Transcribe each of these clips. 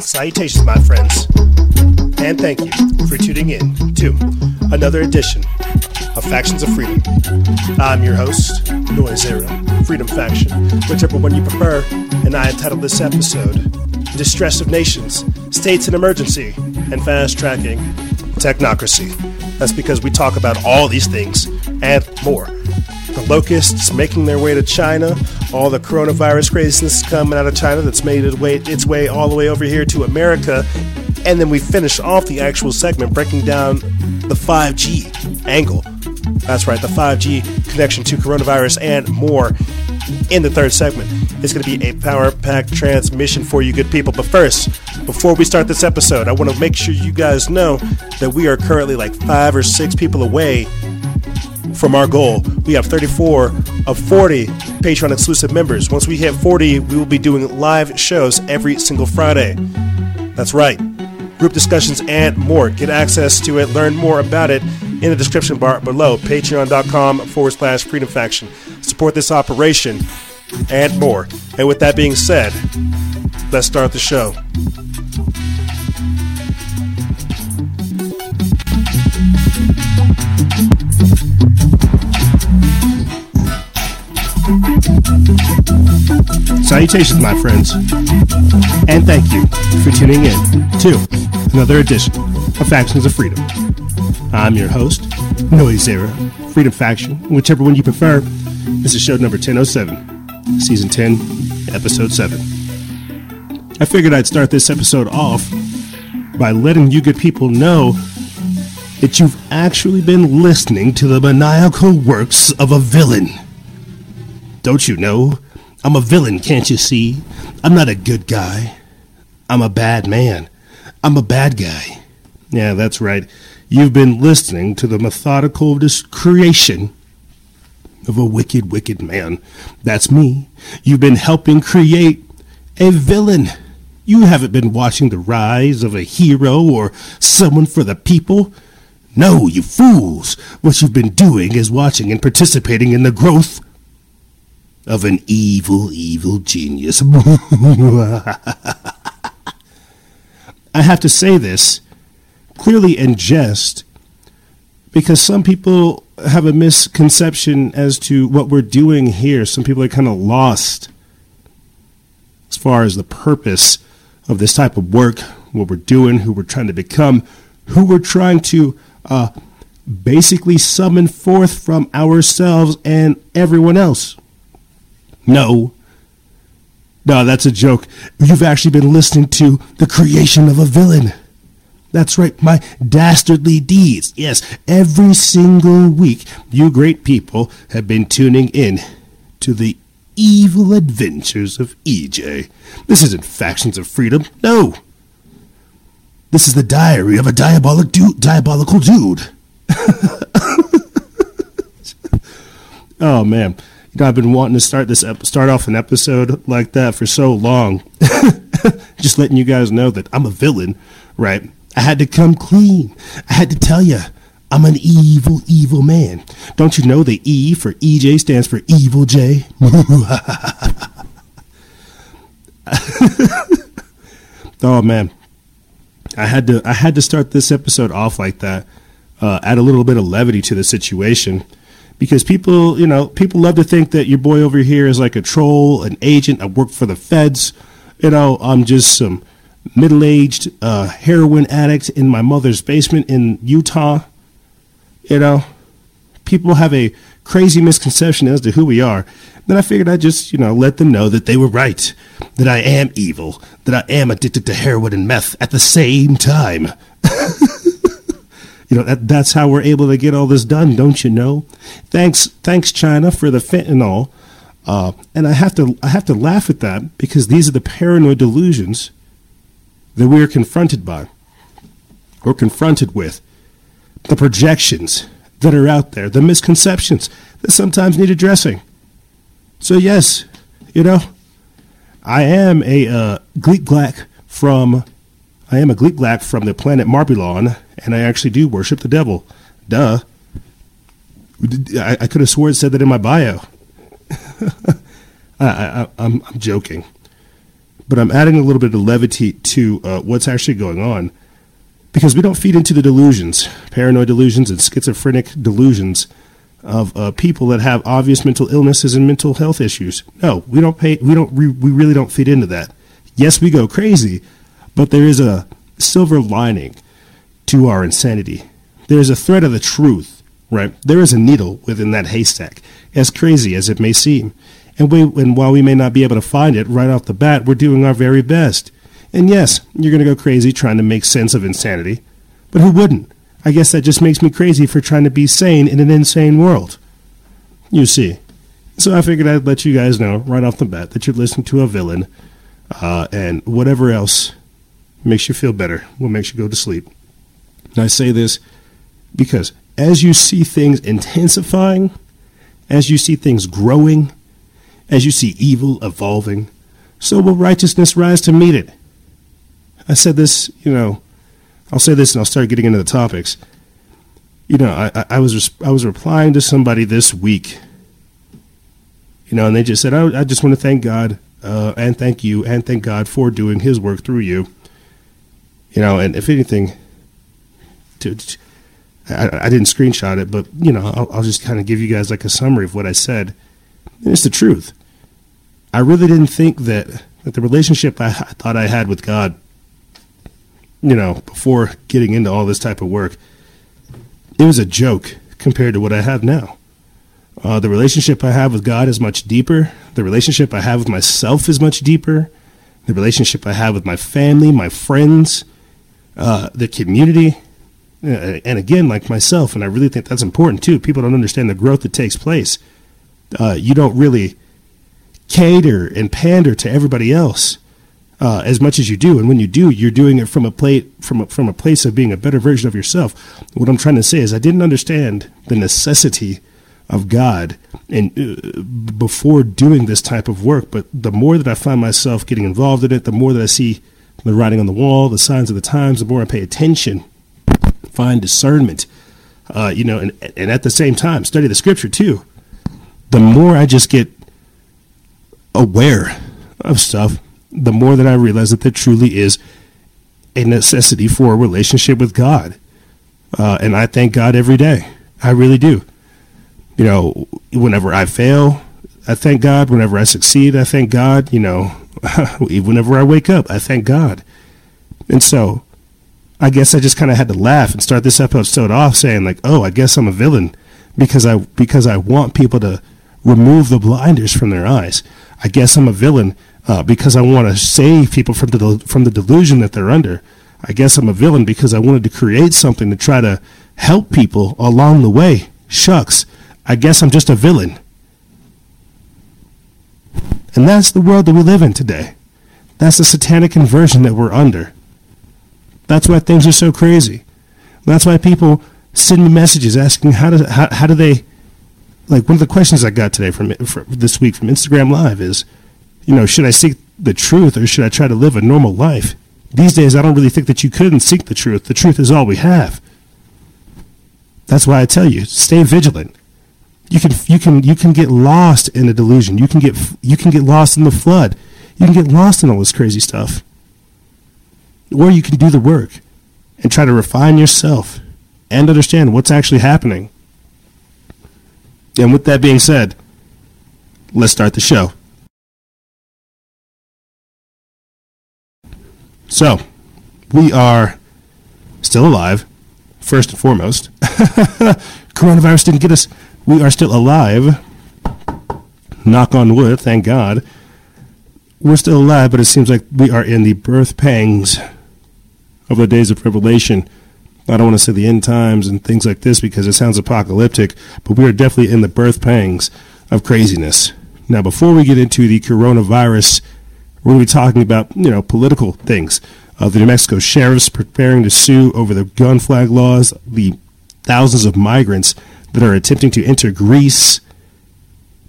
Salutations, my friends, and thank you for tuning in to another edition of Factions of Freedom. I'm your host, Noise Era, Freedom Faction, whichever one you prefer, and I entitled this episode Distress of Nations, States in Emergency, and Fast Tracking Technocracy. That's because we talk about all these things and more. The locusts making their way to China, all the coronavirus craziness coming out of China that's made its way all the way over here to America. And then we finish off the actual segment breaking down the 5G angle. That's right, the 5G connection to coronavirus and more in the third segment. It's going to be a power packed transmission for you, good people. But first, before we start this episode, I want to make sure you guys know that we are currently like five or six people away from our goal. We have 34 of 40 Patreon exclusive members. Once we hit 40, we will be doing live shows every single Friday. That's right. Group discussions and more. Get access to it. Learn more about it in the description bar below. Patreon.com forward slash Freedom Faction. Support this operation and more. And with that being said, let's start the show. Salutations, my friends, and thank you for tuning in to another edition of Factions of Freedom. I'm your host, Noise Era, Freedom Faction, whichever one you prefer. This is show number 1007, season 10, episode 7. I figured I'd start this episode off by letting you good people know that you've actually been listening to the maniacal works of a villain. Don't you know? I'm a villain, can't you see? I'm not a good guy. I'm a bad man. I'm a bad guy. Yeah, that's right. You've been listening to the methodical creation of a wicked, wicked man. That's me. You've been helping create a villain. You haven't been watching the rise of a hero or someone for the people. No, you fools. What you've been doing is watching and participating in the growth of an evil, evil genius. I have to say this clearly in jest because some people have a misconception as to what we're doing here. Some people are kind of lost as far as the purpose of this type of work, what we're doing, who we're trying to become, who we're trying to uh, basically summon forth from ourselves and everyone else. No. No, that's a joke. You've actually been listening to the creation of a villain. That's right, my dastardly deeds. Yes, every single week, you great people have been tuning in to the evil adventures of EJ. This isn't Factions of Freedom. No. This is the diary of a diabolic du- diabolical dude. oh, man. You know, I've been wanting to start this ep- start off an episode like that for so long. Just letting you guys know that I'm a villain, right? I had to come clean. I had to tell you, I'm an evil, evil man. Don't you know the E for EJ stands for Evil J? oh man, I had to I had to start this episode off like that. Uh, add a little bit of levity to the situation because people, you know, people love to think that your boy over here is like a troll, an agent. I work for the feds. You know, I'm just some middle-aged uh, heroin addict in my mother's basement in Utah. You know, people have a crazy misconception as to who we are. Then I figured I'd just, you know, let them know that they were right, that I am evil, that I am addicted to heroin and meth at the same time. you know, that, that's how we're able to get all this done, don't you know? Thanks, thanks China for the fentanyl. Uh, and I have to, I have to laugh at that because these are the paranoid delusions that we are confronted by or confronted with, the projections that are out there, the misconceptions that sometimes need addressing. So yes, you know, I am a uh, Gleek from I am a Gleek from the planet Marbulon, and I actually do worship the devil. Duh. I, I could have sworn it said that in my bio. I, am joking, but I'm adding a little bit of levity to uh, what's actually going on because we don't feed into the delusions, paranoid delusions, and schizophrenic delusions of uh, people that have obvious mental illnesses and mental health issues. No, we don't pay. We don't. We, we really don't feed into that. Yes, we go crazy, but there is a silver lining to our insanity. There is a thread of the truth, right? There is a needle within that haystack, as crazy as it may seem. And, we, and while we may not be able to find it right off the bat, we're doing our very best. And yes, you're going to go crazy trying to make sense of insanity, but who wouldn't? I guess that just makes me crazy for trying to be sane in an insane world. You see. So I figured I'd let you guys know right off the bat that you're listening to a villain, uh, and whatever else makes you feel better will makes you go to sleep. And I say this because as you see things intensifying, as you see things growing, as you see evil evolving, so will righteousness rise to meet it. I said this, you know, I'll say this and I'll start getting into the topics. You know, I, I was I was replying to somebody this week, you know, and they just said, I, I just want to thank God uh, and thank you and thank God for doing His work through you. You know, and if anything, to, to I, I, didn't screenshot it, but you know, I'll, I'll just kind of give you guys like a summary of what I said. And it's the truth. I really didn't think that that the relationship I, thought I had with God you know, before getting into all this type of work, it was a joke compared to what I have now. Uh, the relationship I have with God is much deeper. The relationship I have with myself is much deeper. The relationship I have with my family, my friends, uh, the community, uh, and again, like myself, and I really think that's important too. People don't understand the growth that takes place. Uh, you don't really cater and pander to everybody else uh, as much as you do. And when you do, you're doing it from a plate from a, from a place of being a better version of yourself. What I'm trying to say is, I didn't understand the necessity of God and uh, before doing this type of work. But the more that I find myself getting involved in it, the more that I see the writing on the wall, the signs of the times, the more I pay attention, find discernment, uh, you know, and and at the same time study the scripture too. The more I just get aware of stuff the more that I realize that there truly is a necessity for a relationship with God. Uh, and I thank God every day. I really do. You know, whenever I fail, I thank God. Whenever I succeed, I thank God. You know, whenever I wake up, I thank God. And so I guess I just kind of had to laugh and start this episode off saying like, "Oh, I guess I'm a villain because I because I want people to remove the blinders from their eyes. I guess I'm a villain uh, because I want to save people from the from the delusion that they're under. I guess I'm a villain because I wanted to create something to try to help people along the way. Shucks, I guess I'm just a villain. And that's the world that we live in today. That's the satanic inversion that we're under. That's why things are so crazy. That's why people send me messages asking how do how, how do they like one of the questions I got today from, this week from Instagram Live is you know, should I seek the truth or should I try to live a normal life? These days, I don't really think that you couldn't seek the truth. The truth is all we have. That's why I tell you, stay vigilant. You can you can you can get lost in a delusion. You can get you can get lost in the flood. You can get lost in all this crazy stuff. Or you can do the work and try to refine yourself and understand what's actually happening. And with that being said, let's start the show. So, we are still alive, first and foremost. Coronavirus didn't get us. We are still alive. Knock on wood, thank God. We're still alive, but it seems like we are in the birth pangs of the days of Revelation. I don't want to say the end times and things like this because it sounds apocalyptic, but we are definitely in the birth pangs of craziness. Now, before we get into the coronavirus we're going to be talking about, you know, political things. Uh, the New Mexico sheriffs preparing to sue over the gun flag laws, the thousands of migrants that are attempting to enter Greece,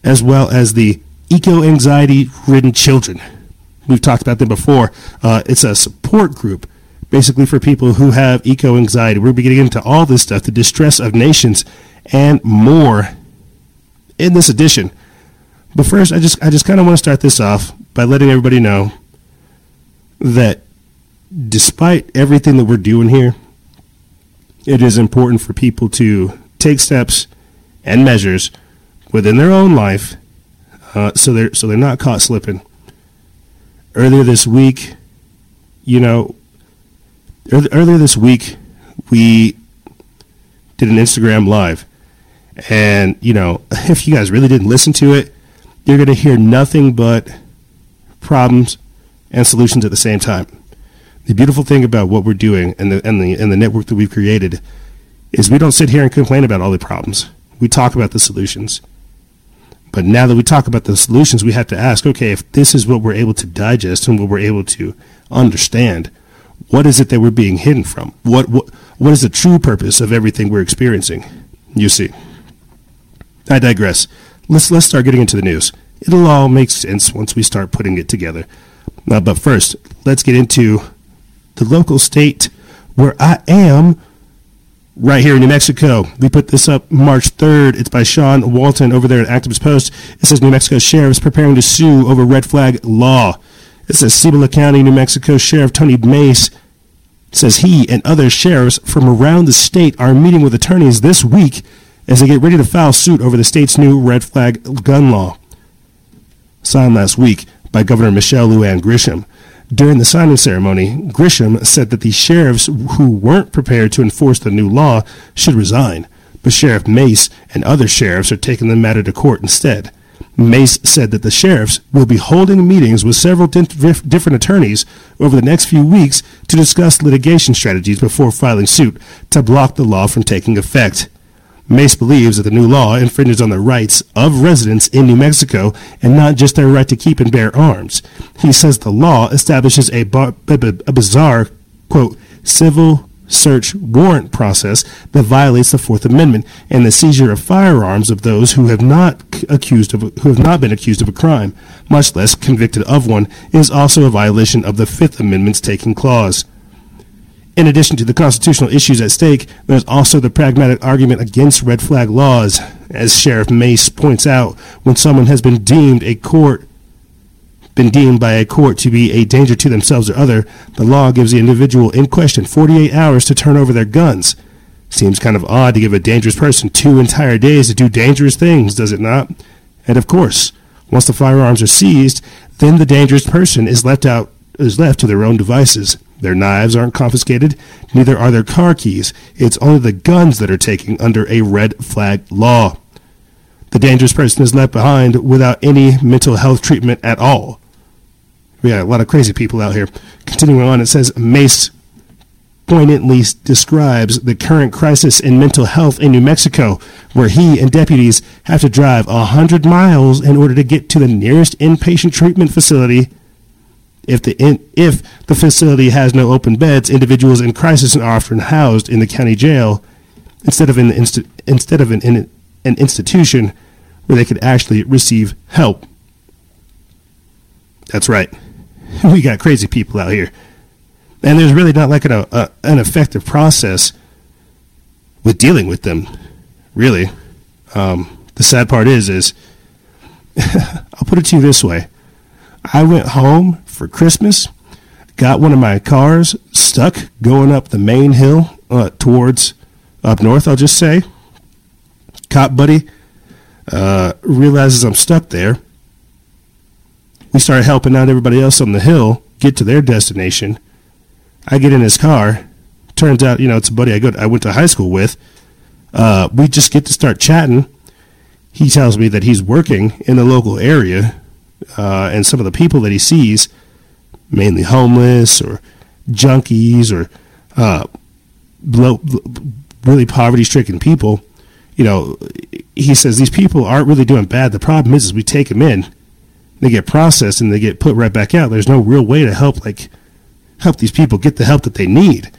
as well as the eco anxiety ridden children. We've talked about them before. Uh, it's a support group basically for people who have eco anxiety. We're getting into all this stuff, the distress of nations, and more in this edition. But first, I just I just kind of want to start this off by letting everybody know that despite everything that we're doing here, it is important for people to take steps and measures within their own life uh, so they're so they're not caught slipping. Earlier this week, you know, earlier this week we did an Instagram live, and you know, if you guys really didn't listen to it, you're going to hear nothing but problems and solutions at the same time. The beautiful thing about what we're doing and the and the and the network that we've created is we don't sit here and complain about all the problems. We talk about the solutions. But now that we talk about the solutions, we have to ask, okay, if this is what we're able to digest and what we're able to understand, what is it that we're being hidden from? What what what is the true purpose of everything we're experiencing? You see. I digress. Let's let's start getting into the news. It'll all make sense once we start putting it together. Uh, but first, let's get into the local state where I am right here in New Mexico. We put this up March 3rd. It's by Sean Walton over there at Activist Post. It says New Mexico sheriffs preparing to sue over red flag law. It says Cibola County, New Mexico Sheriff Tony Mace says he and other sheriffs from around the state are meeting with attorneys this week as they get ready to file suit over the state's new red flag gun law. Signed last week by Governor Michelle Lujan Grisham. During the signing ceremony, Grisham said that the sheriffs who weren't prepared to enforce the new law should resign, but Sheriff Mace and other sheriffs are taking the matter to court instead. Mace said that the sheriffs will be holding meetings with several different attorneys over the next few weeks to discuss litigation strategies before filing suit to block the law from taking effect. Mace believes that the new law infringes on the rights of residents in New Mexico and not just their right to keep and bear arms. He says the law establishes a, bar- bizarre, quote, civil search warrant process that violates the Fourth Amendment and the seizure of firearms of those who have not accused of who have not been accused of a crime, much less convicted of one, is also a violation of the Fifth Amendment's taking clause. In addition to the constitutional issues at stake, there's also the pragmatic argument against red flag laws. As Sheriff Mace points out, when someone has been deemed a court been deemed by a court to be a danger to themselves or other, the law gives the individual in question 48 hours to turn over their guns. Seems kind of odd to give a dangerous person two entire days to do dangerous things, does it not? And of course, once the firearms are seized, then the dangerous person is left out is left to their own devices. Their knives aren't confiscated, neither are their car keys. It's only the guns that are taken under a red flag law. The dangerous person is left behind without any mental health treatment at all. Got a lot of crazy people out here. Continuing on, it says Mace poignantly describes the current crisis in mental health in New Mexico, where he and deputies have to drive 100 miles in order to get to the nearest inpatient treatment facility if the in, if the facility has no open beds, individuals in crisis are often housed in the county jail instead of in insti- instead of in, in an institution where they could actually receive help. That's right. We got crazy people out here, and there's really not like an, a, an effective process with dealing with them. Really, um, the sad part is is I'll put it to you this way I went home for Christmas, got one of my cars stuck going up the main hill uh, towards up north, I'll just say. Cop buddy uh, realizes I'm stuck there. We started helping out everybody else on the hill get to their destination. I get in his car. Turns out, you know, it's a buddy I go to, I went to high school with. Uh, we just get to start chatting. He tells me that he's working in the local area uh, and some of the people that he sees, mainly homeless or junkies or uh, low, really poverty-stricken people, you know, he says these people aren't really doing bad. The problem is, is we take them in, they get processed, and they get put right back out. There's no real way to help like help these people get the help that they need.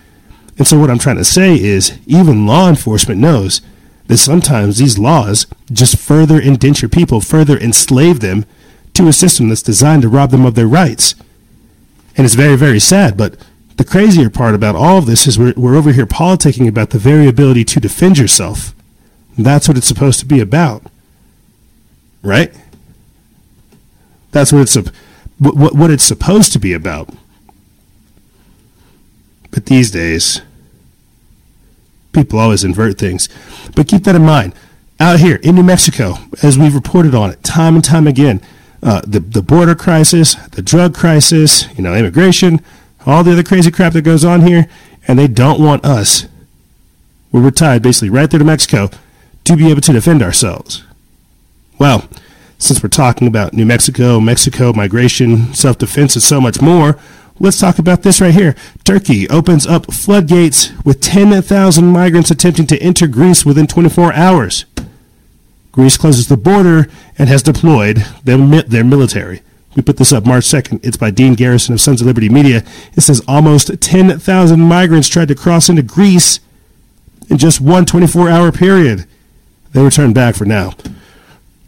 And so what I'm trying to say is, even law enforcement knows that sometimes these laws just further indenture people, further enslave them to a system that's designed to rob them of their rights. And it's very, very sad, but the crazier part about all of this is we're, we're over here politicking about the very ability to defend yourself. That's what it's supposed to be about. Right? That's what it's what, what it's supposed to be about. But these days, people always invert things. But keep that in mind. Out here in New Mexico, as we've reported on it time and time again, uh, the the border crisis, the drug crisis, you know, immigration, all the other crazy crap that goes on here, and they don't want us, where we're tied basically right there to Mexico, to be able to defend ourselves. Well, since we're talking about New Mexico, Mexico, migration, self defense, and so much more, let's talk about this right here. Turkey opens up floodgates with 10,000 migrants attempting to enter Greece within 24 hours. Greece closes the border and has deployed their, their military. We put this up March 2nd. It's by Dean Garrison of Sons of Liberty Media. It says almost 10,000 migrants tried to cross into Greece in just one 24 hour period. They returned back for now.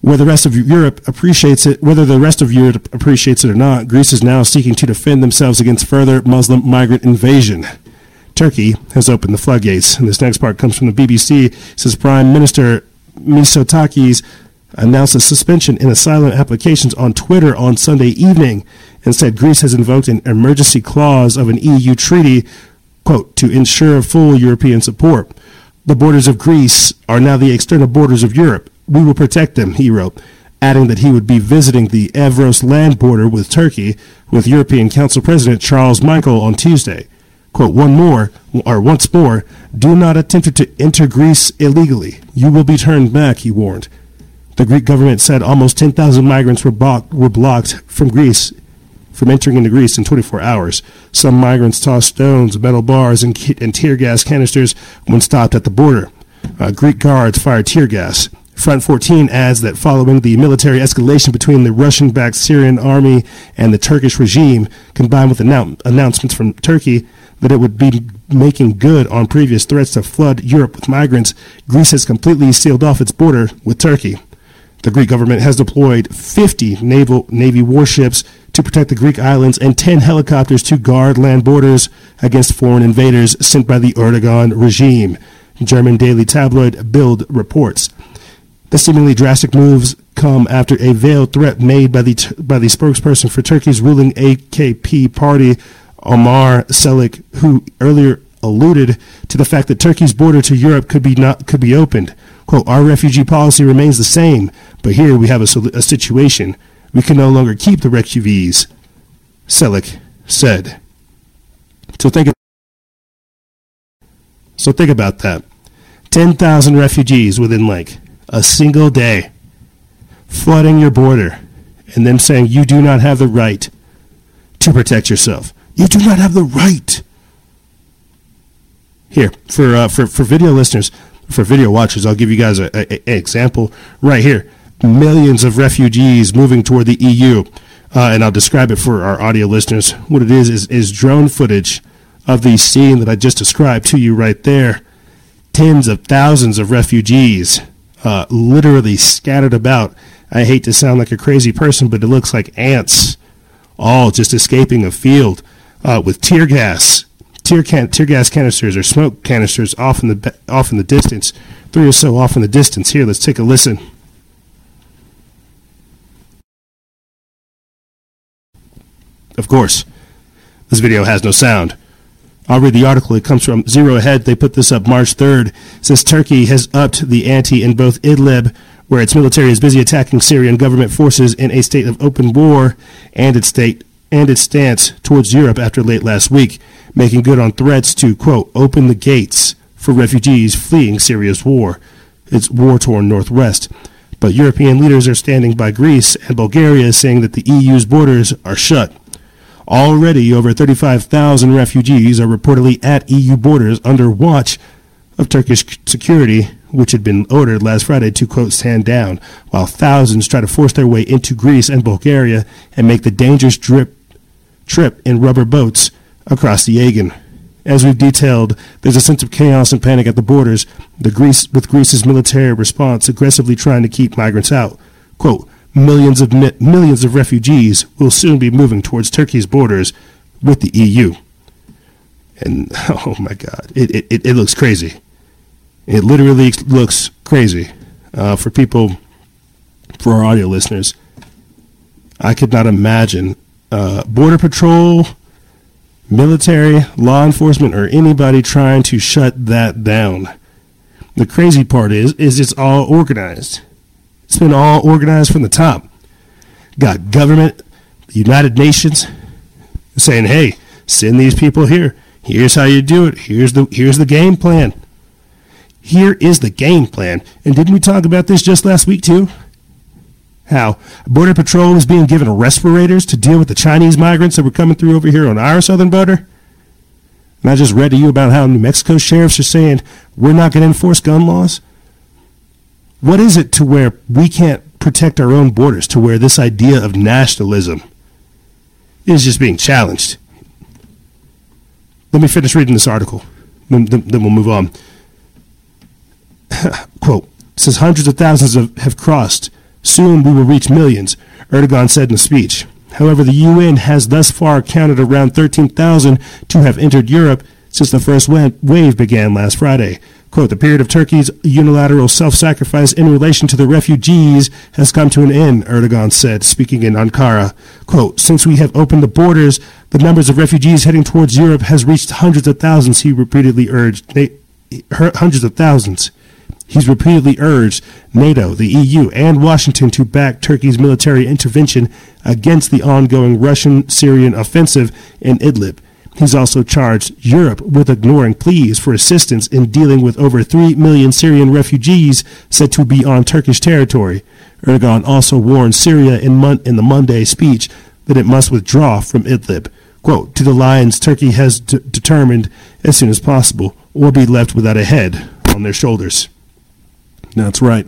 Whether the rest of Europe appreciates it, whether the rest of Europe appreciates it or not, Greece is now seeking to defend themselves against further Muslim migrant invasion. Turkey has opened the floodgates. And this next part comes from the BBC. It says Prime Minister Mitsotakis announced a suspension in asylum applications on Twitter on Sunday evening and said Greece has invoked an emergency clause of an EU treaty, quote, to ensure full European support. The borders of Greece are now the external borders of Europe. We will protect them, he wrote, adding that he would be visiting the Evros land border with Turkey with European Council President Charles Michel on Tuesday. Quote, one more, or once more, do not attempt to enter Greece illegally. You will be turned back, he warned. The Greek government said almost 10,000 migrants were, blocked, were blocked from Greece from entering into Greece in 24 hours. Some migrants tossed stones, metal bars, and, and tear gas canisters when stopped at the border. Uh, Greek guards fired tear gas. Front 14 adds that following the military escalation between the Russian backed Syrian army and the Turkish regime, combined with annou- announcements from Turkey that it would be making good on previous threats to flood Europe with migrants, Greece has completely sealed off its border with Turkey. The Greek government has deployed 50 naval navy warships to protect the Greek islands and 10 helicopters to guard land borders against foreign invaders sent by the Erdogan regime. German daily tabloid Bild reports. The seemingly drastic moves come after a veiled threat made by the by the spokesperson for Turkey's ruling AKP party, Omer Celik, who earlier alluded to the fact that Turkey's border to Europe could be not could be opened. "Quote: Our refugee policy remains the same, but here we have a, a situation we can no longer keep the refugees." Celik said. So think. So think about that. Ten thousand refugees within like a single day, flooding your border, and them saying you do not have the right to protect yourself. You do not have the right. Here, for, uh, for, for video listeners, for video watchers, I'll give you guys an example right here. Millions of refugees moving toward the EU. Uh, and I'll describe it for our audio listeners. What it is, is is drone footage of the scene that I just described to you right there. Tens of thousands of refugees uh, literally scattered about. I hate to sound like a crazy person, but it looks like ants, all just escaping a field uh, with tear gas, tear, can- tear gas canisters or smoke canisters off in the off in the distance, three or so off in the distance. Here, let's take a listen. Of course, this video has no sound. I'll read the article. It comes from Zero Hedge. They put this up March 3rd. It says Turkey has upped the ante in both Idlib, where its military is busy attacking Syrian government forces in a state of open war, and its state and its stance towards Europe after late last week, making good on threats to quote open the gates for refugees fleeing Syria's war, its war-torn northwest. But European leaders are standing by Greece and Bulgaria, saying that the EU's borders are shut. Already, over 35,000 refugees are reportedly at EU borders under watch of Turkish security, which had been ordered last Friday to, quote, stand down, while thousands try to force their way into Greece and Bulgaria and make the dangerous drip, trip in rubber boats across the Aegean. As we've detailed, there's a sense of chaos and panic at the borders, the Greece, with Greece's military response aggressively trying to keep migrants out. Quote, millions of millions of refugees will soon be moving towards Turkey's borders with the EU. And oh my God, it, it, it looks crazy. It literally looks crazy uh, for people, for our audio listeners. I could not imagine uh, Border Patrol, military, law enforcement, or anybody trying to shut that down. The crazy part is, is it's all organized. It's been all organized from the top. Got government, United Nations, saying, "Hey, send these people here. Here's how you do it. Here's the here's the game plan. Here is the game plan." And didn't we talk about this just last week too? How Border Patrol was being given respirators to deal with the Chinese migrants that were coming through over here on our southern border. And I just read to you about how New Mexico sheriffs are saying we're not going to enforce gun laws. What is it to where we can't protect our own borders, to where this idea of nationalism is just being challenged? Let me finish reading this article, then, we'll move on. Quote, says hundreds of thousands of, have crossed Soon we will reach millions, Erdogan said in a speech. However, the UN has thus far counted around 13,000 to have entered Europe since the first wave began last Friday. Quote, the period of Turkey's unilateral self-sacrifice in relation to the refugees has come to an end, Erdogan said, speaking in Ankara. Quote, since we have opened the borders, the numbers of refugees heading towards Europe has reached hundreds of thousands, he repeatedly urged. Hundreds of thousands. He's repeatedly urged NATO, the EU, and Washington to back Turkey's military intervention against the ongoing Russian Syrian offensive in Idlib. He's also charged Europe with ignoring pleas for assistance in dealing with over 3 million Syrian refugees said to be on Turkish territory. Erdogan also warned Syria in, mon- in the Monday speech that it must withdraw from Idlib. Quote, to the lines Turkey has d- determined as soon as possible, or be left without a head on their shoulders. That's right.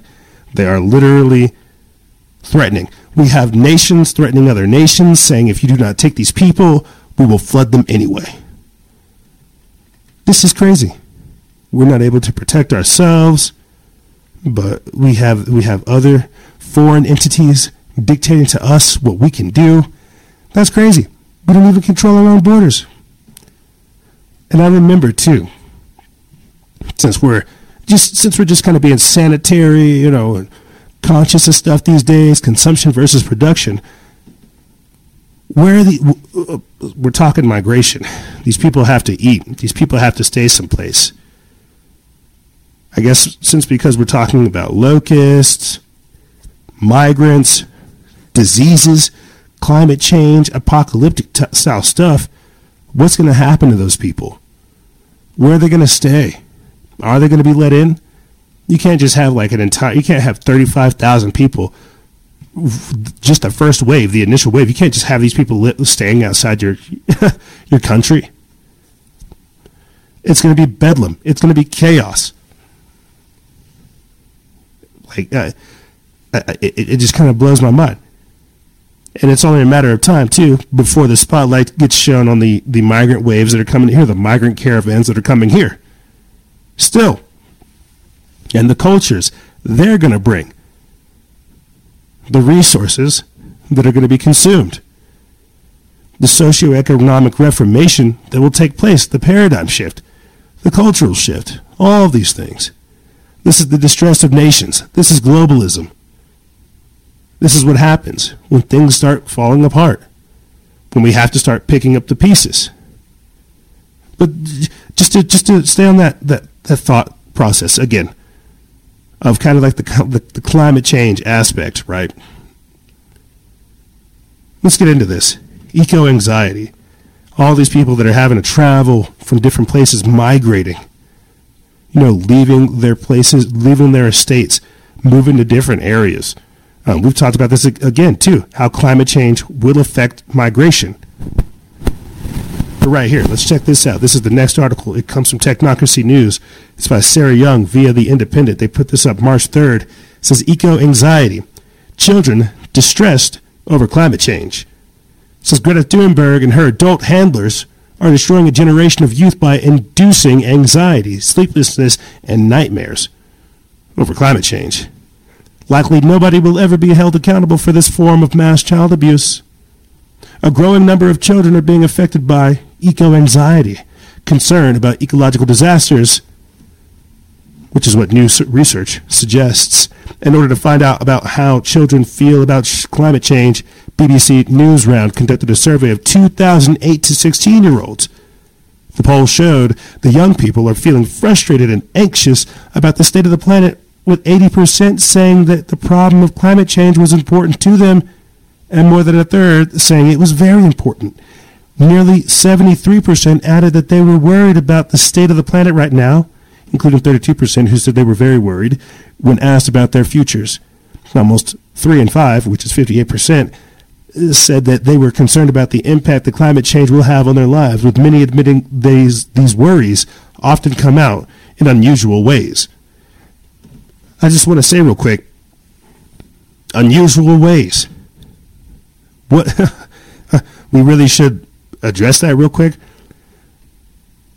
They are literally threatening. We have nations threatening other nations, saying if you do not take these people, we will flood them anyway. This is crazy. We're not able to protect ourselves, but we have we have other foreign entities dictating to us what we can do. That's crazy. We don't even control our own borders. And I remember too, since we're just since we're just kind of being sanitary, you know, conscious of stuff these days, consumption versus production. Where are the uh, we're talking migration. These people have to eat. These people have to stay someplace. I guess since because we're talking about locusts, migrants, diseases, climate change, apocalyptic t- style stuff, what's going to happen to those people? Where are they going to stay? Are they going to be let in? You can't just have like an entire. You can't have thirty five thousand people. Just the first wave, the initial wave. You can't just have these people staying outside your your country. It's going to be bedlam. It's going to be chaos. Like, uh, it, it just kind of blows my mind. And it's only a matter of time, too, before the spotlight gets shown on the, the migrant waves that are coming here, the migrant caravans that are coming here still. And the cultures they're going to bring, the resources that are going to be consumed, the socioeconomic reformation that will take place, the paradigm shift, the cultural shift, all of these things. This is the distress of nations. This is globalism. This is what happens when things start falling apart, when we have to start picking up the pieces. But just to just to stay on that that the thought process again of kind of like the, the, the climate change aspect, right? Let's get into this. Eco anxiety. All these people that are having to travel from different places, migrating, you know, leaving their places, leaving their estates, moving to different areas. Um, we've talked about this again, too, how climate change will affect migration right here. Let's check this out. This is the next article. It comes from Technocracy News. It's by Sarah Young via The Independent. They put this up March 3rd. It says Eco Anxiety. Children distressed over climate change. It says Greta Thunberg and her adult handlers are destroying a generation of youth by inducing anxiety, sleeplessness, and nightmares over climate change. Likely nobody will ever be held accountable for this form of mass child abuse. A growing number of children are being affected by eco anxiety, concern about ecological disasters, which is what new research suggests. In order to find out about how children feel about climate change, BBC Newsround conducted a survey of 2008 to 16 year olds. The poll showed the young people are feeling frustrated and anxious about the state of the planet, with 80% saying that the problem of climate change was important to them, and more than a third saying it was very important. Nearly 73% added that they were worried about the state of the planet right now, including 32% who said they were very worried when asked about their futures. Almost 3 in 5, which is 58%, said that they were concerned about the impact that climate change will have on their lives, with many admitting these, these worries often come out in unusual ways. I just want to say real quick unusual ways. What we really should address that real quick.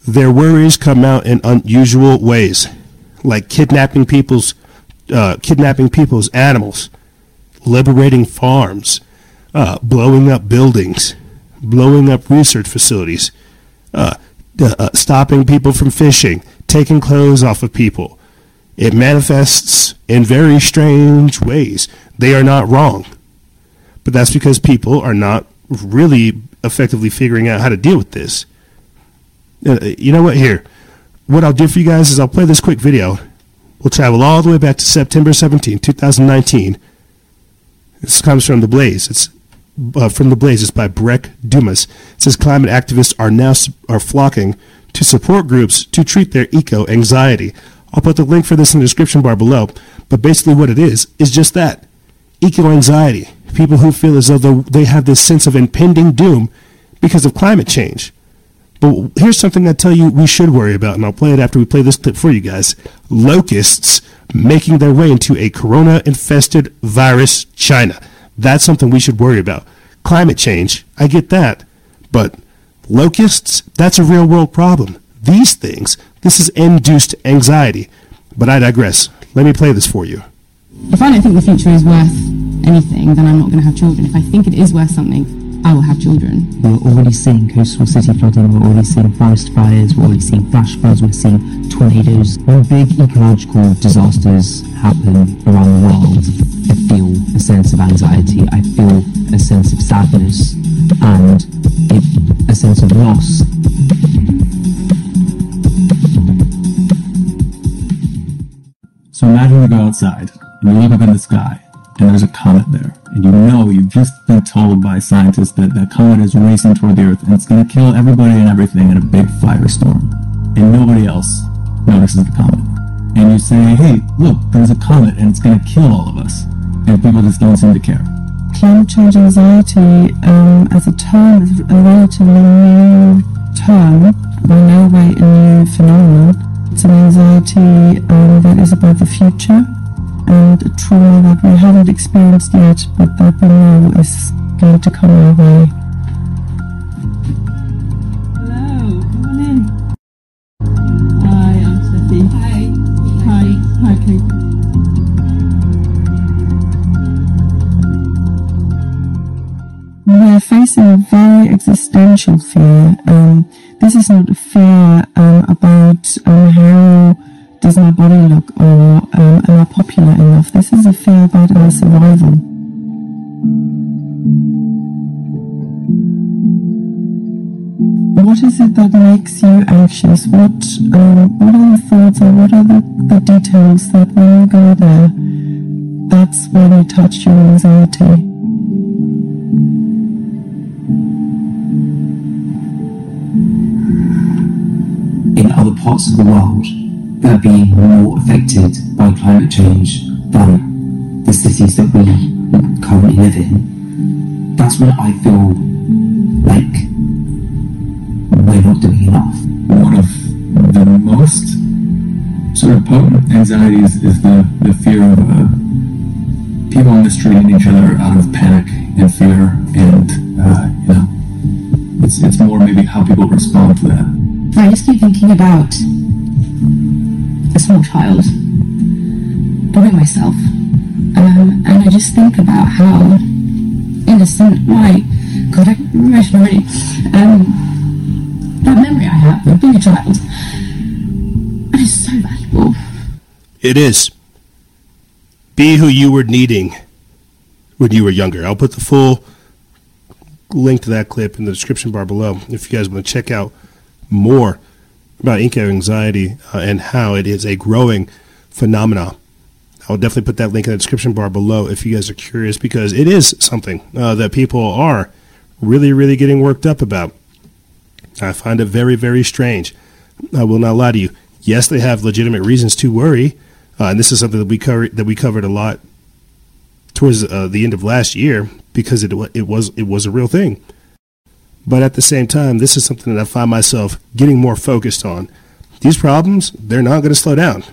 Their worries come out in unusual ways, like kidnapping people's uh, kidnapping people's animals, liberating farms, uh, blowing up buildings, blowing up research facilities, uh, uh, stopping people from fishing, taking clothes off of people. It manifests in very strange ways. They are not wrong, but that's because people are not really effectively figuring out how to deal with this. Uh, you know what? Here, what I'll do for you guys is I'll play this quick video. We'll travel all the way back to September 17, 2019. This comes from The Blaze. It's uh, from the Blaze is by Breck Dumas. It says climate activists are now are flocking to support groups to treat their eco anxiety. I'll put the link for this in the description bar below. But basically, what it is is just that eco anxiety. People who feel as though they have this sense of impending doom because of climate change. But here's something I tell you we should worry about, and I'll play it after we play this clip for you guys. Locusts making their way into a corona infested virus China. That's something we should worry about. Climate change, I get that. But locusts, that's a real world problem. These things, this is induced anxiety. But I digress. Let me play this for you. If I don't think the future is worth anything, then I'm not going to have children. If I think it is worth something, I will have children. We're already seeing coastal city flooding, we're already seeing forest fires, we're already seeing flash floods, we're seeing tornadoes. When big ecological disasters happen around the world, I feel a sense of anxiety, I feel a sense of sadness, and a sense of loss. So imagine we go outside and you look up in the sky and there's a comet there. And you know, you've just been told by scientists that that comet is racing toward the Earth and it's going to kill everybody and everything in a big firestorm. And nobody else notices the comet. And you say, hey, look, there's a comet and it's going to kill all of us. And people just don't seem to care. Climate change anxiety um, as a term is a relatively new term, by no way a new phenomenon. It's an anxiety um, that is about the future and a trauma that we haven't experienced yet, but that we know is going to come our way. Hello, come on in. Hi, I'm. Hi. Hi. Hi, Kate. We're facing a very existential fear. Um, this is not a fear um, about um, how does my body look or um, am I popular enough? This is a fear about our survival. What is it that makes you anxious? What um, what are the thoughts or what are the, the details that when you go there, that's when you touch your anxiety? In other parts of the world, are being more affected by climate change than the cities that we currently live in, that's when I feel like we're not doing enough. One of the most sort of potent anxieties is the, the fear of uh, people mistreating each other out of panic and fear, and uh, you know, it's it's more maybe how people respond to that. I just keep thinking about a small child, probably myself, Um, and I just think about how innocent my God, I'm already. Um, that memory I have of being a child. And it's so valuable. It is. Be who you were needing when you were younger. I'll put the full link to that clip in the description bar below if you guys want to check out more about ink anxiety uh, and how it is a growing phenomenon. I'll definitely put that link in the description bar below if you guys are curious because it is something uh, that people are really, really getting worked up about. I find it very, very strange. I will not lie to you. Yes, they have legitimate reasons to worry, uh, and this is something that we covered that we covered a lot towards uh, the end of last year because it it was it was a real thing. But at the same time, this is something that I find myself getting more focused on. These problems, they're not going to slow down.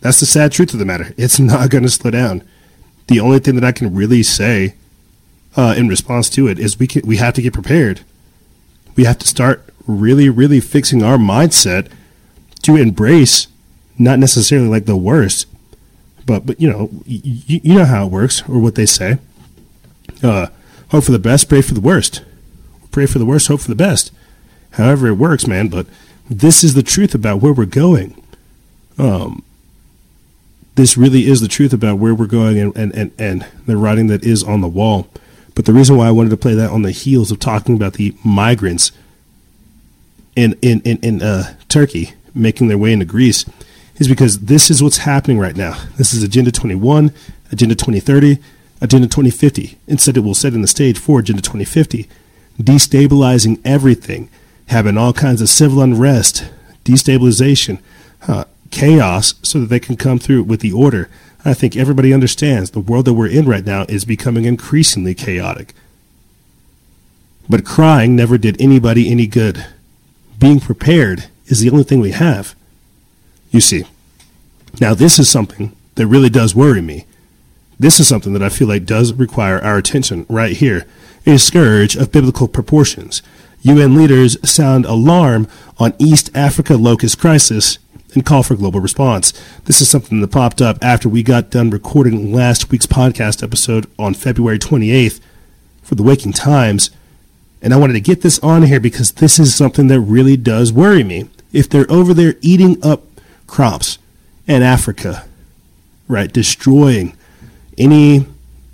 That's the sad truth of the matter. It's not going to slow down. The only thing that I can really say uh, in response to it is we can, we have to get prepared. We have to start really, really fixing our mindset to embrace not necessarily like the worst, but but you know you, you know how it works or what they say. Uh, hope for the best, pray for the worst. Pray for the worst, hope for the best. However it works, man. But this is the truth about where we're going. Um, this really is the truth about where we're going and, and, and, and the writing that is on the wall. But the reason why I wanted to play that on the heels of talking about the migrants in in in, in uh, Turkey making their way into Greece is because this is what's happening right now. This is Agenda 21, Agenda 2030, Agenda 2050. Instead, it will set in the stage for Agenda 2050, destabilizing everything, having all kinds of civil unrest, destabilization, chaos, so that they can come through with the order. I think everybody understands the world that we're in right now is becoming increasingly chaotic. But crying never did anybody any good. Being prepared is the only thing we have. You see. Now, this is something that really does worry me. This is something that I feel like does require our attention right here. A scourge of biblical proportions. UN leaders sound alarm on East Africa locust crisis and call for global response. This is something that popped up after we got done recording last week's podcast episode on February 28th for the Waking Times. And I wanted to get this on here because this is something that really does worry me. If they're over there eating up crops in Africa, right, destroying any,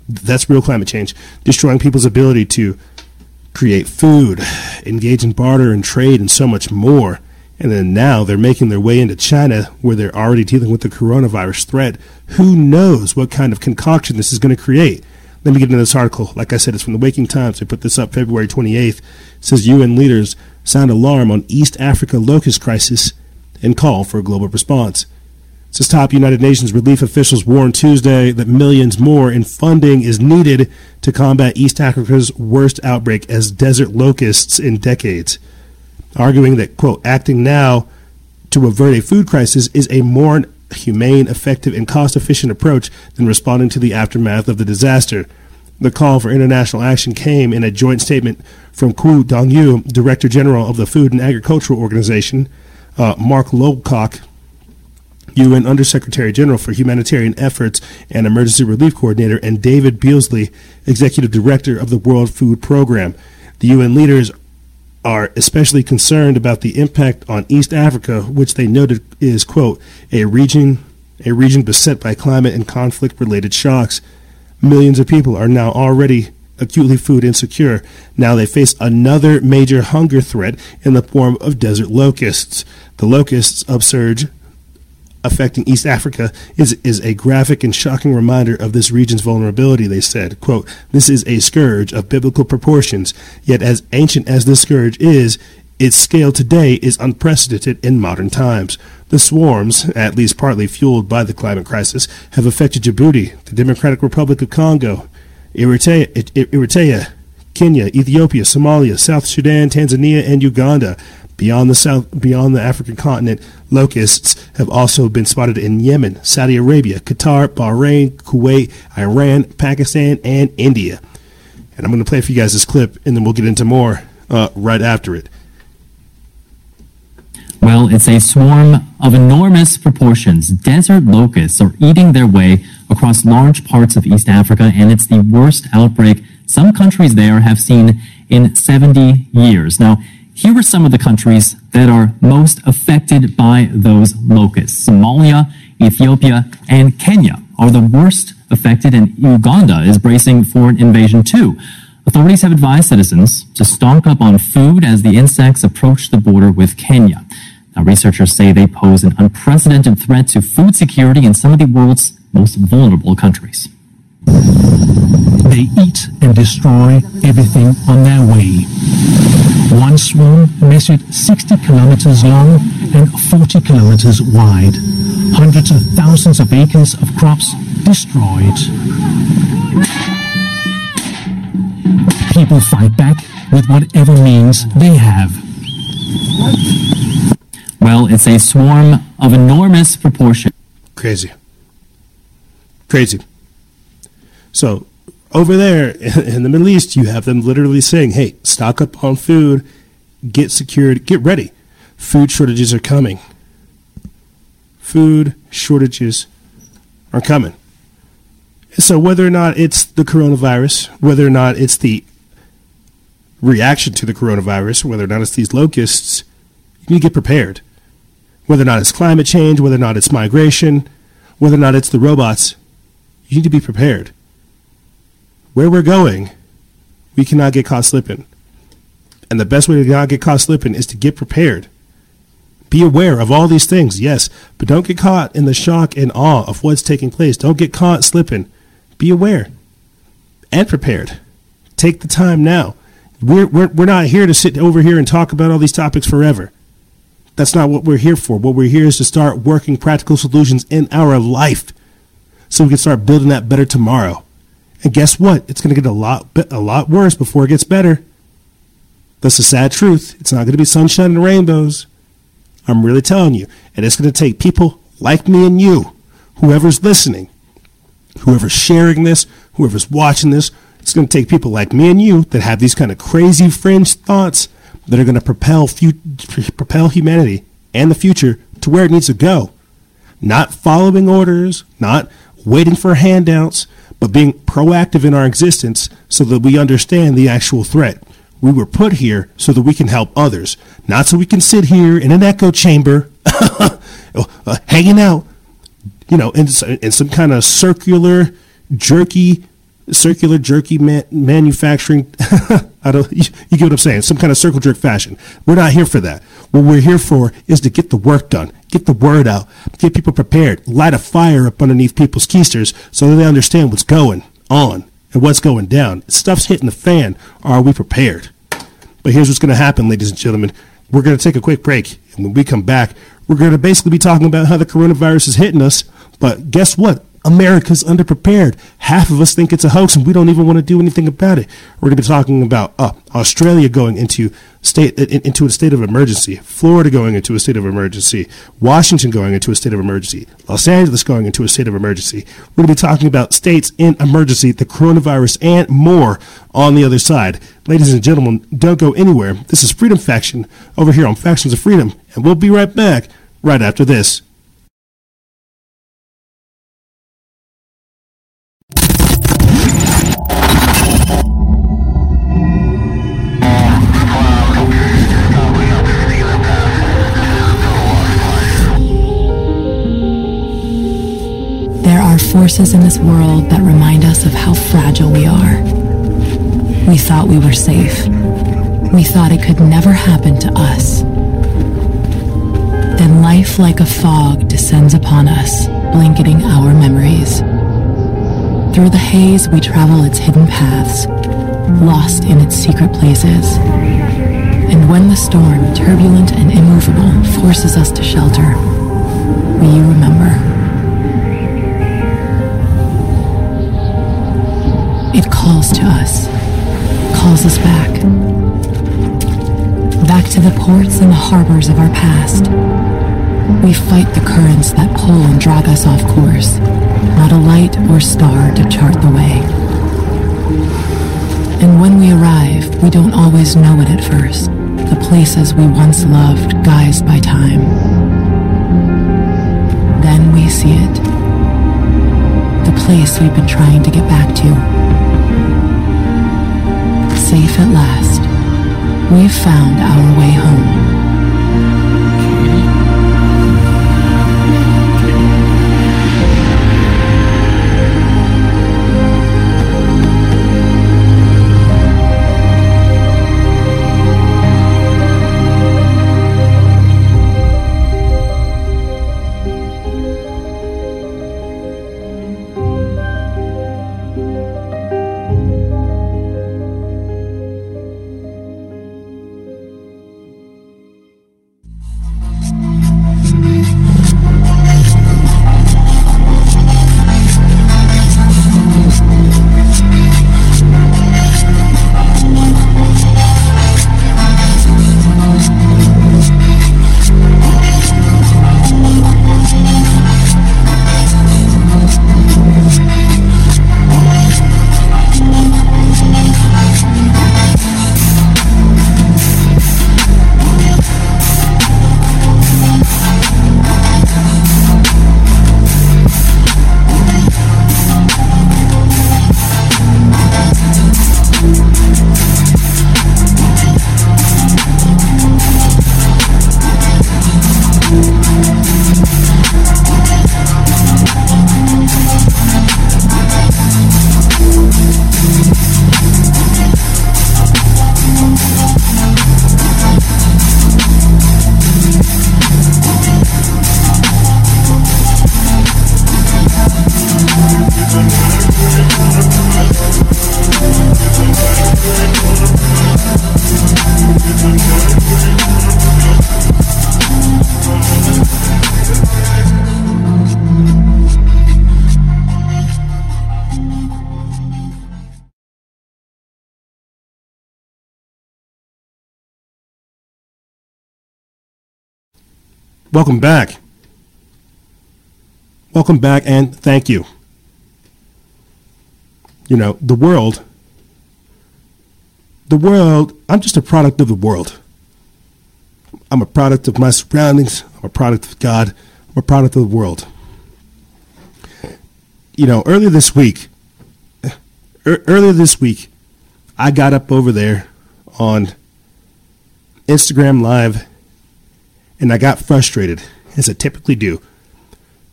that's real climate change, destroying people's ability to create food, engage in barter and trade, and so much more. And then now they're making their way into China where they're already dealing with the coronavirus threat. Who knows what kind of concoction this is going to create? Let me get into this article. Like I said, it's from the Waking Times. I put this up February 28th. It says UN leaders sound alarm on East Africa locust crisis and call for a global response. Says top United Nations relief officials warned Tuesday that millions more in funding is needed to combat East Africa's worst outbreak as desert locusts in decades arguing that, quote, acting now to avert a food crisis is a more humane, effective, and cost efficient approach than responding to the aftermath of the disaster. The call for international action came in a joint statement from Qu Dongyu, Director General of the Food and Agricultural Organization, uh, Mark Lowcock, UN Undersecretary General for Humanitarian Efforts and Emergency Relief Coordinator, and David Beasley, Executive Director of the World Food Program. The UN leaders are especially concerned about the impact on East Africa, which they noted is, quote, a region a region beset by climate and conflict related shocks. Millions of people are now already acutely food insecure. Now they face another major hunger threat in the form of desert locusts. The locusts upsurge affecting East Africa is, is a graphic and shocking reminder of this region's vulnerability, they said. Quote, This is a scourge of biblical proportions, yet as ancient as this scourge is, its scale today is unprecedented in modern times. The swarms, at least partly fueled by the climate crisis, have affected Djibouti, the Democratic Republic of Congo, Eritrea, Eritrea Kenya, Ethiopia, Somalia, South Sudan, Tanzania, and Uganda. Beyond the south, beyond the African continent, locusts have also been spotted in Yemen, Saudi Arabia, Qatar, Bahrain, Kuwait, Iran, Pakistan, and India. And I'm going to play for you guys this clip, and then we'll get into more uh, right after it. Well, it's a swarm of enormous proportions. Desert locusts are eating their way across large parts of East Africa, and it's the worst outbreak some countries there have seen in 70 years. Now, here are some of the countries that are most affected by those locusts. Somalia, Ethiopia, and Kenya are the worst affected, and Uganda is bracing for an invasion too. Authorities have advised citizens to stock up on food as the insects approach the border with Kenya. Now, researchers say they pose an unprecedented threat to food security in some of the world's most vulnerable countries. They eat and destroy everything on their way. One swarm measured 60 kilometers long and 40 kilometers wide. Hundreds of thousands of acres of crops destroyed. People fight back with whatever means they have. Well, it's a swarm of enormous proportion. Crazy. Crazy. So, over there in the Middle East, you have them literally saying, hey, stock up on food, get secured, get ready. Food shortages are coming. Food shortages are coming. So, whether or not it's the coronavirus, whether or not it's the reaction to the coronavirus, whether or not it's these locusts, you need to get prepared. Whether or not it's climate change, whether or not it's migration, whether or not it's the robots, you need to be prepared. Where we're going, we cannot get caught slipping. And the best way to not get caught slipping is to get prepared. Be aware of all these things, yes, but don't get caught in the shock and awe of what's taking place. Don't get caught slipping. Be aware and prepared. Take the time now. We're, we're, we're not here to sit over here and talk about all these topics forever. That's not what we're here for. What we're here is to start working practical solutions in our life so we can start building that better tomorrow. And guess what? It's going to get a lot a lot worse before it gets better. That's the sad truth. It's not going to be sunshine and rainbows. I'm really telling you. And it's going to take people like me and you, whoever's listening, whoever's sharing this, whoever's watching this, it's going to take people like me and you that have these kind of crazy fringe thoughts that are going to propel propel humanity and the future to where it needs to go. Not following orders, not waiting for handouts, but being proactive in our existence so that we understand the actual threat. We were put here so that we can help others, not so we can sit here in an echo chamber, uh, hanging out, you know, in, in some kind of circular, jerky, circular, jerky man, manufacturing. I don't, you, you get what I'm saying? Some kind of circle jerk fashion. We're not here for that. What we're here for is to get the work done, get the word out, get people prepared, light a fire up underneath people's keisters so that they understand what's going on and what's going down. Stuff's hitting the fan. Are we prepared? But here's what's going to happen, ladies and gentlemen. We're going to take a quick break. And when we come back, we're going to basically be talking about how the coronavirus is hitting us. But guess what? America's underprepared. Half of us think it's a hoax and we don't even want to do anything about it. We're going to be talking about uh, Australia going into state into a state of emergency, Florida going into a state of emergency, Washington going into a state of emergency, Los Angeles going into a state of emergency. We're going to be talking about states in emergency, the coronavirus, and more on the other side. Ladies and gentlemen, don't go anywhere. This is Freedom Faction over here on Factions of Freedom, and we'll be right back right after this. Forces in this world that remind us of how fragile we are. We thought we were safe. We thought it could never happen to us. Then life like a fog descends upon us, blanketing our memories. Through the haze, we travel its hidden paths, lost in its secret places. And when the storm, turbulent and immovable, forces us to shelter, we remember. It calls to us, calls us back. Back to the ports and the harbors of our past. We fight the currents that pull and drag us off course, not a light or star to chart the way. And when we arrive, we don't always know it at first. the places we once loved guised by time. Then we see it. The place we've been trying to get back to. Safe at last, we've found our way home. Welcome back. Welcome back and thank you. You know, the world, the world, I'm just a product of the world. I'm a product of my surroundings. I'm a product of God. I'm a product of the world. You know, earlier this week, er, earlier this week, I got up over there on Instagram Live and I got frustrated, as I typically do,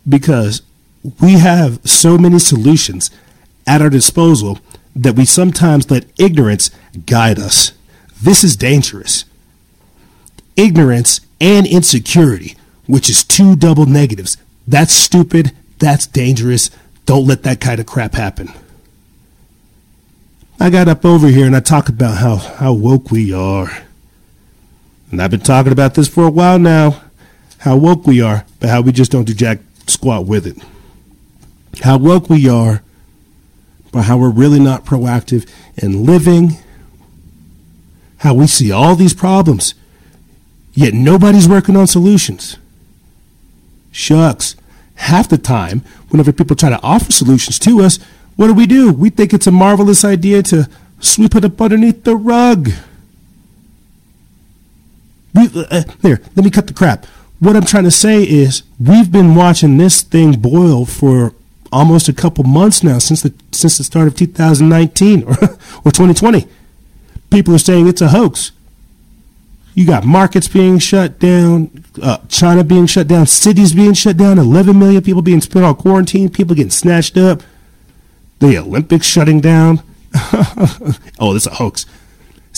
because we have so many solutions at our disposal that we sometimes let ignorance guide us. This is dangerous. Ignorance and insecurity, which is two double negatives. That's stupid. That's dangerous. Don't let that kind of crap happen. I got up over here and I talk about how, how woke we are. And I've been talking about this for a while now. How woke we are, but how we just don't do jack squat with it. How woke we are, but how we're really not proactive in living. How we see all these problems, yet nobody's working on solutions. Shucks. Half the time, whenever people try to offer solutions to us, what do we do? We think it's a marvelous idea to sweep it up underneath the rug. We, uh, there, let me cut the crap. What I'm trying to say is we've been watching this thing boil for almost a couple months now since the since the start of 2019 or, or 2020. People are saying it's a hoax. You got markets being shut down, uh, China being shut down, cities being shut down, 11 million people being put on quarantine, people getting snatched up, the Olympics shutting down. oh, is a hoax.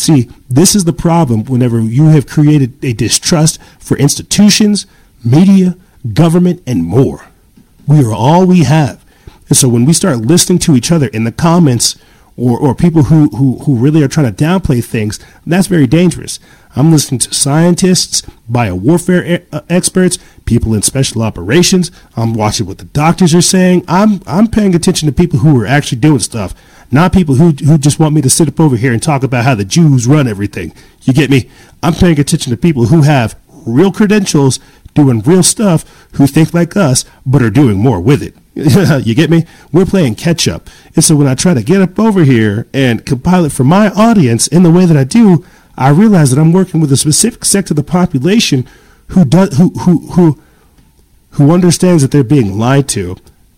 See, this is the problem whenever you have created a distrust for institutions, media, government, and more. We are all we have. And so when we start listening to each other in the comments or, or people who, who, who really are trying to downplay things, that's very dangerous. I'm listening to scientists, biowarfare e- uh, experts, people in special operations. I'm watching what the doctors are saying. I'm, I'm paying attention to people who are actually doing stuff not people who who just want me to sit up over here and talk about how the Jews run everything. You get me? I'm paying attention to people who have real credentials, doing real stuff, who think like us, but are doing more with it. you get me? We're playing catch up. And so when I try to get up over here and compile it for my audience in the way that I do, I realize that I'm working with a specific sector of the population who does who who who who understands that they're being lied to,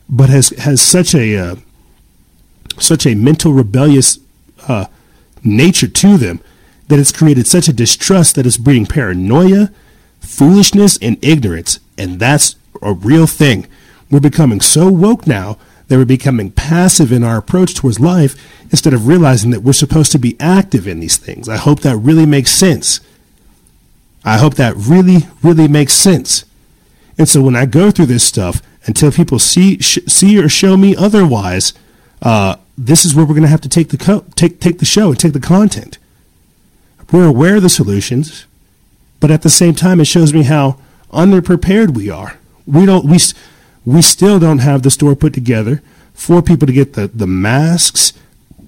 but has has such a uh, such a mental rebellious uh, nature to them that it's created such a distrust that it's breeding paranoia, foolishness, and ignorance, and that's a real thing. We're becoming so woke now that we're becoming passive in our approach towards life instead of realizing that we're supposed to be active in these things. I hope that really makes sense. I hope that really, really makes sense. And so when I go through this stuff, until people see sh- see or show me otherwise, uh, this is where we're going to have to take the co- take take the show and take the content. We're aware of the solutions, but at the same time, it shows me how underprepared we are. We don't we we still don't have the store put together for people to get the the masks,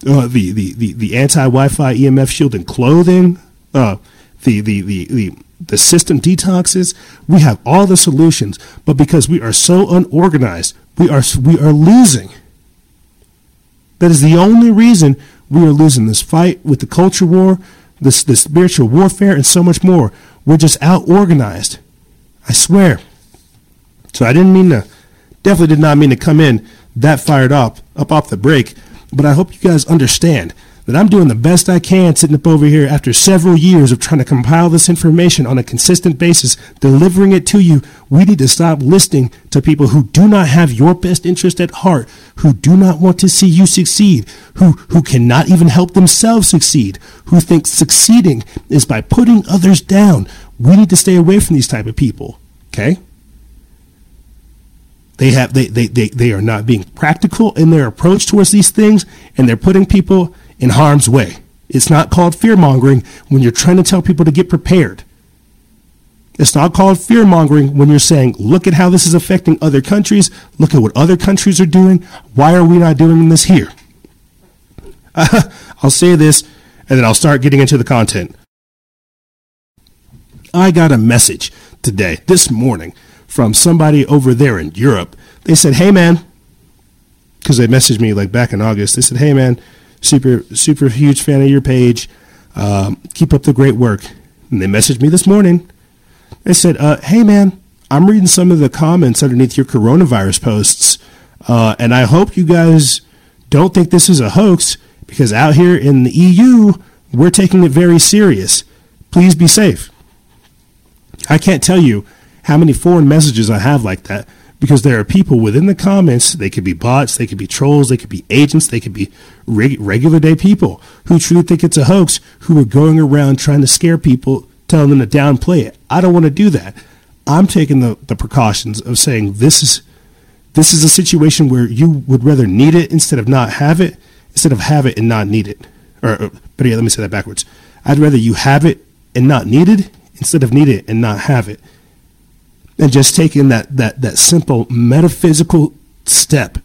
uh, the the the, the anti Wi-Fi EMF shielding clothing, uh, the, the the the the system detoxes. We have all the solutions, but because we are so unorganized, we are we are losing. That is the only reason we are losing this fight with the culture war, this this spiritual warfare, and so much more. We're just out organized. I swear. So I didn't mean to, definitely did not mean to come in that fired up, up off the break. But I hope you guys understand that I'm doing the best I can sitting up over here after several years of trying to compile this information on a consistent basis, delivering it to you. We need to stop listening to people who do not have your best interest at heart, who do not want to see you succeed, who, who cannot even help themselves succeed, who think succeeding is by putting others down. We need to stay away from these type of people. Okay? They have they, they, they, they are not being practical in their approach towards these things and they're putting people in harm's way. It's not called fear mongering when you're trying to tell people to get prepared. It's not called fear mongering when you're saying, look at how this is affecting other countries. Look at what other countries are doing. Why are we not doing this here? I'll say this and then I'll start getting into the content. I got a message today, this morning, from somebody over there in Europe. They said, hey man, because they messaged me like back in August. They said, hey man, super super huge fan of your page. Um, keep up the great work. And they messaged me this morning. They said, uh, "Hey man, I'm reading some of the comments underneath your coronavirus posts, uh, and I hope you guys don't think this is a hoax because out here in the EU, we're taking it very serious. Please be safe." I can't tell you how many foreign messages I have like that because there are people within the comments. They could be bots, they could be trolls, they could be agents, they could be reg- regular day people who truly think it's a hoax, who are going around trying to scare people, telling them to downplay it. I don't want to do that. I'm taking the, the precautions of saying this is this is a situation where you would rather need it instead of not have it, instead of have it and not need it. Or, or but yeah, let me say that backwards. I'd rather you have it and not need it instead of need it and not have it and just taking that that that simple metaphysical step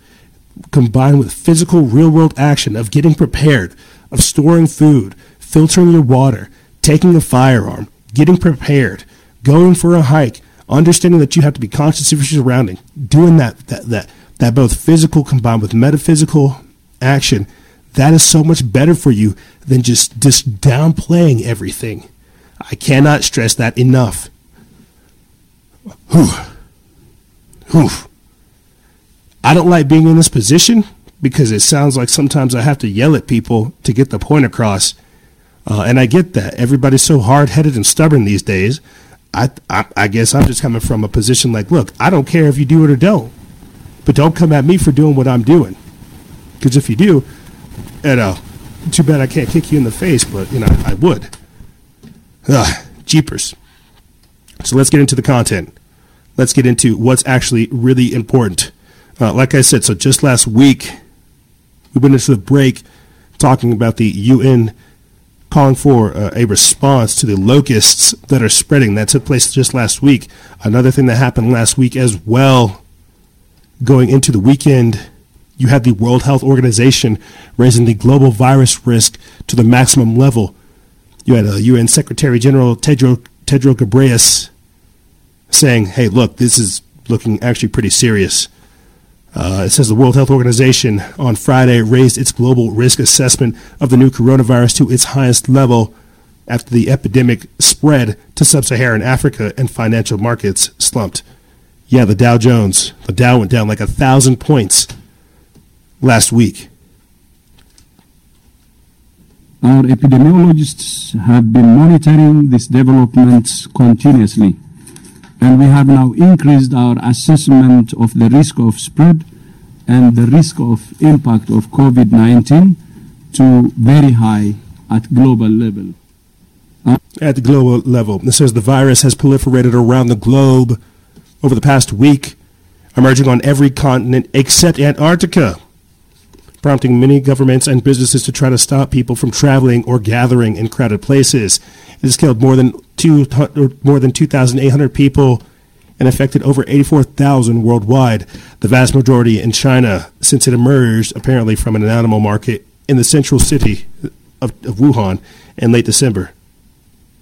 combined with physical real world action of getting prepared of storing food filtering your water taking a firearm getting prepared going for a hike understanding that you have to be conscious of your surrounding doing that that that that both physical combined with metaphysical action that is so much better for you than just just downplaying everything. I cannot stress that enough Whew. Whew. I don't like being in this position because it sounds like sometimes I have to yell at people to get the point across. Uh, and I get that. Everybody's so hard headed and stubborn these days. I, I, I guess I'm just coming from a position like, look, I don't care if you do it or don't, but don't come at me for doing what I'm doing. Because if you do, you know, too bad I can't kick you in the face, but, you know, I would. Ugh, jeepers. So let's get into the content. Let's get into what's actually really important. Uh, like I said, so just last week, we went into the break talking about the UN calling for uh, a response to the locusts that are spreading. That took place just last week. Another thing that happened last week as well, going into the weekend, you had the World Health Organization raising the global virus risk to the maximum level. You had a UN Secretary General Tedros Tedros Ghebreyesus saying, hey, look, this is looking actually pretty serious. Uh, it says the World Health Organization on Friday raised its global risk assessment of the new coronavirus to its highest level after the epidemic spread to sub Saharan Africa and financial markets slumped. Yeah, the Dow Jones, the Dow went down like a thousand points last week. Our epidemiologists have been monitoring this development continuously, and we have now increased our assessment of the risk of spread and the risk of impact of COVID-19 to very high at global level. Uh, at the global level, it says the virus has proliferated around the globe over the past week, emerging on every continent except Antarctica prompting many governments and businesses to try to stop people from traveling or gathering in crowded places. It has killed more than more than 2,800 people and affected over 84,000 worldwide, the vast majority in China, since it emerged apparently from an animal market in the central city of, of Wuhan in late December.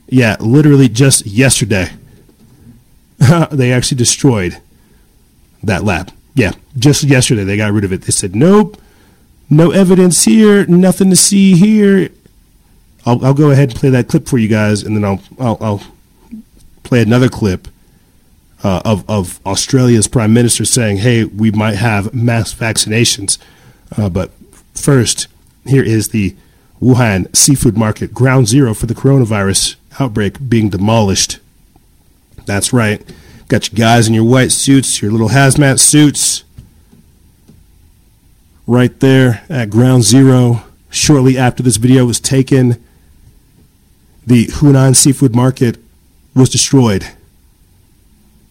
Yeah, literally just yesterday, they actually destroyed that lab. Yeah, just yesterday they got rid of it. They said, nope, no evidence here, nothing to see here. I'll, I'll go ahead and play that clip for you guys, and then I'll I'll, I'll play another clip uh, of of Australia's prime minister saying, "Hey, we might have mass vaccinations," uh, but first, here is the Wuhan seafood market, ground zero for the coronavirus outbreak, being demolished. That's right. Got you guys in your white suits, your little hazmat suits right there at ground zero shortly after this video was taken. The Hunan seafood market was destroyed.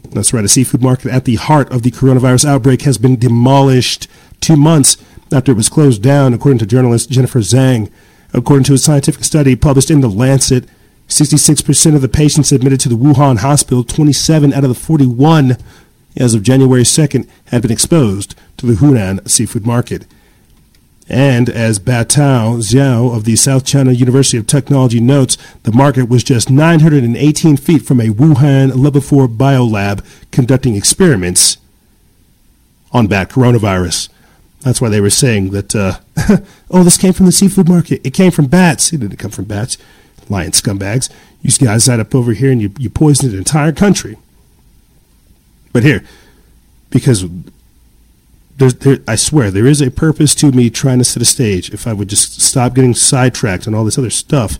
That's right, a seafood market at the heart of the coronavirus outbreak has been demolished two months after it was closed down, according to journalist Jennifer Zhang. According to a scientific study published in The Lancet, 66% of the patients admitted to the Wuhan hospital, 27 out of the 41 as of January 2nd, had been exposed to the Hunan seafood market. And as Botao Xiao of the South China University of Technology notes, the market was just 918 feet from a Wuhan level 4 biolab conducting experiments on bat coronavirus. That's why they were saying that, uh, oh, this came from the seafood market. It came from bats. It didn't come from bats. Lion scumbags. You guys sat up over here and you, you poisoned an entire country. But here, because there, I swear, there is a purpose to me trying to set a stage. If I would just stop getting sidetracked and all this other stuff,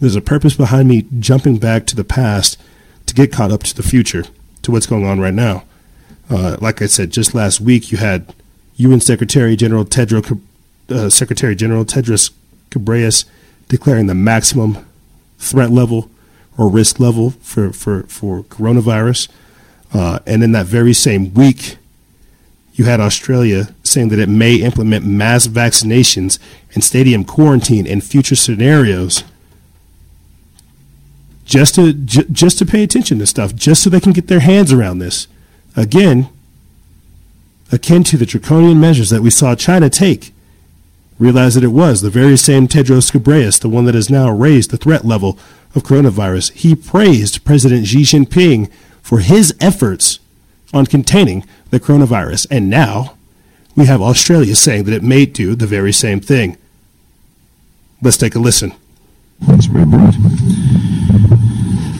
there's a purpose behind me jumping back to the past to get caught up to the future, to what's going on right now. Uh, like I said, just last week you had UN Secretary General Tedros, uh, Secretary General Tedros Ghebreyesus declaring the maximum threat level or risk level for for for coronavirus, uh, and in that very same week, you had Australia saying that it may implement mass vaccinations and stadium quarantine in future scenarios just to j- just to pay attention to stuff, just so they can get their hands around this. Again, akin to the draconian measures that we saw China take. Realize that it was the very same Tedros Ghebreyesus, the one that has now raised the threat level of coronavirus. He praised President Xi Jinping for his efforts on containing the coronavirus. And now we have Australia saying that it may do the very same thing. Let's take a listen. That's.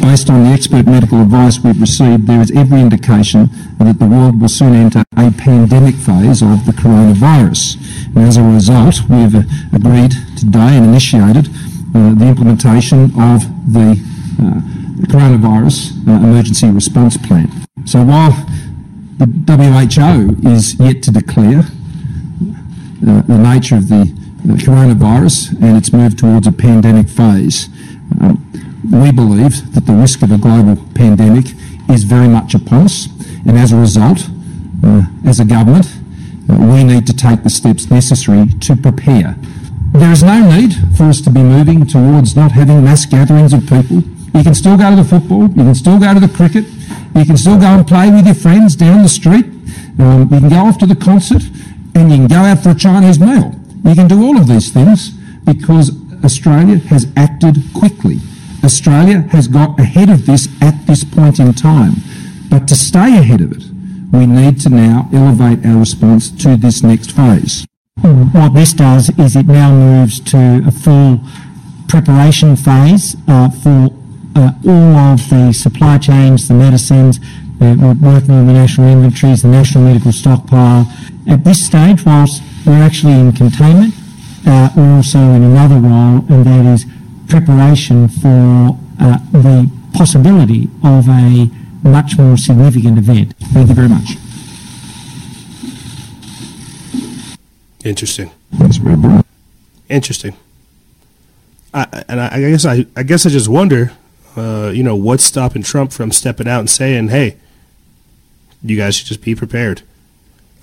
Based on the expert medical advice we've received, there is every indication that the world will soon enter a pandemic phase of the coronavirus. And as a result, we've uh, agreed today and initiated uh, the implementation of the uh, coronavirus uh, emergency response plan. So while the WHO is yet to declare uh, the nature of the uh, coronavirus and its move towards a pandemic phase. Um, we believe that the risk of a global pandemic is very much upon us, and as a result, uh, as a government, uh, we need to take the steps necessary to prepare. There is no need for us to be moving towards not having mass gatherings of people. You can still go to the football, you can still go to the cricket, you can still go and play with your friends down the street. Um, you can go off to the concert and you can go out for a Chinese meal. You can do all of these things because Australia has acted quickly. Australia has got ahead of this at this point in time. But to stay ahead of it, we need to now elevate our response to this next phase. What this does is it now moves to a full preparation phase uh, for uh, all of the supply chains, the medicines, uh, we're working on the national inventories, the national medical stockpile. At this stage, whilst we're actually in containment, uh, we're also in another role, and that is preparation for uh, the possibility of a much more significant event. Thank you very much. Interesting. That's very broad. Interesting. I, and I, I guess I, I guess I just wonder, uh, you know, what's stopping Trump from stepping out and saying, "Hey, you guys should just be prepared."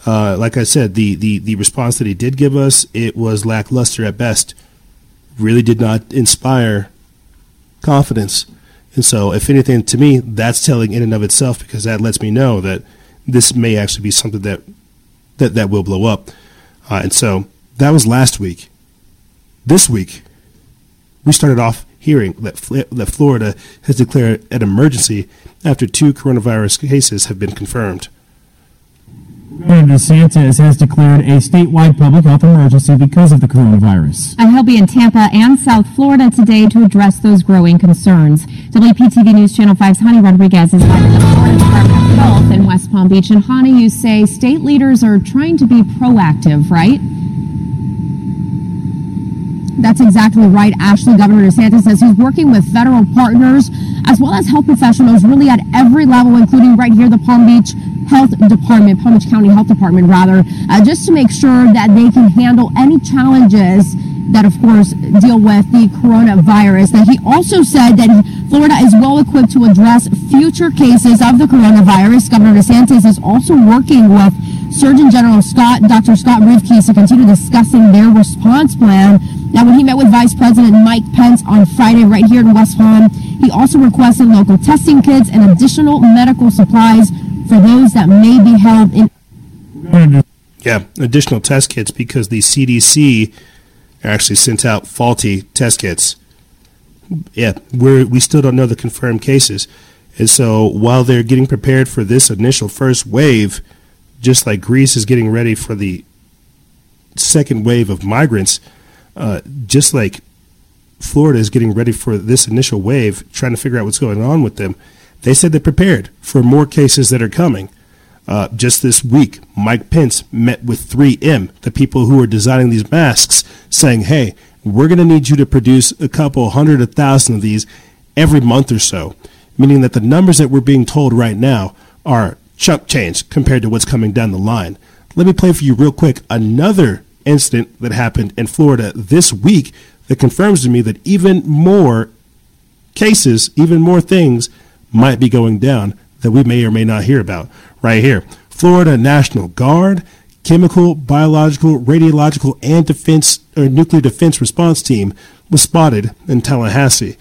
Uh, like I said, the, the the response that he did give us it was lackluster at best. Really did not inspire confidence. And so, if anything, to me, that's telling in and of itself because that lets me know that this may actually be something that that, that will blow up. Uh, and so that was last week. This week, we started off hearing that, that Florida has declared an emergency after two coronavirus cases have been confirmed. Governor DeSantis has declared a statewide public health emergency because of the coronavirus. And he'll be in Tampa and South Florida today to address those growing concerns. WPTV News Channel 5's Hani Rodriguez is live at the Florida Department of Health in West Palm Beach. And Hani, you say state leaders are trying to be proactive, right? That's exactly right, Ashley. Governor DeSantis says he's working with federal partners as well as health professionals really at every level, including right here, the Palm Beach Health Department, Palm Beach County Health Department, rather, uh, just to make sure that they can handle any challenges that, of course, deal with the coronavirus. That he also said that Florida is well equipped to address future cases of the coronavirus. Governor DeSantis is also working with Surgeon General Scott, Dr. Scott Rivkees to continue discussing their response plan. Now, when he met with Vice President Mike Pence on Friday right here in West Palm, he also requested local testing kits and additional medical supplies for those that may be held in. Yeah, additional test kits because the CDC actually sent out faulty test kits. Yeah, we we still don't know the confirmed cases. And so while they're getting prepared for this initial first wave, just like Greece is getting ready for the second wave of migrants, uh, just like Florida is getting ready for this initial wave, trying to figure out what's going on with them, they said they're prepared for more cases that are coming. Uh, just this week, Mike Pence met with 3M, the people who are designing these masks, saying, hey, we're going to need you to produce a couple hundred, a thousand of these every month or so, meaning that the numbers that we're being told right now are chunk change compared to what's coming down the line. Let me play for you real quick another incident that happened in Florida this week that confirms to me that even more cases, even more things might be going down that we may or may not hear about right here. Florida National Guard, Chemical, Biological, Radiological, and Defense or Nuclear Defense Response Team was spotted in Tallahassee.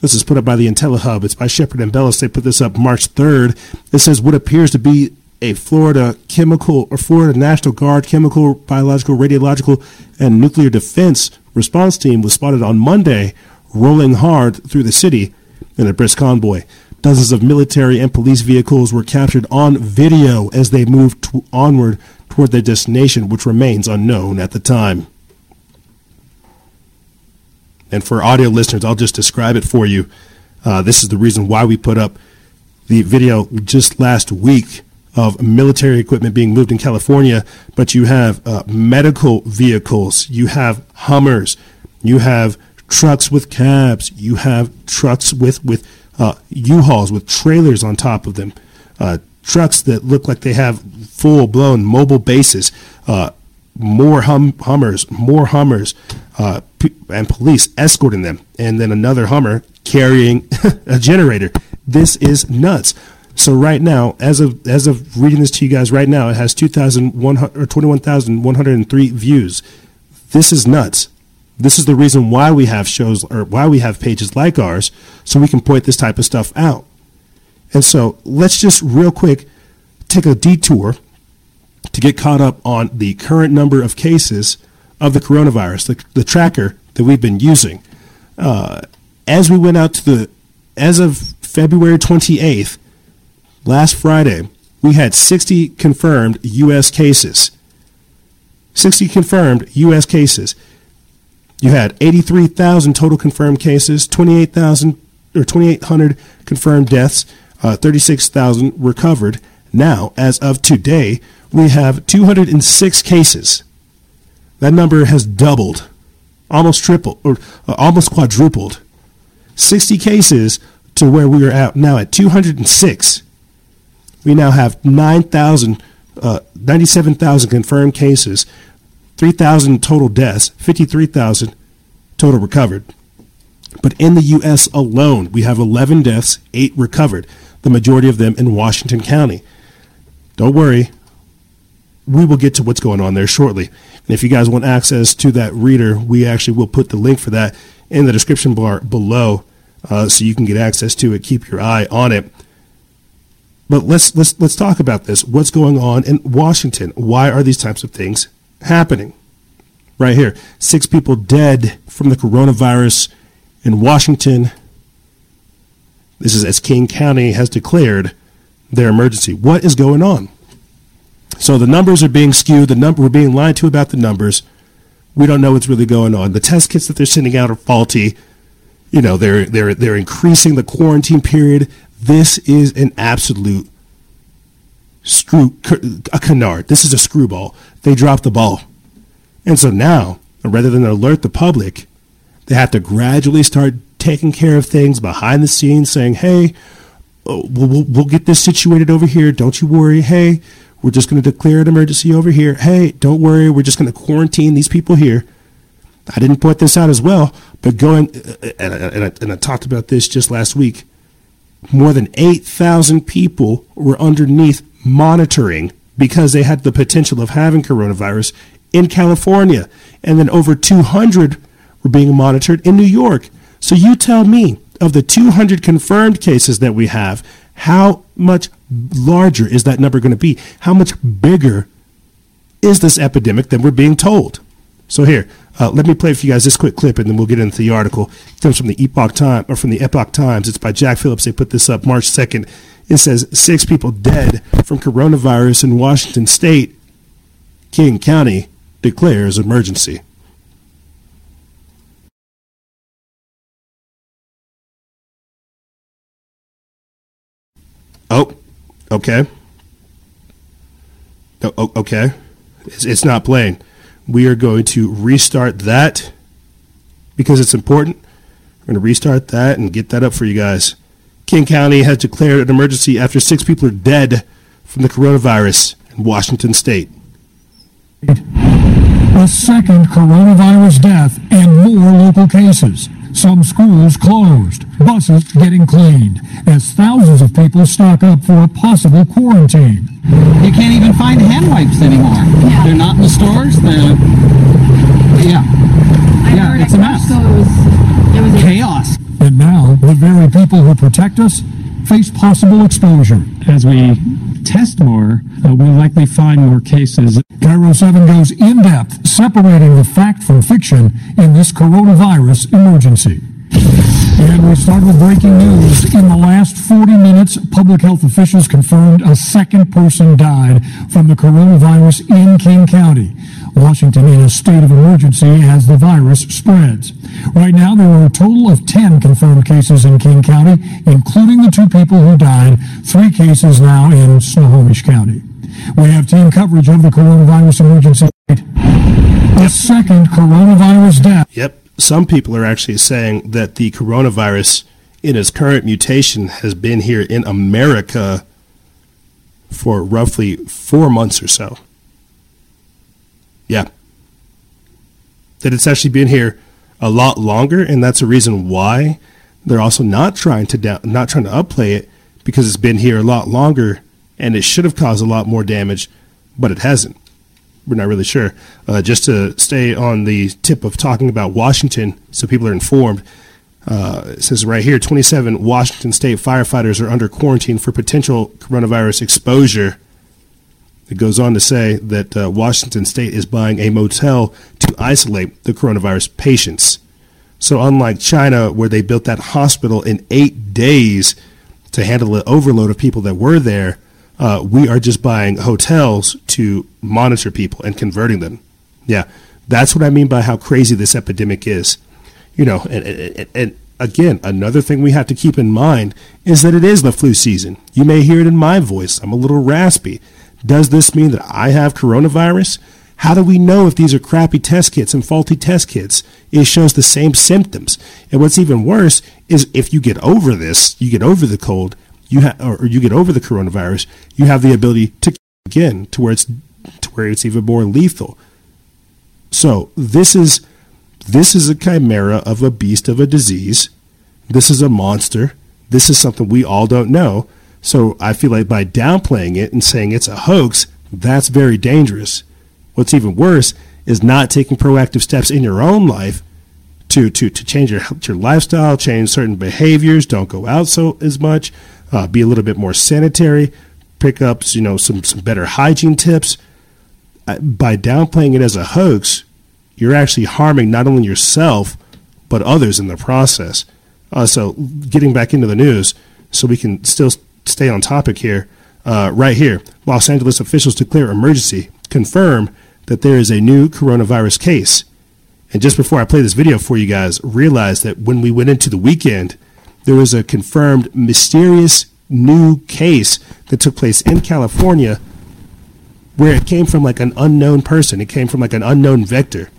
This is put up by the IntelliHub. It's by Shepard Ambellas. They put this up March 3rd. It says what appears to be a Florida chemical or Florida National Guard chemical, biological, radiological, and nuclear defense response team was spotted on Monday rolling hard through the city in a brisk convoy. Dozens of military and police vehicles were captured on video as they moved to onward toward their destination, which remains unknown at the time. And for audio listeners, I'll just describe it for you. Uh, this is the reason why we put up the video just last week of military equipment being moved in California, but you have uh, medical vehicles, you have Hummers, you have trucks with cabs, you have trucks with with uh, U-Hauls with trailers on top of them, uh, trucks that look like they have full blown mobile bases, uh, more hum- Hummers, more Hummers, uh, p- and police escorting them, and then another Hummer carrying a generator. This is nuts. So right now, as of as of reading this to you guys right now, it has two thousand one hundred or twenty one thousand one hundred and three views. This is nuts. This is the reason why we have shows or why we have pages like ours, so we can point this type of stuff out. And so let's just real quick take a detour to get caught up on the current number of cases of the coronavirus, the, the tracker that we've been using. Uh, as we went out to the, as of February 28th, last Friday, we had 60 confirmed U.S. cases. 60 confirmed U.S. cases. you had 83,000 total confirmed cases, 28,000 or 2,800 confirmed deaths, uh, 36,000 recovered. Now, as of today, we have 206 cases. That number has doubled, almost tripled, or uh, almost quadrupled. 60 cases to where we are at now at 206. We now have 9,000, uh, 97,000 confirmed cases, 3,000 total deaths, 53,000 total recovered. But in the U.S. alone, we have 11 deaths, 8 recovered, the majority of them in Washington County. Don't worry, we will get to what's going on there shortly. And if you guys want access to that reader, we actually will put the link for that in the description bar below uh, so you can get access to it. Keep your eye on it. But let's let's let's talk about this. What's going on in Washington? Why are these types of things happening? Right here, six people dead from the coronavirus in Washington. This is as King County has declared their emergency. What is going on? So the numbers are being skewed. The number we're being lied to about the numbers. We don't know what's really going on. The test kits that they're sending out are faulty. You know, they're they're they're increasing the quarantine period. This is an absolute screw a canard. This is a screwball. They dropped the ball. And so now, rather than alert the public, they have to gradually start taking care of things behind the scenes, saying, "Hey, uh, we'll, we'll, we'll get this situated over here. Don't you worry. Hey, we're just going to declare an emergency over here. Hey, don't worry. We're just going to quarantine these people here. I didn't point this out as well, but going, uh, and, and, I, and I talked about this just last week. More than 8,000 people were underneath monitoring because they had the potential of having coronavirus in California. And then over 200 were being monitored in New York. So you tell me, of the 200 confirmed cases that we have, how much larger is that number going to be? How much bigger is this epidemic than we're being told? So here, uh, let me play for you guys this quick clip, and then we'll get into the article. It comes from the Epoch Time or from the Epoch Times. It's by Jack Phillips. They put this up March second. It says six people dead from coronavirus in Washington State. King County declares emergency. Oh, okay. Oh, oh, okay. It's, it's not playing. We are going to restart that because it's important. We're going to restart that and get that up for you guys. King County has declared an emergency after six people are dead from the coronavirus in Washington state. A second coronavirus death and more local cases. Some schools closed, buses getting cleaned, as thousands of people stock up for a possible quarantine. You can't even find hand wipes anymore. Yeah. They're not in the stores. They're, yeah. I yeah, it's a mess. It was, it was chaos. And now, the very people who protect us face possible exposure. As we test more, uh, we'll likely find more cases. KIRO 7 goes in depth, separating the fact from fiction in this coronavirus emergency. And we start with breaking news. In the last 40 minutes, public health officials confirmed a second person died from the coronavirus in King County. Washington in a state of emergency as the virus spreads. Right now, there are a total of 10 confirmed cases in King County, including the two people who died, three cases now in Snohomish County. We have team coverage of the coronavirus emergency. The second coronavirus death. Yep. Some people are actually saying that the coronavirus in its current mutation has been here in America for roughly four months or so. Yeah. That it's actually been here a lot longer, and that's a reason why they're also not trying to down, not trying to upplay it because it's been here a lot longer, and it should have caused a lot more damage, but it hasn't. We're not really sure. Uh, just to stay on the tip of talking about Washington, so people are informed. Uh, it says right here 27 Washington state firefighters are under quarantine for potential coronavirus exposure. It goes on to say that uh, Washington State is buying a motel to isolate the coronavirus patients. So, unlike China, where they built that hospital in eight days to handle the overload of people that were there, uh, we are just buying hotels to monitor people and converting them. Yeah, That's what I mean by how crazy this epidemic is. You know, and, and, and again, another thing we have to keep in mind is that it is the flu season. You may hear it in my voice. I'm a little raspy. Does this mean that I have coronavirus? How do we know if these are crappy test kits and faulty test kits? It shows the same symptoms. And what's even worse is if you get over this, you get over the cold, you ha- or you get over the coronavirus, you have the ability to again to where it's to where it's even more lethal. So this is this is a chimera of a beast of a disease. This is a monster. This is something we all don't know. So I feel like by downplaying it and saying it's a hoax, that's very dangerous. What's even worse is not taking proactive steps in your own life to to, to change your your lifestyle, change certain behaviors. Don't go out so as much. Uh, be a little bit more sanitary. Pick up you know some some better hygiene tips. By downplaying it as a hoax, you're actually harming not only yourself but others in the process. Uh, so, getting back into the news, so we can still stay on topic here. Uh, right here, Los Angeles officials declare emergency, confirm that there is a new coronavirus case. And just before I play this video for you guys, realize that when we went into the weekend, there was a confirmed mysterious new case that took place in California where it came from like an unknown person. It came from like an unknown vector.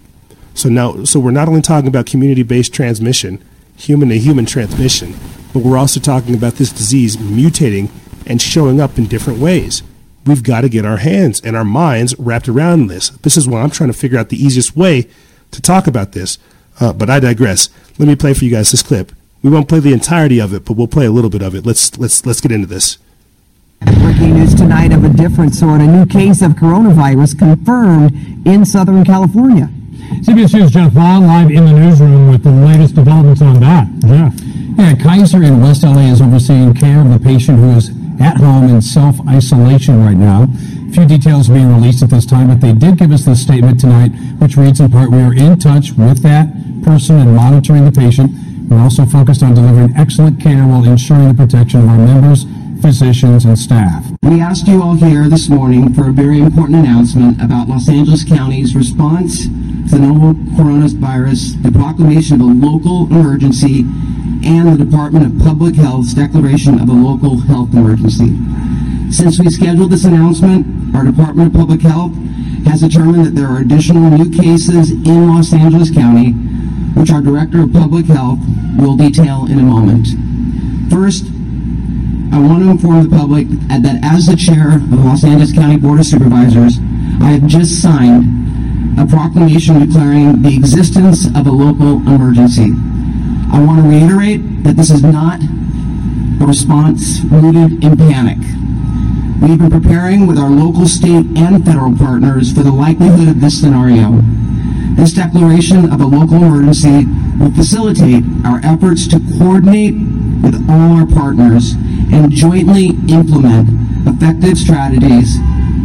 So now, so we're not only talking about community-based transmission, human to human transmission, but we're also talking about this disease mutating and showing up in different ways. We've got to get our hands and our minds wrapped around this. This is why I'm trying to figure out the easiest way to talk about this. Uh, but I digress. Let me play for you guys this clip. We won't play the entirety of it, but we'll play a little bit of it. Let's let's let's get into this. Breaking news tonight of a different sort. A new case of coronavirus confirmed in Southern California. CBS News' Jeff Vaughn live in the newsroom with the latest developments on that. Jeff. Yeah, Kaiser in West LA is overseeing care of the patient who is at home in self-isolation right now. Few details being released at this time, but they did give us this statement tonight, which reads in part, we are in touch with that person and monitoring the patient. We're also focused on delivering excellent care while ensuring the protection of our members, physicians, and staff. We asked you all here this morning for a very important announcement about Los Angeles County's response to the novel coronavirus, the proclamation of a local emergency, and the Department of Public Health's declaration of a local health emergency. Since we scheduled this announcement, our Department of Public Health has determined that there are additional new cases in Los Angeles County, which our Director of Public Health will detail in a moment. First, I want to inform the public that as the chair of Los Angeles County Board of Supervisors, I have just signed a proclamation declaring the existence of a local emergency. I want to reiterate that this is not a response rooted in panic. We've been preparing with our local, state, and federal partners for the likelihood of this scenario. This declaration of a local emergency will facilitate our efforts to coordinate with all our partners and jointly implement effective strategies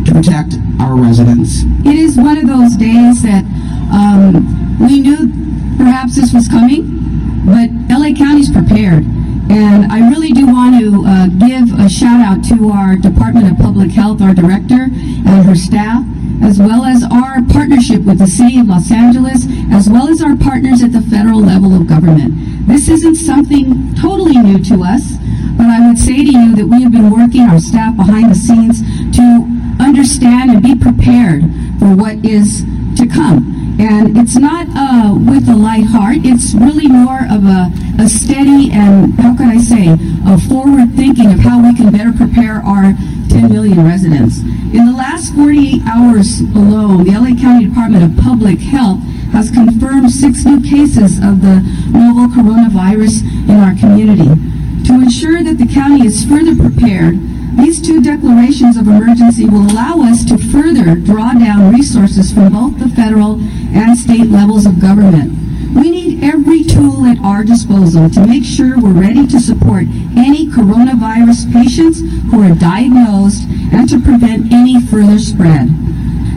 to protect our residents. It is one of those days that um, we knew perhaps this was coming, but LA County's prepared. And I really do want to uh, give a shout out to our Department of Public Health, our director and her staff, as well as our partnership with the City of Los Angeles, as well as our partners at the federal level of government. This isn't something totally new to us, but I would say to you that we have been working our staff behind the scenes to understand and be prepared for what is to come. And it's not uh, with a light heart. It's really more of a, a steady and, how can I say, a forward thinking of how we can better prepare our 10 million residents. In the last 48 hours alone, the LA County Department of Public Health has confirmed six new cases of the novel coronavirus in our community. To ensure that the county is further prepared, these two declarations of emergency will allow us to further draw down resources from both the federal and state levels of government. We need every tool at our disposal to make sure we're ready to support any coronavirus patients who are diagnosed and to prevent any further spread.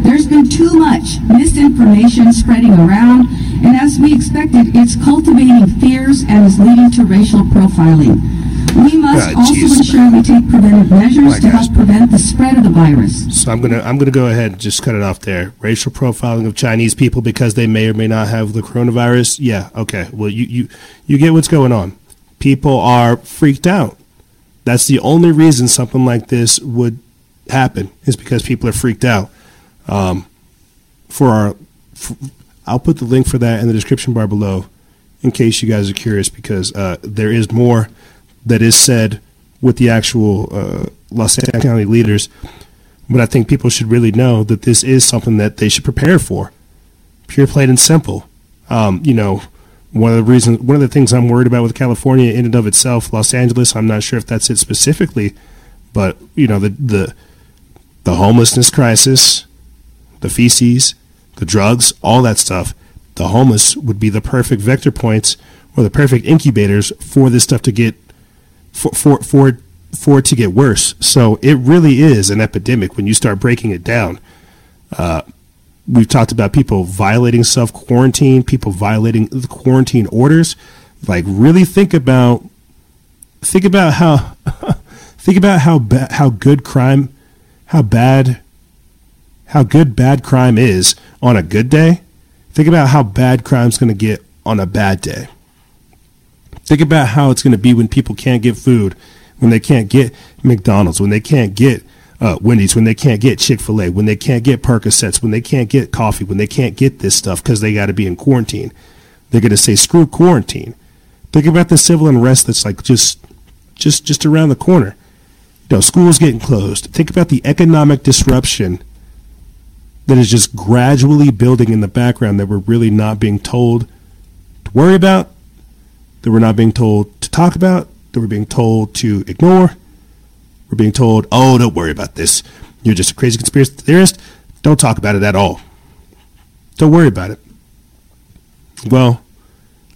There's been too much misinformation spreading around, and as we expected, it's cultivating fears and is leading to racial profiling. We must also ensure we take preventive measures my to gosh. help prevent the spread of the virus. So I'm gonna I'm gonna go ahead and just cut it off there. Racial profiling of Chinese people because they may or may not have the coronavirus. Yeah, okay. Well, you you you get what's going on. People are freaked out. That's the only reason something like this would happen is because people are freaked out. Um, for our, f I'll put the link for that in the description bar below, in case you guys are curious, because uh, there is more that is said with the actual uh, Los Angeles County leaders. But I think people should really know that this is something that they should prepare for. Pure, plain, and simple. Um, you know, one of the reasons, one of the things I'm worried about with California in and of itself, Los Angeles. I'm not sure if that's it specifically, but you know, the the the homelessness crisis, the feces, the drugs, all that stuff. The homeless would be the perfect vector points or the perfect incubators for this stuff to get for for for for it to get worse. So it really is an epidemic when you start breaking it down. Uh, we've talked about people violating self quarantine, people violating the quarantine orders. Like really think about think about how think about how ba- how good crime how bad how good bad crime is on a good day. Think about how bad crime's going to get on a bad day. Think about how it's going to be when people can't get food, when they can't get McDonald's, when they can't get uh, Wendy's, when they can't get Chick fil A, when they can't get Percocets, when they can't get coffee, when they can't get this stuff because they got to be in quarantine. They're going to say, screw quarantine. Think about the civil unrest that's like just, just, just around the corner. You know, schools getting closed. Think about the economic disruption that is just gradually building in the background that we're really not being told to worry about, that we're not being told to talk about, that we're being told to ignore. We're being told, oh, don't worry about this. You're just a crazy conspiracy theorist. Don't talk about it at all. Don't worry about it. Well,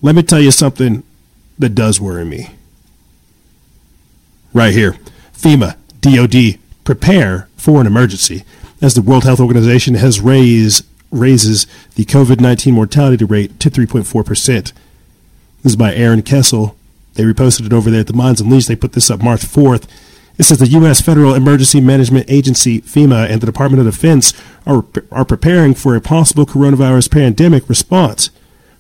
let me tell you something that does worry me. Right here FEMA, DOD, prepare for an emergency as the World Health Organization has raised raises the COVID 19 mortality rate to 3.4%. This is by Aaron Kesel. They reposted it over there at the Mind Unleashed. They put this up March 4th. It says the U.S. Federal Emergency Management Agency, FEMA, and the Department of Defense are, are preparing for a possible coronavirus pandemic response.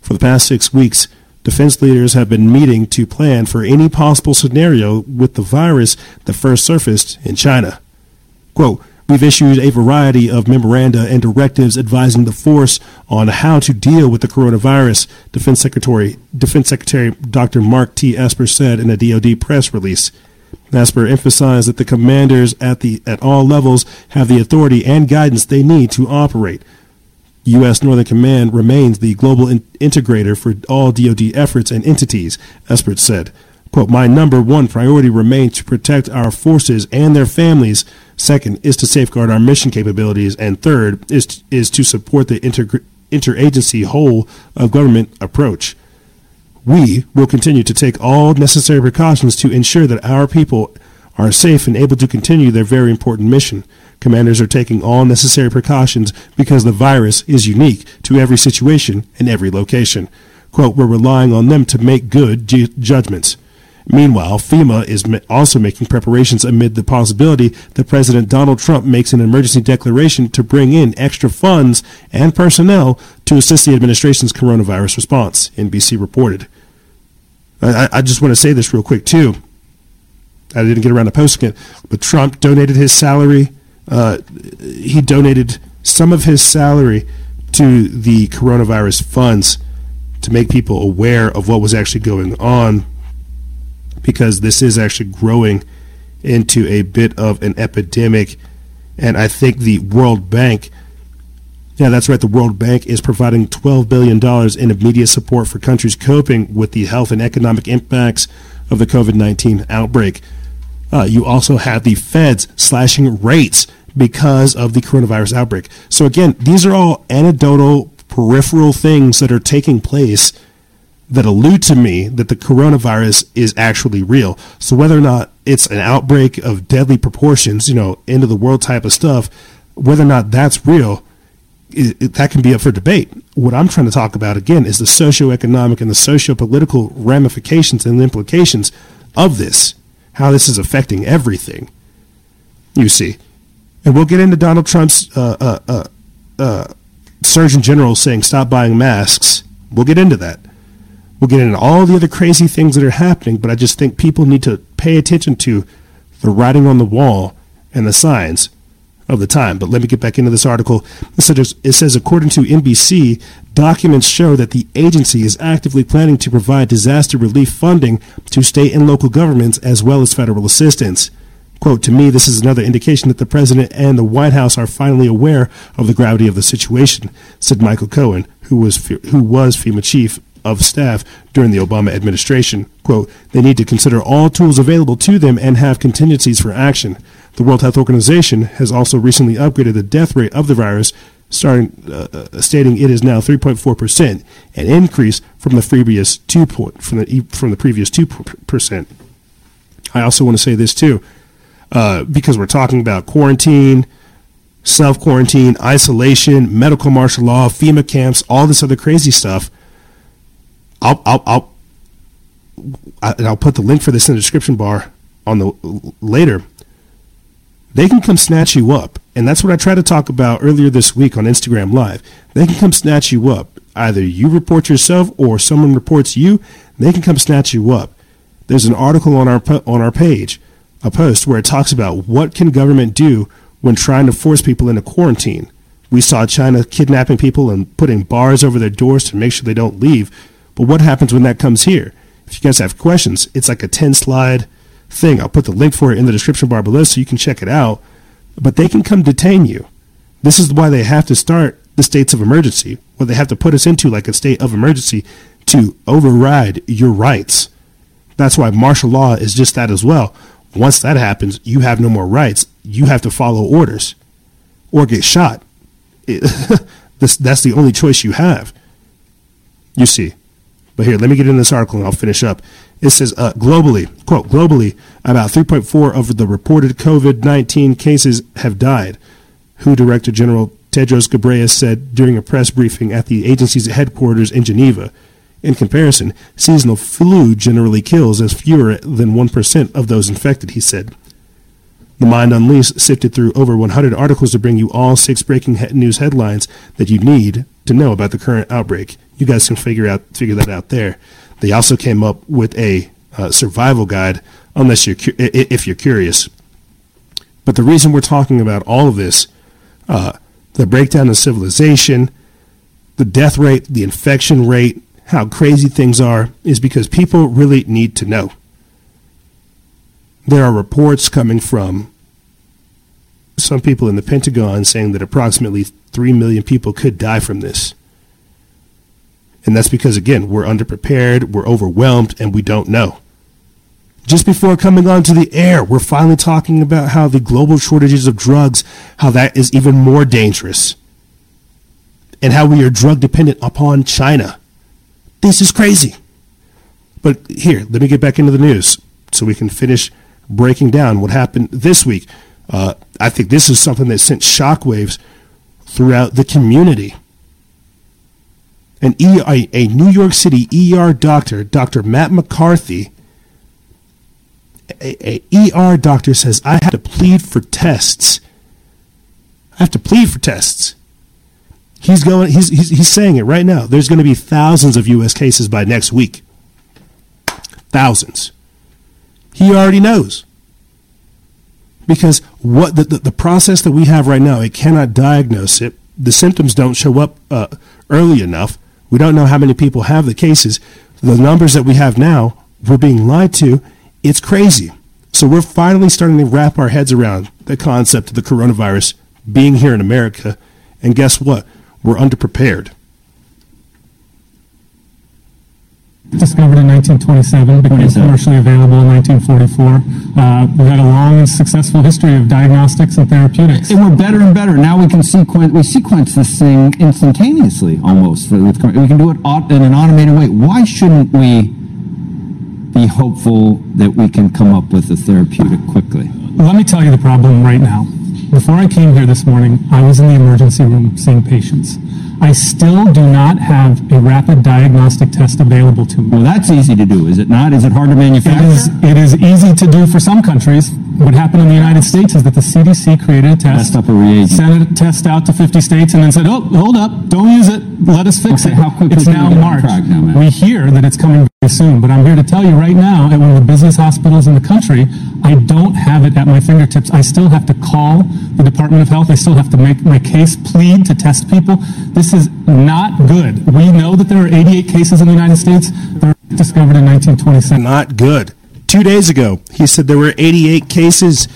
For the past six weeks, defense leaders have been meeting to plan for any possible scenario with the virus that first surfaced in China. Quote, We've issued a variety of memoranda and directives advising the force on how to deal with the coronavirus, Defense Secretary, Defense Secretary Dr. Mark T. Esper said in a DoD press release. Esper emphasized that the commanders at the at all levels have the authority and guidance they need to operate. U.S. Northern Command remains the global in- integrator for all DoD efforts and entities, Esper said. Quote, My number one priority remains to protect our forces and their families. Second is to safeguard our mission capabilities. And third is, is to support the inter- interagency whole of government approach. We will continue to take all necessary precautions to ensure that our people are safe and able to continue their very important mission. Commanders are taking all necessary precautions because the virus is unique to every situation and every location. Quote, we're relying on them to make good ju- judgments. Meanwhile, FEMA is also making preparations amid the possibility that President Donald Trump makes an emergency declaration to bring in extra funds and personnel to assist the administration's coronavirus response, NBC reported. I, I- just want to say this real quick, too. I didn't get around to posting it, but Trump donated his salary. Uh, he donated some of his salary to the coronavirus funds to make people aware of what was actually going on because this is actually growing into a bit of an epidemic. And I think the World Bank, yeah, that's right, the World Bank is providing $12 billion in immediate support for countries coping with the health and economic impacts of the COVID 19 outbreak. Uh, you also have the feds slashing rates because of the coronavirus outbreak. So, again, these are all anecdotal, peripheral things that are taking place that allude to me that the coronavirus is actually real. So whether or not it's an outbreak of deadly proportions, you know, end of the world type of stuff, whether or not that's real, it, it, that can be up for debate. What I'm trying to talk about again is the socioeconomic and the socio-political ramifications and implications of this. how this is affecting everything. You see. And we'll get into Donald Trump's uh, uh, uh, uh, Surgeon General saying stop buying masks. We'll get into that. We'll get into all the other crazy things that are happening, but I just think people need to pay attention to the writing on the wall and the signs of the time. But let me get back into this article. It says, according to NBC, documents show that the agency is actively planning to provide disaster relief funding to state and local governments as well as federal assistance. Quote, to me, this is another indication that the president and the White House are finally aware of the gravity of the situation, said Michael Cohen, who was, who was FEMA chief of staff during the Obama administration. Quote, they need to consider all tools available to them and have contingencies for action. The World Health Organization has also recently upgraded the death rate of the virus, starting, uh, uh stating it is now 3.4 percent, an increase from the previous two point, from the from the previous two percent. I also want to say this too, uh, because we're talking about quarantine, self quarantine, isolation, medical martial law, FEMA camps, all this other crazy stuff. I'll I'll I'll, I'll put the link for this in the description bar on the later. They can come snatch you up, and that's what I tried to talk about earlier this week on Instagram Live. They can come snatch you up. Either you report yourself or someone reports you. They can come snatch you up. There's an article on our on our page, a post where it talks about what can government do when trying to force people into quarantine. We saw China kidnapping people and putting bars over their doors to make sure they don't leave but what happens when that comes here? If you guys have questions, it's like a 10 slide thing. I'll put the link for it in the description bar below so you can check it out. But they can come detain you. This is why they have to start the states of emergency, what they have to put us into like a state of emergency to override your rights. That's why martial law is just that as well. Once that happens, you have no more rights. You have to follow orders or get shot. It, this, that's the only choice you have. You see. But here, let me get in this article and I'll finish up. It says uh, globally, quote, globally, about 3.4 of the reported COVID 19 cases have died, WHO Director General Tedros Ghebreyesus said during a press briefing at the agency's headquarters in Geneva. In comparison, seasonal flu generally kills as fewer than 1% of those infected, he said. The Mind Unleashed sifted through over 100 articles to bring you all six breaking news headlines that you need to know about the current outbreak. You guys can figure out figure that out there. They also came up with a uh, survival guide, unless you're cu- if you're curious. But the reason we're talking about all of this, uh, the breakdown of civilization, the death rate, the infection rate, how crazy things are, is because people really need to know. There are reports coming from some people in the Pentagon saying that approximately 3 million people could die from this. And that's because, again, we're underprepared, we're overwhelmed, and we don't know. Just before coming onto the air, we're finally talking about how the global shortages of drugs, how that is even more dangerous, and how we are drug dependent upon China. This is crazy. But here, let me get back into the news so we can finish breaking down what happened this week. Uh, I think this is something that sent shockwaves throughout the community. An e, a, New York City ER doctor, Dr. Matt McCarthy, a, a ER doctor says, I have to plead for tests. I have to plead for tests. He's going. He's, he's, he's saying it right now. There's going to be thousands of U.S. cases by next week. Thousands. He already knows. Because what the, the, the, process that we have right now, it cannot diagnose it. The symptoms don't show up uh, early enough. We don't know how many people have the cases. The numbers that we have now, we're being lied to. It's crazy. So we're finally starting to wrap our heads around the concept of the coronavirus being here in America. And guess what? We're underprepared. Discovered in 1927, became commercially available in 1944. Uh, we had a long and successful history of diagnostics and therapeutics. And we're better and better. Now we can sequence, we sequence this thing instantaneously almost. we can do it in an automated way. Why shouldn't we be hopeful that we can come up with a therapeutic quickly? Let me tell you the problem right now. Before I came here this morning, I was in the emergency room seeing patients. I still do not have a rapid diagnostic test available to me. Well, that's easy to do, is it not? Is it hard to manufacture? It is, it is easy to do for some countries. What happened in the United States is that the CDC created a test, up a reagent. sent a test out to 50 states, and then said, "Oh, hold up, don't use it. Let us fix Okay, it." how quickly it's now March. now, we hear that it's coming soon, but I'm here to tell you right now, at one of the busiest hospitals in the country, I don't have it at my fingertips. I still have to call the Department of Health. I still have to make my case plead to test people. This is not good. We know that there are 88 cases in the United States that were discovered in 1927. Not good. Two days ago, he said there were 88 cases.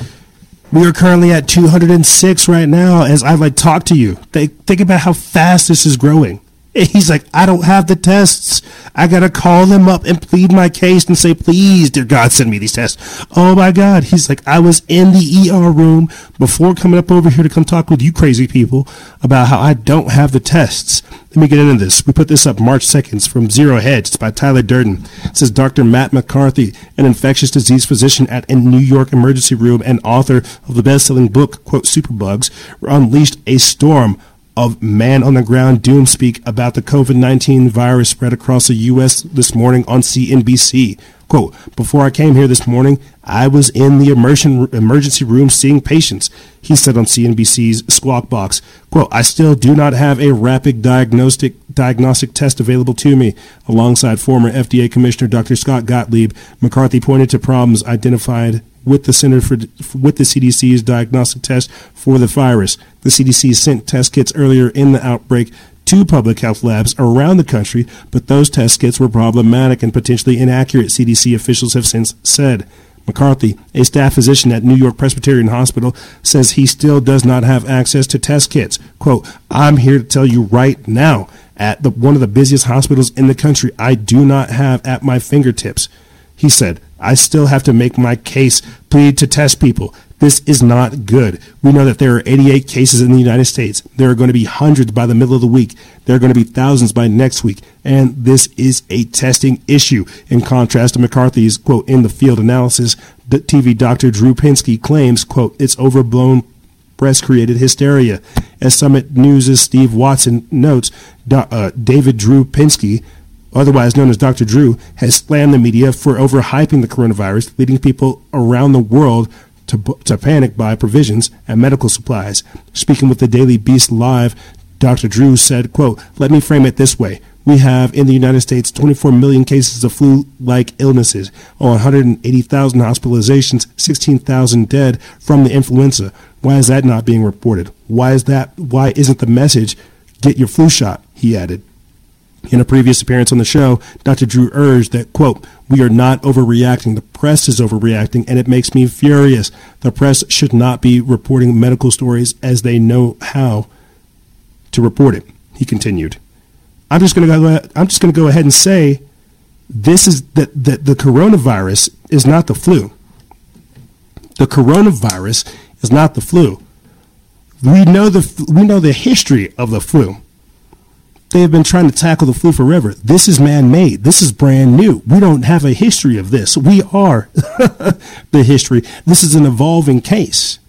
We are currently at 206 right now as I like talk to you. Think about how fast this is growing. He's like, I don't have the tests. I gotta call them up and plead my case and say, please, dear God, send me these tests. Oh my God. He's like, I was in the ER room before coming up over here to come talk with you crazy people about how I don't have the tests. Let me get into this. We put this up March 2nd from Zero Hedge. It's by Tyler Durden. It says Dr. Matt McCarthy, an infectious disease physician at a New York emergency room and author of the best-selling book, quote, Superbugs, unleashed a storm of man on the ground doom speak about the COVID 19 virus spread across the U.S. this morning on CNBC. Quote, before I came here this morning, I was in the immersion, emergency room seeing patients, he said on CNBC's Squawk Box. Quote, I still do not have a rapid diagnostic, diagnostic test available to me. Alongside former FDA Commissioner Dr. Scott Gottlieb, McCarthy pointed to problems identified with the Center for with the CDC's diagnostic test for the virus. The CDC sent test kits earlier in the outbreak to public health labs around the country, but those test kits were problematic and potentially inaccurate, CDC officials have since said. McCarthy, a staff physician at New York Presbyterian Hospital, says he still does not have access to test kits. Quote, I'm here to tell you right now, at the, one of the busiest hospitals in the country, I do not have at my fingertips. He said, I still have to make my case, plead to test people. This is not good. We know that there are 88 cases in the United States. There are going to be hundreds by the middle of the week. There are going to be thousands by next week. And this is a testing issue. In contrast to McCarthy's, quote, in the field analysis, the TV doctor Drew Pinsky claims, quote, it's overblown press created hysteria. As Summit News' Steve Watson notes, uh, David Drew Pinsky, otherwise known as Dr. Drew, has slammed the media for overhyping the coronavirus, leading people around the world to, to panic buy provisions and medical supplies. Speaking with the Daily Beast Live, Dr. Drew said, quote, let me frame it this way. We have in the United States 24 million cases of flu-like illnesses, 180,000 hospitalizations, 16,000 dead from the influenza. Why is that not being reported? Why is that? Why isn't the message, get your flu shot? He added. In a previous appearance on the show, Dr. Drew urged that, quote, we are not overreacting. The press is overreacting, and it makes me furious. The press should not be reporting medical stories as they know how to report it. He continued. I'm just going to go. I'm just going to go ahead and say, this is that the, the coronavirus is not the flu. The coronavirus is not the flu. We know the we know the history of the flu. They have been trying to tackle the flu forever. This is man-made. This is brand new. We don't have a history of this. We are the history. This is an evolving case.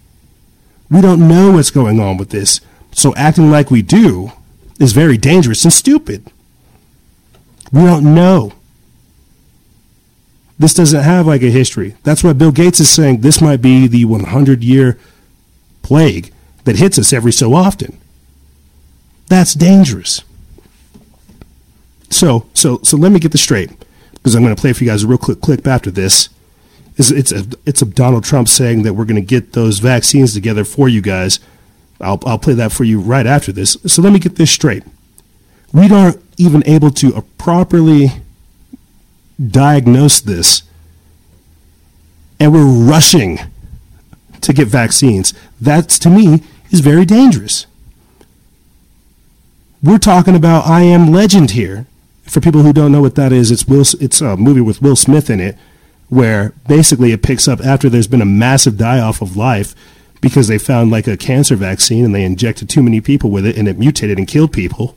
We don't know what's going on with this. So acting like we do is very dangerous and stupid. We don't know. This doesn't have like a history. That's why Bill Gates is saying this might be the 100 year plague that hits us every so often. That's dangerous. So, so, so let me get this straight because I'm going to play for you guys a real quick clip after this. It's, it's, a, it's a Donald Trump saying that we're going to get those vaccines together for you guys. I'll, I'll play that for you right after this. So let me get this straight. We aren't even able to uh, properly diagnose this, and we're rushing to get vaccines. That, to me, is very dangerous. We're talking about I Am Legend here. For people who don't know what that is, it's Will. It's a movie with Will Smith in it, where basically it picks up after there's been a massive die off of life because they found like a cancer vaccine and they injected too many people with it and it mutated and killed people.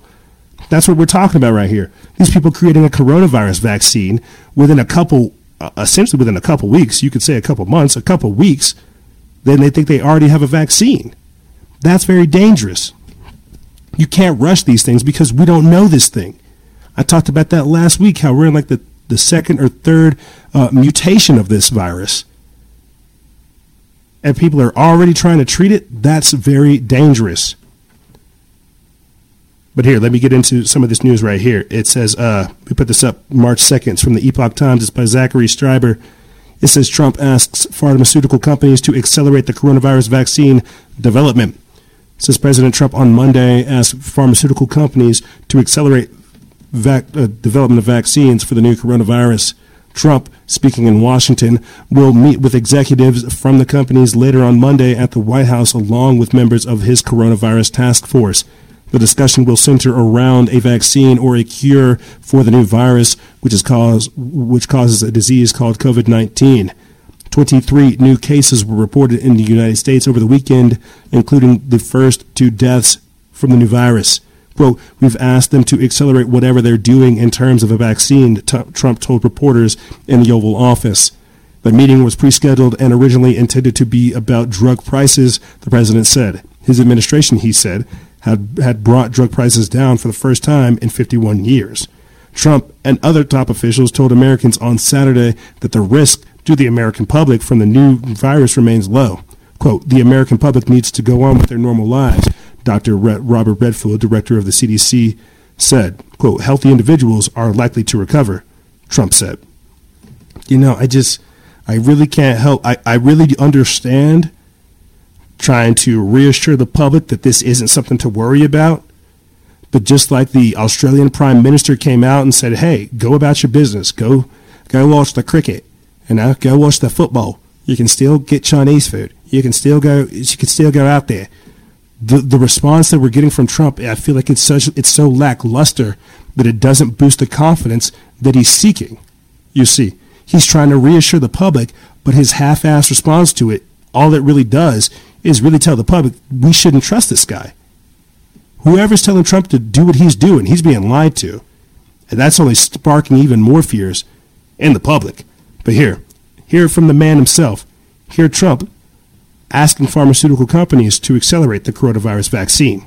That's what we're talking about right here. These people creating a coronavirus vaccine within a couple, uh, essentially within a couple weeks, you could say a couple months, a couple weeks, then they think they already have a vaccine. That's very dangerous. You can't rush these things because we don't know this thing. I talked about that last week, how we're in like the, the second or third uh, mutation of this virus. And people are already trying to treat it. That's very dangerous. But here, let me get into some of this news right here. It says, uh, we put this up March 2nd. It's from the Epoch Times. It's by Zachary Stieber. It says Trump asks pharmaceutical companies to accelerate the coronavirus vaccine development. It says President Trump on Monday asked pharmaceutical companies to accelerate vac- uh, development of vaccines for the new coronavirus. Trump, speaking in Washington, will meet with executives from the companies later on Monday at the White House along with members of his coronavirus task force. The discussion will center around a vaccine or a cure for the new virus, which, is cause, which causes a disease called COVID 19. 23 new cases were reported in the United States over the weekend, including the first two deaths from the new virus. Quote, we've asked them to accelerate whatever they're doing in terms of a vaccine, t- Trump told reporters in the Oval Office. The meeting was pre scheduled and originally intended to be about drug prices, the president said. His administration, he said, had, had brought drug prices down for the first time in 51 years. Trump and other top officials told Americans on Saturday that the risk to the American public from the new virus remains low. Quote, the American public needs to go on with their normal lives, Dr. Robert Redfield, director of the CDC, said. Quote, healthy individuals are likely to recover, Trump said. You know, I just, I really can't help, I, I really understand trying to reassure the public that this isn't something to worry about. But just like the Australian Prime Minister came out and said, "Hey, go about your business. Go, go watch the cricket, and now go watch the football. You can still get Chinese food. You can still go. You can still go out there." The the response that we're getting from Trump, I feel like it's such it's so lackluster that it doesn't boost the confidence that he's seeking. You see, he's trying to reassure the public, but his half-assed response to it, all it really does is really tell the public we shouldn't trust this guy. Whoever's telling Trump to do what he's doing, he's being lied to. And that's only sparking even more fears in the public. But here, hear from the man himself. Hear Trump asking pharmaceutical companies to accelerate the coronavirus vaccine.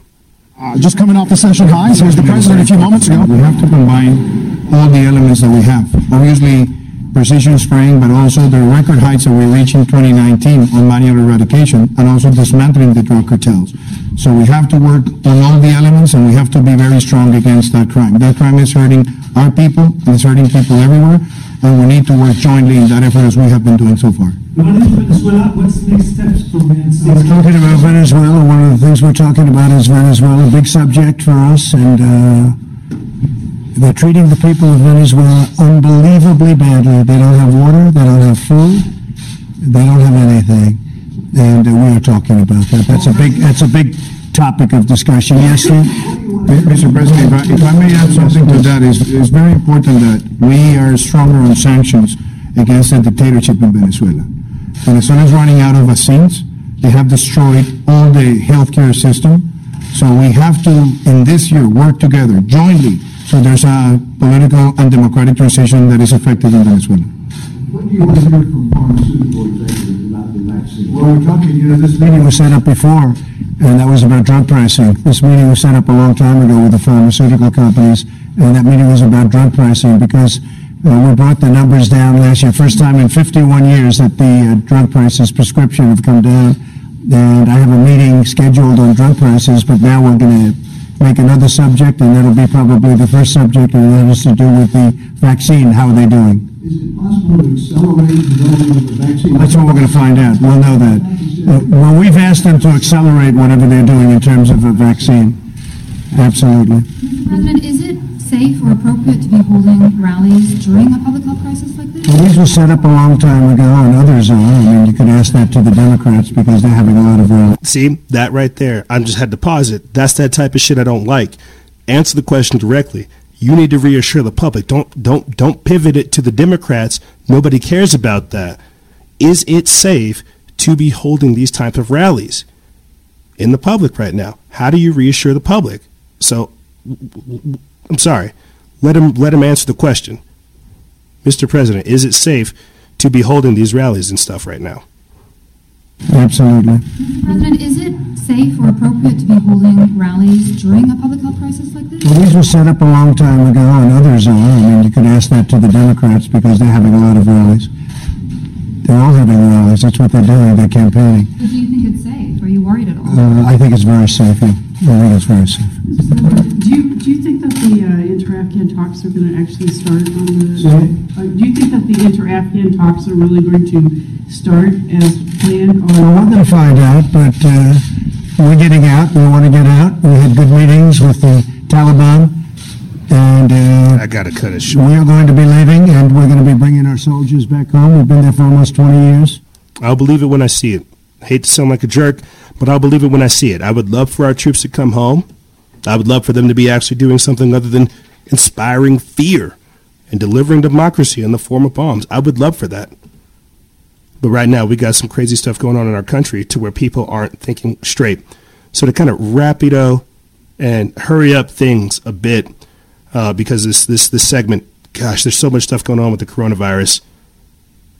Uh, just coming off the session highs, here's the president a few moments ago. We have to combine all the elements that we have. Obviously, precision spraying, but also the record heights that we reached in 2019 on manual eradication and also dismantling the drug cartels. So we have to work on all the elements and we have to be very strong against that crime. That crime is hurting our people and it's hurting people everywhere and we need to work jointly in that effort as we have been doing so far. Venezuela, what's next steps for Venezuela? We're talking about Venezuela. One of the things we're talking about is Venezuela, a big subject for us and uh, they're treating the people of Venezuela unbelievably badly. They don't have water, they don't have food, they don't have anything. And uh, we are talking about that. That's a big that's a big topic of discussion. Yes, Steve? Mr. President, if I, if I may add something to that, it's, it's very important that we are stronger on sanctions against the dictatorship in Venezuela. Venezuela is running out of vaccines. They have destroyed all the healthcare system. So we have to, in this year, work together jointly so there's a political and democratic transition that is effective in Venezuela. What do you want to hear from pharmaceutical executives about the vaccine? Well, we're talking, you know, this meeting was set up before, and that was about drug pricing. This meeting was set up a long time ago with the pharmaceutical companies, and that meeting was about drug pricing because uh, we brought the numbers down last year. First time in 51 years that the uh, drug prices prescription have come down. And I have a meeting scheduled on drug prices, but now we're going to make another subject, and that'll be probably the first subject, and that has to do with the vaccine. How are they doing? Is it possible to accelerate the development of the vaccine? That's what we're going to find out. We'll know that. Well, we've asked them to accelerate whatever they're doing in terms of a vaccine. Absolutely. President, is it safe or appropriate to be holding rallies during a public health crisis like this? Well, these were set up a long time ago, and others are. I mean, you could ask that to the Democrats because they're having a lot of rallies. See, that right there. I just had to pause it. That's that type of shit I don't like. Answer the question directly. You need to reassure the public. Don't don't don't pivot it to the Democrats. Nobody cares about that. Is it safe to be holding these types of rallies in the public right now? How do you reassure the public? So I'm sorry. Let him let him answer the question. Mr. President, is it safe to be holding these rallies and stuff right now? Absolutely. President, is it safe or appropriate to be holding rallies during a public health crisis like this? Well, these were set up a long time ago, and others are. I mean, you could ask that to the Democrats because they're having a lot of rallies. They're all having rallies. That's what they're doing. They're campaigning. But do you think it's safe? Are you worried at all? Uh, I think it's very safe. Yeah. I think it's very safe. Do you, do you think that the uh, inter-Afghan talks are going to actually start on the? Sorry? Uh, do you think that the inter-Afghan talks are really going to start as planned? Well, we're going to find out, but uh, we're getting out. We want to get out. We had good meetings with the Taliban, and uh, I gotta cut it short. we are going to be leaving, and we're going to be bringing our soldiers back home. We've been there for almost 20 years. I'll believe it when I see it. Hate to sound like a jerk, but I'll believe it when I see it. I would love for our troops to come home. I would love for them to be actually doing something other than inspiring fear and delivering democracy in the form of bombs. I would love for that. But right now, we got some crazy stuff going on in our country to where people aren't thinking straight. So to kind of rapido and hurry up things a bit, uh, because this this this segment, gosh, there's so much stuff going on with the coronavirus.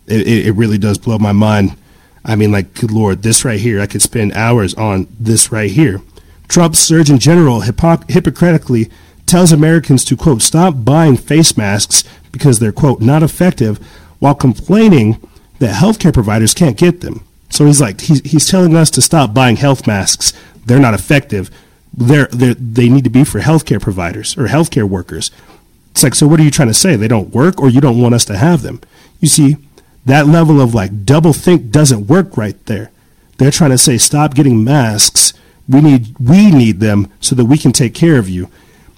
It, it, it really does blow my mind. I mean, like, good lord, this right here, I could spend hours on this right here. Trump's Surgeon General hypoc- hypocritically tells Americans to, quote, stop buying face masks because they're, quote, not effective, while complaining that healthcare providers can't get them. So he's like, he's, he's telling us to stop buying health masks. They're not effective. They're, they're, they need to be for healthcare providers or healthcare workers. It's like, so what are you trying to say? They don't work or you don't want us to have them? You see, that level of like double think doesn't work right there. They're trying to say, stop getting masks. We need, we need them so that we can take care of you.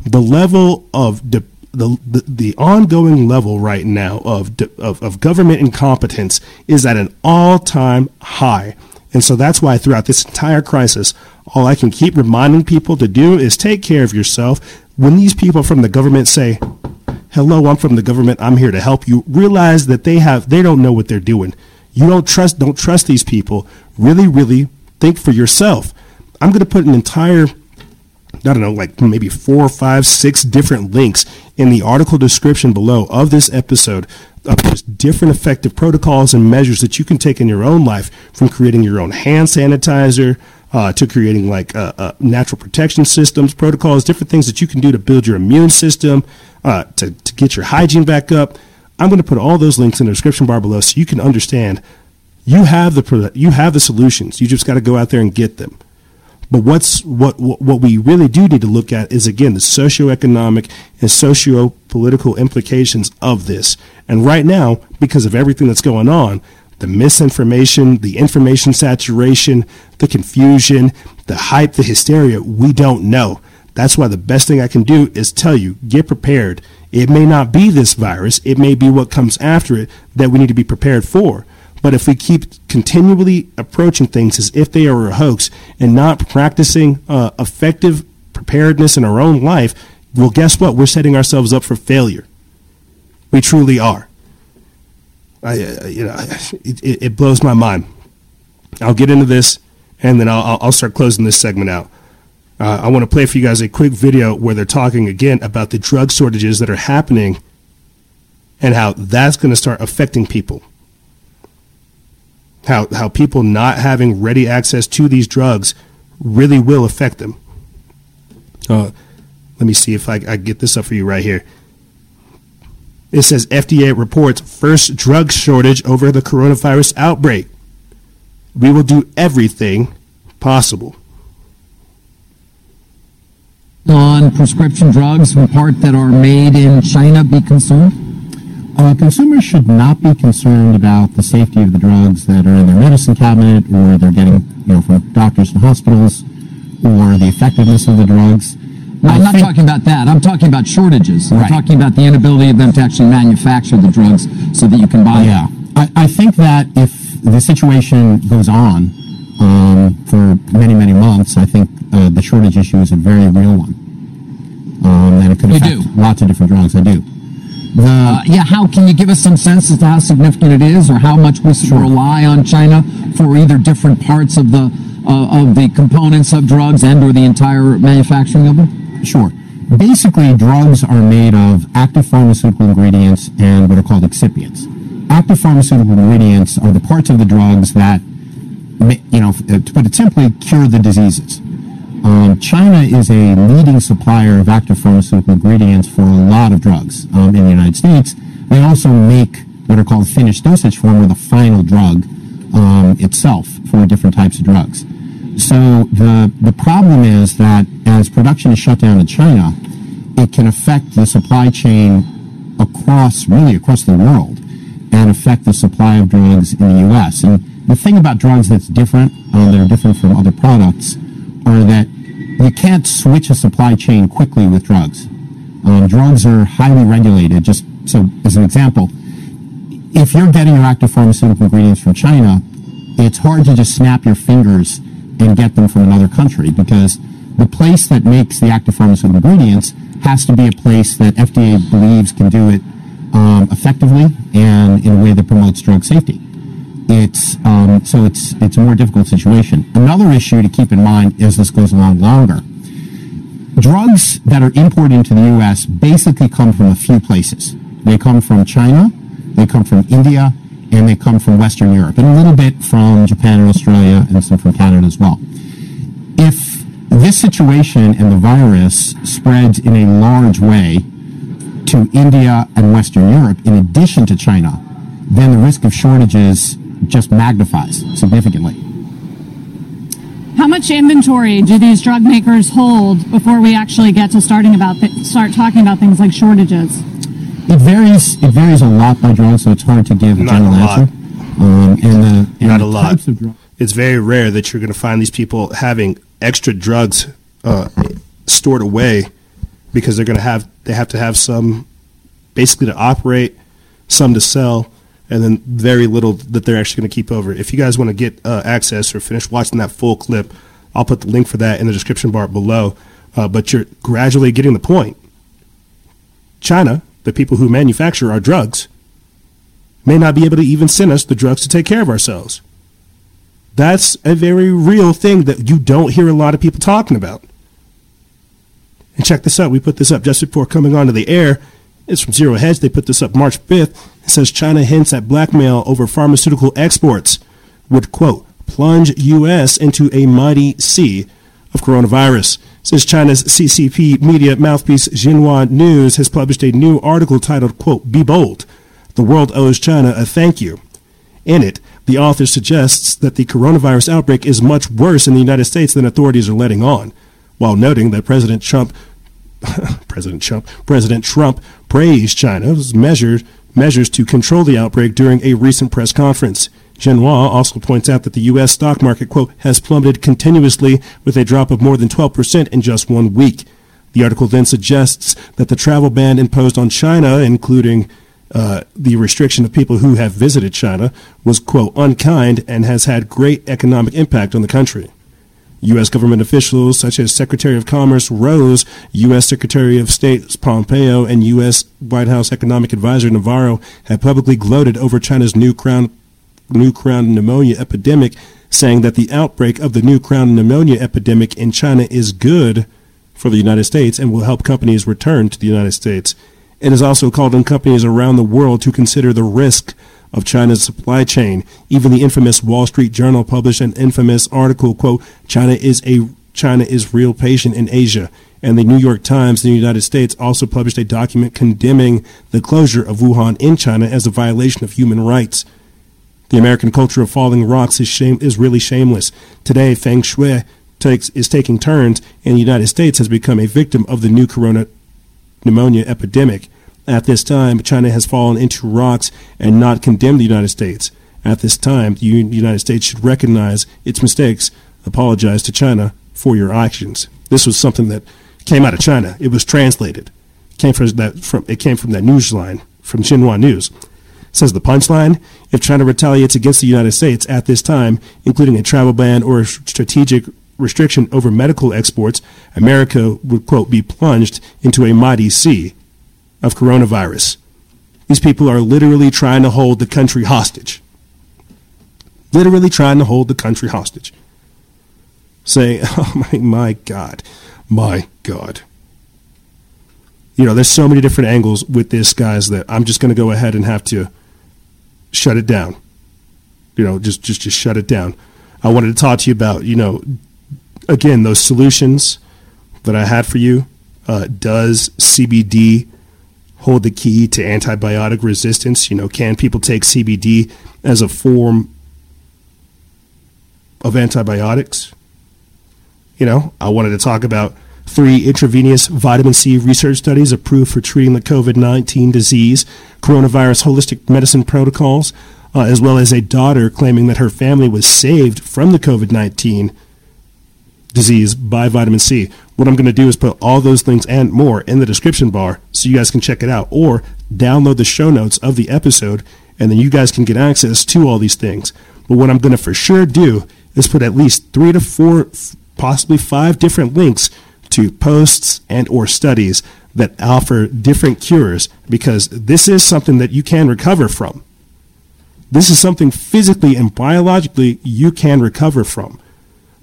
The level of de- the, the the ongoing level right now of, de- of of government incompetence is at an all time high, and so that's why throughout this entire crisis, all I can keep reminding people to do is take care of yourself. When these people from the government say, hello i'm from the government. I'm here to help you. Realize that they have they don't know what they're doing. You don't trust don't trust these people. Really really think for yourself. I'm going to put an entire i don't know like maybe four five six different links in the article description below of this episode of just different effective protocols and measures that you can take in your own life from creating your own hand sanitizer uh, to creating like uh, uh, natural protection systems, protocols, different things that you can do to build your immune system, uh, to, to get your hygiene back up. I'm going to put all those links in the description bar below so you can understand you have the you have the solutions. You just got to go out there and get them. But what's what, what what we really do need to look at is again the socioeconomic and socio-political implications of this. And right now, because of everything that's going on, the misinformation, the information saturation, the confusion, the hype, the hysteria, we don't know. That's why the best thing I can do is tell you get prepared. It may not be this virus, it may be what comes after it that we need to be prepared for. But if we keep continually approaching things as if they are a hoax and not practicing uh, effective preparedness in our own life, well, guess what? We're setting ourselves up for failure. We truly are. I, uh, you know, it, it, blows my mind. I'll get into this, and then I'll, I'll start closing this segment out. Uh, I want to play for you guys a quick video where they're talking again about the drug shortages that are happening and how that's going to start affecting people. How, how people not having ready access to these drugs really will affect them. Uh, let me see if I, I get this up for you right here. It says FDA reports first drug shortage over the coronavirus outbreak. We will do everything possible. On prescription drugs in part that are made in China be concerned? Uh, consumers should not be concerned about the safety of the drugs that are in their medicine cabinet or they're getting, you know, from doctors and hospitals or the effectiveness of the drugs. No, I'm not talking about that. I'm talking about shortages. Right. I'm talking about the inability of them to actually manufacture the drugs so that you can buy Yeah, them. I, I think that if the situation goes on um, for many, many months, I think uh, the shortage issue is a very real one. Um, and it could You affect do? lots of different drugs. I do. The, Uh, yeah, how can you give us some sense as to how significant it is, or how much we should rely on China for either different parts of the uh, of the components of drugs and or the entire manufacturing of them? Sure. Basically, drugs are made of active pharmaceutical ingredients and what are called excipients. Active pharmaceutical ingredients are the parts of the drugs that you know, uh, to put it simply, cure the diseases. Um, China is a leading supplier of active pharmaceutical ingredients for a lot of drugs um, in the United States. They also make what are called finished dosage form, or the final drug um, itself for different types of drugs. So the the problem is that as production is shut down in China, it can affect the supply chain across really across the world and affect the supply of drugs in the U.S. And the thing about drugs that's different, uh, that are different from other products, are that you can't switch a supply chain quickly with drugs. Um, drugs are highly regulated. Just so, as an example, if you're getting your active pharmaceutical ingredients from China, it's hard to just snap your fingers and get them from another country because the place that makes the active pharmaceutical ingredients has to be a place that FDA believes can do it um, effectively and in a way that promotes drug safety. It's um, so it's it's a more difficult situation. Another issue to keep in mind as this goes along longer. Drugs that are imported into the U.S. basically come from a few places. They come from China, they come from India, and they come from Western Europe, and a little bit from Japan and Australia, and some from Canada as well. If this situation and the virus spreads in a large way to India and Western Europe, in addition to China, then the risk of shortages just magnifies significantly. How much inventory do these drug makers hold before we actually get to starting about th- start talking about things like shortages? It varies. It varies a lot by drug, so it's hard to give a Not a general lot. answer. Um, and the, and Not the a lot. types of drugs- It's very rare that you're going to find these people having extra drugs uh, stored away because they're going to have they have to have some basically to operate, some to sell, and then very little that they're actually going to keep over. If you guys want to get uh, access or finish watching that full clip, I'll put the link for that in the description bar below. Uh, but you're gradually getting the point. China, the people who manufacture our drugs, may not be able to even send us the drugs to take care of ourselves. That's a very real thing that you don't hear a lot of people talking about. And check this out. We put this up just before coming onto the air. It's from Zero Hedge. They put this up March 5th. It says China hints at blackmail over pharmaceutical exports would, quote, plunge U.S. into a mighty sea of coronavirus. Since China's CCP media mouthpiece Xinhua News has published a new article titled, quote, Be Bold. The world owes China a thank you. In it, the author suggests that the coronavirus outbreak is much worse in the United States than authorities are letting on, while noting that President Trump President Trump President Trump praised China's measures measures to control the outbreak during a recent press conference. Xinhua also points out that the U.S. stock market, quote, has plummeted continuously with a drop of more than 12% in just one week. The article then suggests that the travel ban imposed on China, including uh, the restriction of people who have visited China, was, quote, unkind and has had great economic impact on the country. U.S. government officials such as Secretary of Commerce Rose, U.S. Secretary of State Pompeo, and U.S. White House Economic Advisor Navarro have publicly gloated over China's new crown, new crown pneumonia epidemic, saying that the outbreak of the new crown pneumonia epidemic in China is good for the United States and will help companies return to the United States. It has also called on companies around the world to consider the risk of China's supply chain. Even the infamous Wall Street Journal published an infamous article, quote, China is a China is real patient in Asia. And the New York Times in the United States also published a document condemning the closure of Wuhan in China as a violation of human rights. The American culture of falling rocks is shame is really shameless. Today, Feng Shui takes is taking turns, and the United States has become a victim of the new corona pneumonia epidemic. At this time, China has fallen into rocks and not condemned the United States. At this time, the United States should recognize its mistakes, apologize to China for your actions. This was something that came out of China. It was translated. It came from that from it came from that news line from Xinhua News. It says the punchline: If China retaliates against the United States at this time, including a travel ban or a strategic restriction over medical exports, America would quote be plunged into a mighty sea of coronavirus. These people are literally trying to hold the country hostage. Literally trying to hold the country hostage. Saying, oh my, my God, my God. You know, there's so many different angles with this, guys, that I'm just going to go ahead and have to shut it down. You know, just, just, just shut it down. I wanted to talk to you about, you know, again, those solutions that I had for you. Uh, does CBD hold the key to antibiotic resistance? You know, can people take CBD as a form of antibiotics? You know, I wanted to talk about three intravenous vitamin C research studies approved for treating the COVID 19 disease, coronavirus holistic medicine protocols, uh, as well as a daughter claiming that her family was saved from the COVID 19 disease by vitamin C. What I'm going to do is put all those things and more in the description bar so you guys can check it out or download the show notes of the episode and then you guys can get access to all these things. But what I'm going to for sure do is put at least three to four, possibly five different links to posts and or studies that offer different cures because this is something that you can recover from. This is something physically and biologically you can recover from.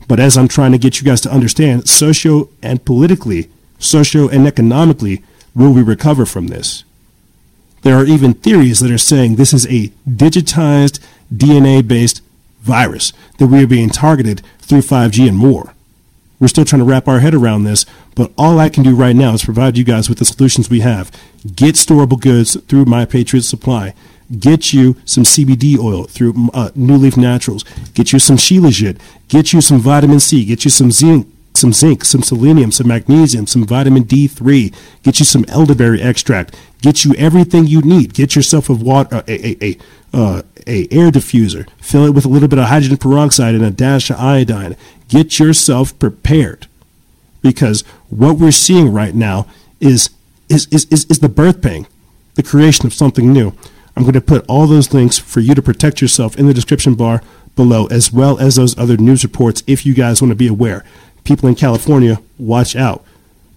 But as I'm trying to get you guys to understand, socio and politically, socio and economically, will we recover from this? There are even theories that are saying this is a digitized DNA based virus, that we are being targeted through 5G and more. We're still trying to wrap our head around this, but all I can do right now is provide you guys with the solutions we have. Get storable goods through My Patriot Supply. Get you some CBD oil through uh, New Leaf Naturals. Get you some Shilajit. Get you some vitamin C. Get you some zinc, some zinc, some selenium, some magnesium, some vitamin D3. Get you some elderberry extract. Get you everything you need. Get yourself a water, uh, a, a, a, uh, a air diffuser. Fill it with a little bit of hydrogen peroxide and a dash of iodine. Get yourself prepared, because what we're seeing right now is is is is, is the birth pain, the creation of something new. I'm going to put all those links for you to protect yourself in the description bar below, as well as those other news reports if you guys want to be aware. People in California, watch out.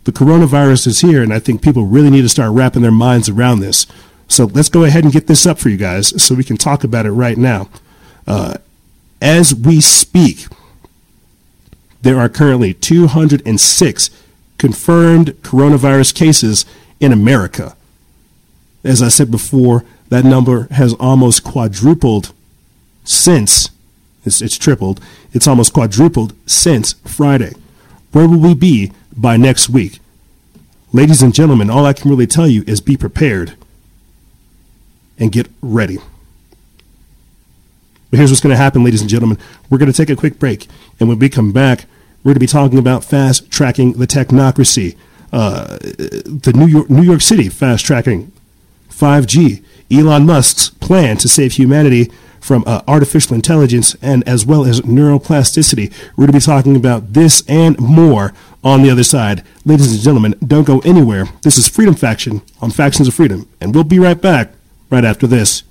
The coronavirus is here, and I think people really need to start wrapping their minds around this. So let's go ahead and get this up for you guys so we can talk about it right now. Uh, as we speak, there are currently 206 confirmed coronavirus cases in America. As I said before, that number has almost quadrupled since it's, it's tripled. It's almost quadrupled since Friday. Where will we be by next week? Ladies and gentlemen, all I can really tell you is be prepared and get ready. But here's what's going to happen, ladies and gentlemen. We're going to take a quick break, and when we come back, we're going to be talking about fast tracking the technocracy, uh, the New York New York City fast tracking 5G, Elon Musk's plan to save humanity from uh, artificial intelligence and as well as neuroplasticity. We're going to be talking about this and more on the other side. Ladies and gentlemen, don't go anywhere. This is Freedom Faction on Factions of Freedom, and we'll be right back right after this.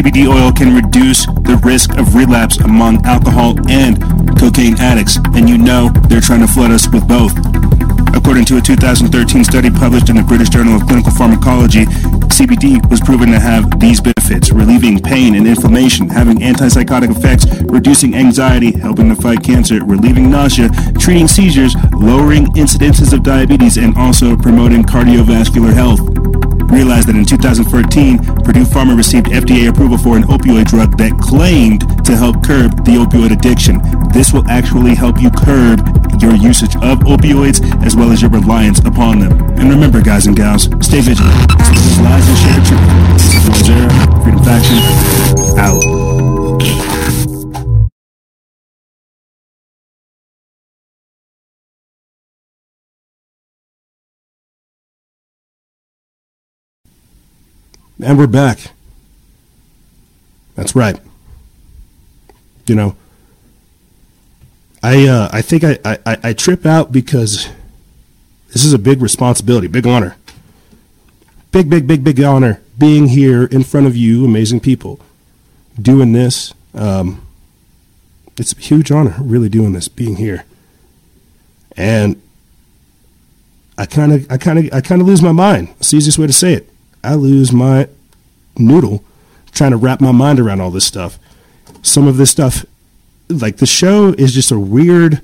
CBD oil can reduce the risk of relapse among alcohol and cocaine addicts, and you know they're trying to flood us with both. According to a 2013 study published in the British Journal of Clinical Pharmacology, CBD was proven to have these benefits relieving pain and inflammation, having antipsychotic effects, reducing anxiety, helping to fight cancer, relieving nausea, treating seizures, lowering incidences of diabetes, and also promoting cardiovascular health. Realized that in 2014, Purdue Pharma received FDA approval for an opioid drug that claimed to help curb the opioid addiction. This will actually help you curb your usage of opioids as well as your reliance upon them. And remember, guys and gals, stay vigilant. Lies and share truth. Freedom Faction, out. And we're back. That's right. You know, I uh, I think I, I, I trip out because this is a big responsibility, big honor. Big, big, big, big honor being here in front of you, amazing people, doing this. Um, it's a huge honor, really doing this, being here. And I kind of, I kind of, I kind of lose my mind. It's the easiest way to say it. I lose my noodle trying to wrap my mind around all this stuff. Some of this stuff, like the show, is just a weird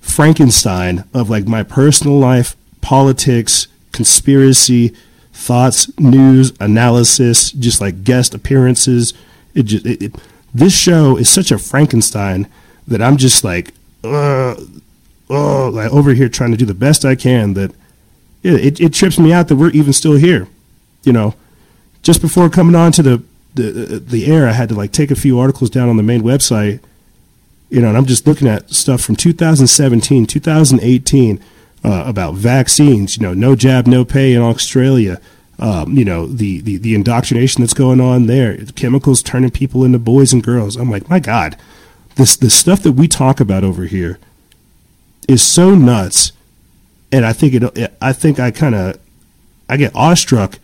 Frankenstein of like my personal life, politics, conspiracy, thoughts, news, analysis, just like guest appearances. It just it, it, this show is such a Frankenstein that I'm just like, uh, oh, like over here trying to do the best I can. That it, it, it trips me out that we're even still here. You know, just before coming on to the, the the air, I had to like take a few articles down on the main website. You know, and I'm just looking at stuff from 2017, 2018 uh, about vaccines. You know, no jab, no pay in Australia. Um, you know, the, the the indoctrination that's going on there, chemicals turning people into boys and girls. I'm like, my God, this the stuff that we talk about over here is so nuts, and I think it. I think I kind of I get awestruck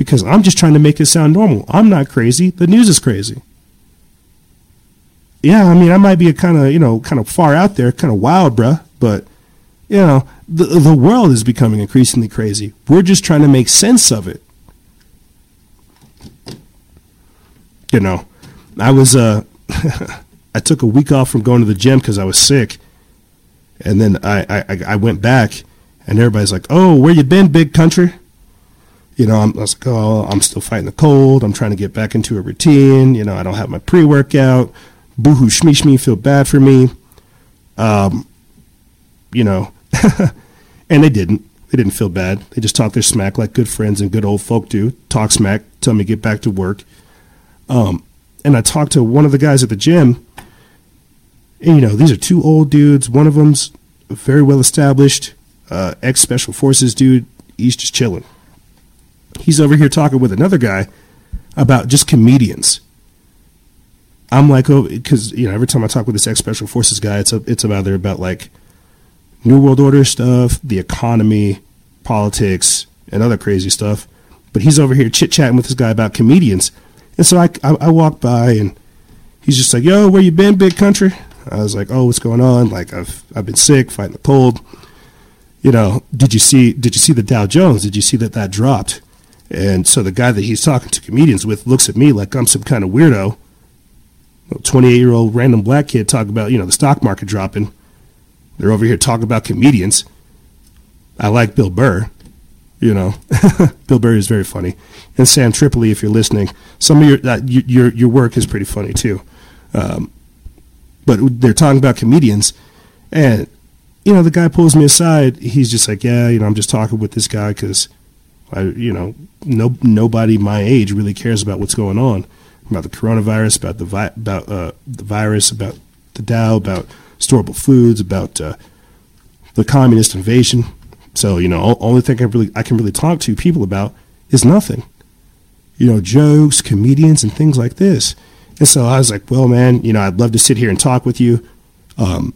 because I'm just trying to make it sound normal. I'm not crazy. The news is crazy. Yeah, I mean, I might be a kind of, you know, kind of far out there, kind of wild, bruh, but, you know, the, the world is becoming increasingly crazy. We're just trying to make sense of it. You know, I was, uh, I took a week off from going to the gym because I was sick. And then I, I, I went back and everybody's like, oh, where you been, big country? You know, I'm, was like, oh, I'm still fighting the cold. I'm trying to get back into a routine. You know, I don't have my pre workout. Boohoo, shmee shmee, feel bad for me. Um, you know, and they didn't. They didn't feel bad. They just talked their smack like good friends and good old folk do. Talk smack, tell me get back to work. Um, and I talked to one of the guys at the gym. And, you know, these are two old dudes. One of them's very well established, uh, ex special forces dude. He's just chilling he's over here talking with another guy about just comedians. I'm like, oh, because you know, every time I talk with this ex special forces guy, it's a, it's either about like New World Order stuff, the economy, politics, and other crazy stuff. But he's over here chit chatting with this guy about comedians, and so I, I, I walk by and he's just like, "Yo, where you been, big country?" I was like, "Oh, what's going on? Like, I've I've been sick, fighting the cold. You know, did you see did you see the Dow Jones? Did you see that that dropped?" And so the guy that he's talking to comedians with looks at me like I'm some kind of weirdo. 28 year old random black kid talk about, you know, the stock market dropping. They're over here talking about comedians. I like Bill Burr, you know. Bill Burr is very funny. And Sam Tripoli, if you're listening, some of your uh, your your work is pretty funny too. Um, but they're talking about comedians, and you know, the guy pulls me aside. He's just like, "Yeah, you know, I'm just talking with this guy because I, you know, no nobody my age really cares about what's going on about the coronavirus, about the vi- about uh, the virus, about the Dow, about storable foods, about uh, the communist invasion. So you know, only thing I really I can really talk to people about is nothing. You know, jokes, comedians, and things like this. And so I was like, well, man, you know, I'd love to sit here and talk with you. Um,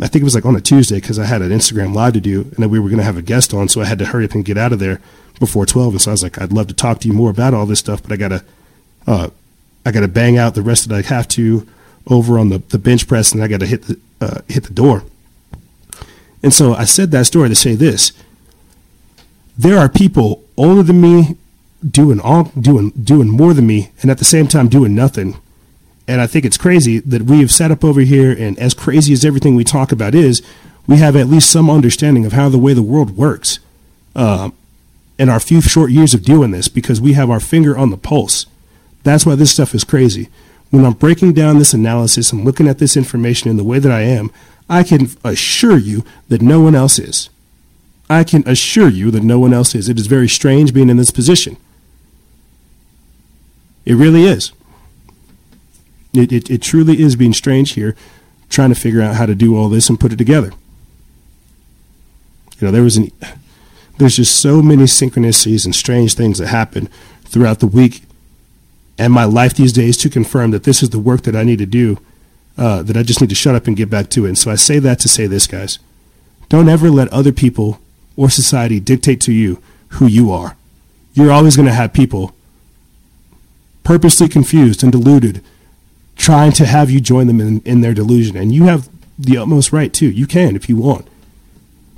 I think it was like on a Tuesday because I had an Instagram live to do, and then we were going to have a guest on, so I had to hurry up and get out of there before twelve. And so I was like, I'd love to talk to you more about all this stuff, but I gotta, uh, I gotta bang out the rest that I have to over on the, the bench press, and I gotta hit the uh, hit the door. And so I said that story to say this: there are people older than me doing all doing doing more than me, and at the same time doing nothing. And I think it's crazy that we have sat up over here, and as crazy as everything we talk about is, we have at least some understanding of how the way the world works. Uh, in our few short years of doing this, because we have our finger on the pulse. That's why this stuff is crazy. When I'm breaking down this analysis and looking at this information in the way that I am, I can assure you that no one else is. I can assure you that no one else is. It is very strange being in this position. It really is. It, it, it truly is being strange here, trying to figure out how to do all this and put it together. You know, there was an, there's just so many synchronicities and strange things that happen throughout the week and my life these days to confirm that this is the work that I need to do, uh, that I just need to shut up and get back to it. And so I say that to say this, guys. Don't ever let other people or society dictate to you who you are. You're always going to have people purposely confused and deluded trying to have you join them in, in their delusion. And you have the utmost right to. You can if you want.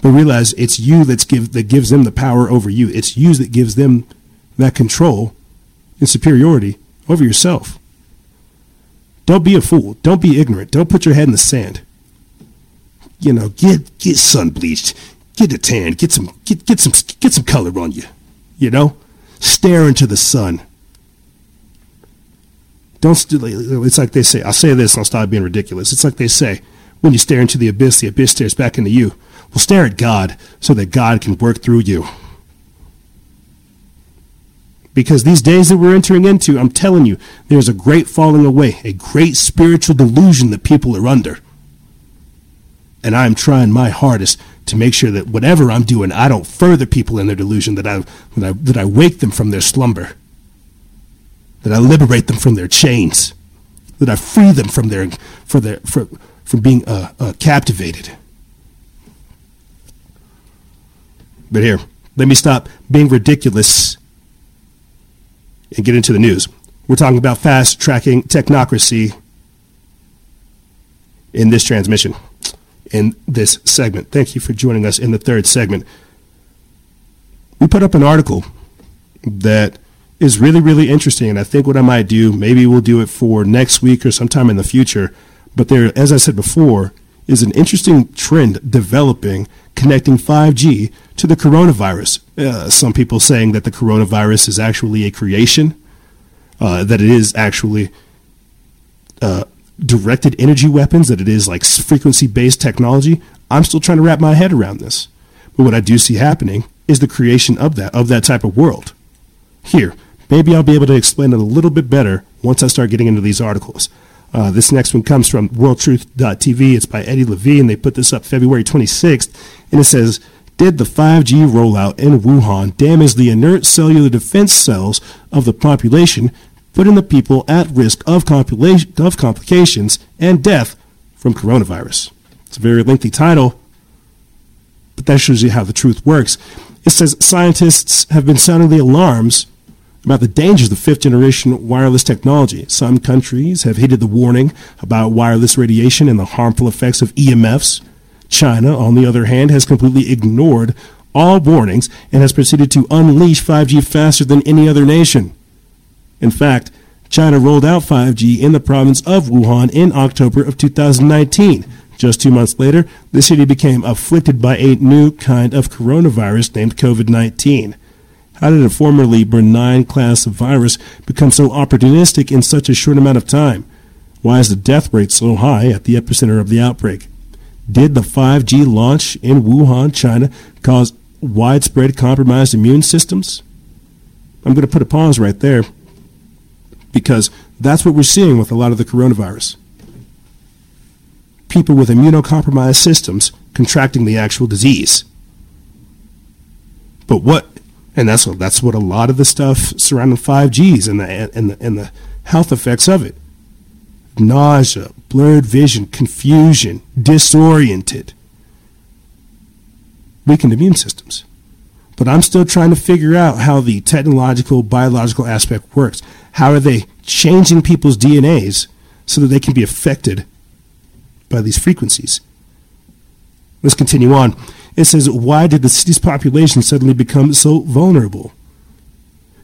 But realize it's you that's give, that gives them the power over you. It's you that gives them that control and superiority over yourself. Don't be a fool. Don't be ignorant. Don't put your head in the sand. You know, get get sun bleached, get a tan, get some get get some get some color on you. You know, stare into the sun. Don't. It's like they say. I'll say this. and I'll stop being ridiculous. It's like they say. When you stare into the abyss, the abyss stares back into you. Well, stare at God so that God can work through you. Because these days that we're entering into, I'm telling you, there's a great falling away, a great spiritual delusion that people are under. And I'm trying my hardest to make sure that whatever I'm doing, I don't further people in their delusion, that I, that I, that I wake them from their slumber, that I liberate them from their chains, that I free them from, their, for their, from being uh, uh, captivated. But here, let me stop being ridiculous and get into the news. We're talking about fast tracking technocracy in this transmission, in this segment. Thank you for joining us in the third segment. We put up an article that is really, really interesting, and I think what I might do, maybe we'll do it for next week or sometime in the future. But there, as I said before, is an interesting trend developing connecting 5G to the coronavirus. Uh, some people saying that the coronavirus is actually a creation, uh, that it is actually uh, directed energy weapons, that it is like frequency based technology. I'm still trying to wrap my head around this. But what I do see happening is the creation of that, of that type of world. Here, maybe I'll be able to explain it a little bit better once I start getting into these articles. Uh, this next one comes from worldtruth.tv. It's by Eddie Levine. They put this up February 26th, and it says, Did the 5G rollout in Wuhan damage the inert cellular defense cells of the population, putting the people at risk of, compila- of complications and death from coronavirus? It's a very lengthy title, but that shows you how the truth works. It says scientists have been sounding the alarms about the dangers of fifth generation wireless technology. Some countries have heeded the warning about wireless radiation and the harmful effects of EMFs. China, on the other hand, has completely ignored all warnings and has proceeded to unleash 5G faster than any other nation. In fact, China rolled out 5G in the province of Wuhan in October of 2019. Just two months later, the city became afflicted by a new kind of coronavirus named COVID 19. How did a formerly benign class of virus become so opportunistic in such a short amount of time? Why is the death rate so high at the epicenter of the outbreak? Did the 5G launch in Wuhan, China, cause widespread compromised immune systems? I'm going to put a pause right there because that's what we're seeing with a lot of the coronavirus. People with immunocompromised systems contracting the actual disease. But what and that's what that's what a lot of the stuff surrounding 5Gs and the and the and the health effects of it. nausea, blurred vision, confusion, disoriented, weakened immune systems. But I'm still trying to figure out how the technological, biological aspect works. How are they changing people's DNAs so that they can be affected by these frequencies? Let's continue on. It says, Why did the city's population suddenly become so vulnerable?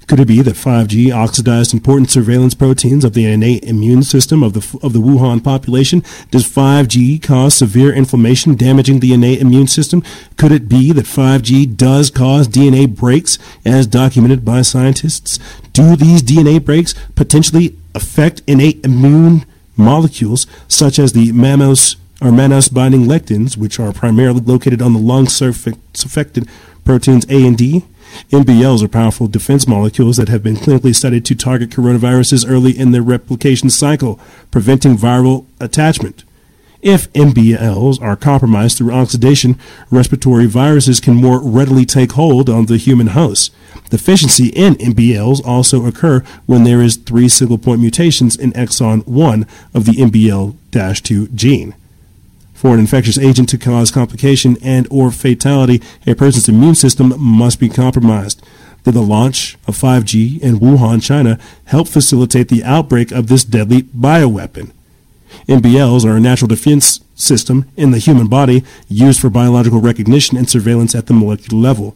Could it be that 5G oxidized important surveillance proteins of the innate immune system of the, of the Wuhan population? Does 5G cause severe inflammation, damaging the innate immune system? Could it be that 5G does cause DNA breaks, as documented by scientists? Do these DNA breaks potentially affect innate immune molecules, such as the mannose or mannose binding lectins, which are primarily located on the lung surfactant proteins A and D? MBLs are powerful defense molecules that have been clinically studied to target coronaviruses early in their replication cycle, preventing viral attachment. If MBLs are compromised through oxidation, respiratory viruses can more readily take hold on the human host. Deficiency in MBLs also occur when there is three single point mutations in exon 1 of the MBL-2 gene for an infectious agent to cause complication and or fatality, a person's immune system must be compromised. Did the launch of 5G in Wuhan, China, help facilitate the outbreak of this deadly bioweapon? MBLs are a natural defense system in the human body used for biological recognition and surveillance at the molecular level.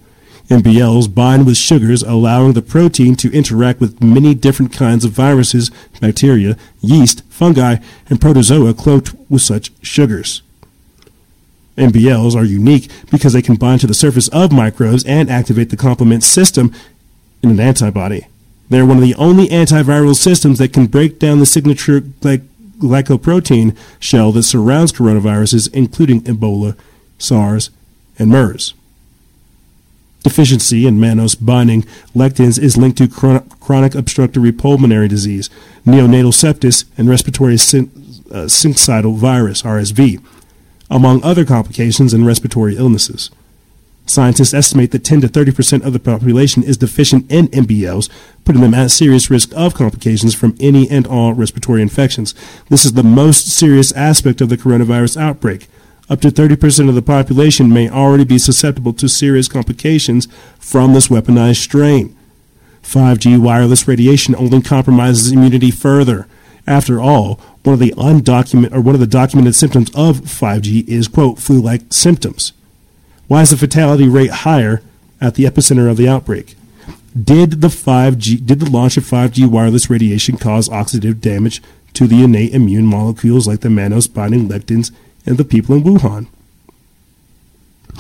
MBLs bind with sugars, allowing the protein to interact with many different kinds of viruses, bacteria, yeast, fungi, and protozoa cloaked with such sugars. MBLs are unique because they can bind to the surface of microbes and activate the complement system in an antibody. They're one of the only antiviral systems that can break down the signature gly- glycoprotein shell that surrounds coronaviruses, including Ebola, SARS, and MERS. Deficiency in mannose binding lectins is linked to chronic obstructive pulmonary disease, neonatal sepsis, and respiratory uh, syncytial virus, RSV among other complications and respiratory illnesses. Scientists estimate that 10 to 30 percent of the population is deficient in MBLs, putting them at serious risk of complications from any and all respiratory infections. This is the most serious aspect of the coronavirus outbreak. Up to 30 percent of the population may already be susceptible to serious complications from this weaponized strain. 5G wireless radiation only compromises immunity further. After all, one of the undocumented or one of the documented symptoms of 5G is quote flu-like symptoms. Why is the fatality rate higher at the epicenter of the outbreak? Did the 5G did the launch of 5G wireless radiation cause oxidative damage to the innate immune molecules like the mannose binding lectins and the people in Wuhan?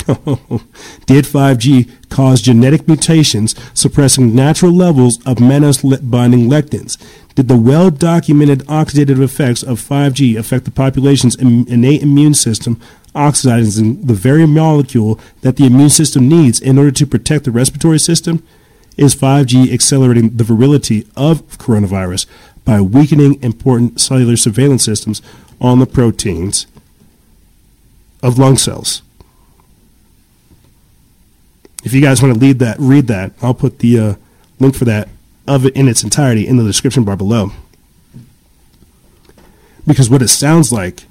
Did 5G cause genetic mutations suppressing natural levels of mannose binding lectins? Did the well documented oxidative effects of 5G affect the population's innate immune system, oxidizing the very molecule that the immune system needs in order to protect the respiratory system? Is 5G accelerating the virility of coronavirus by weakening important cellular surveillance systems on the proteins of lung cells? If you guys want to read that, read that. I'll put the uh, link for that of it in its entirety in the description bar below. Because what it sounds like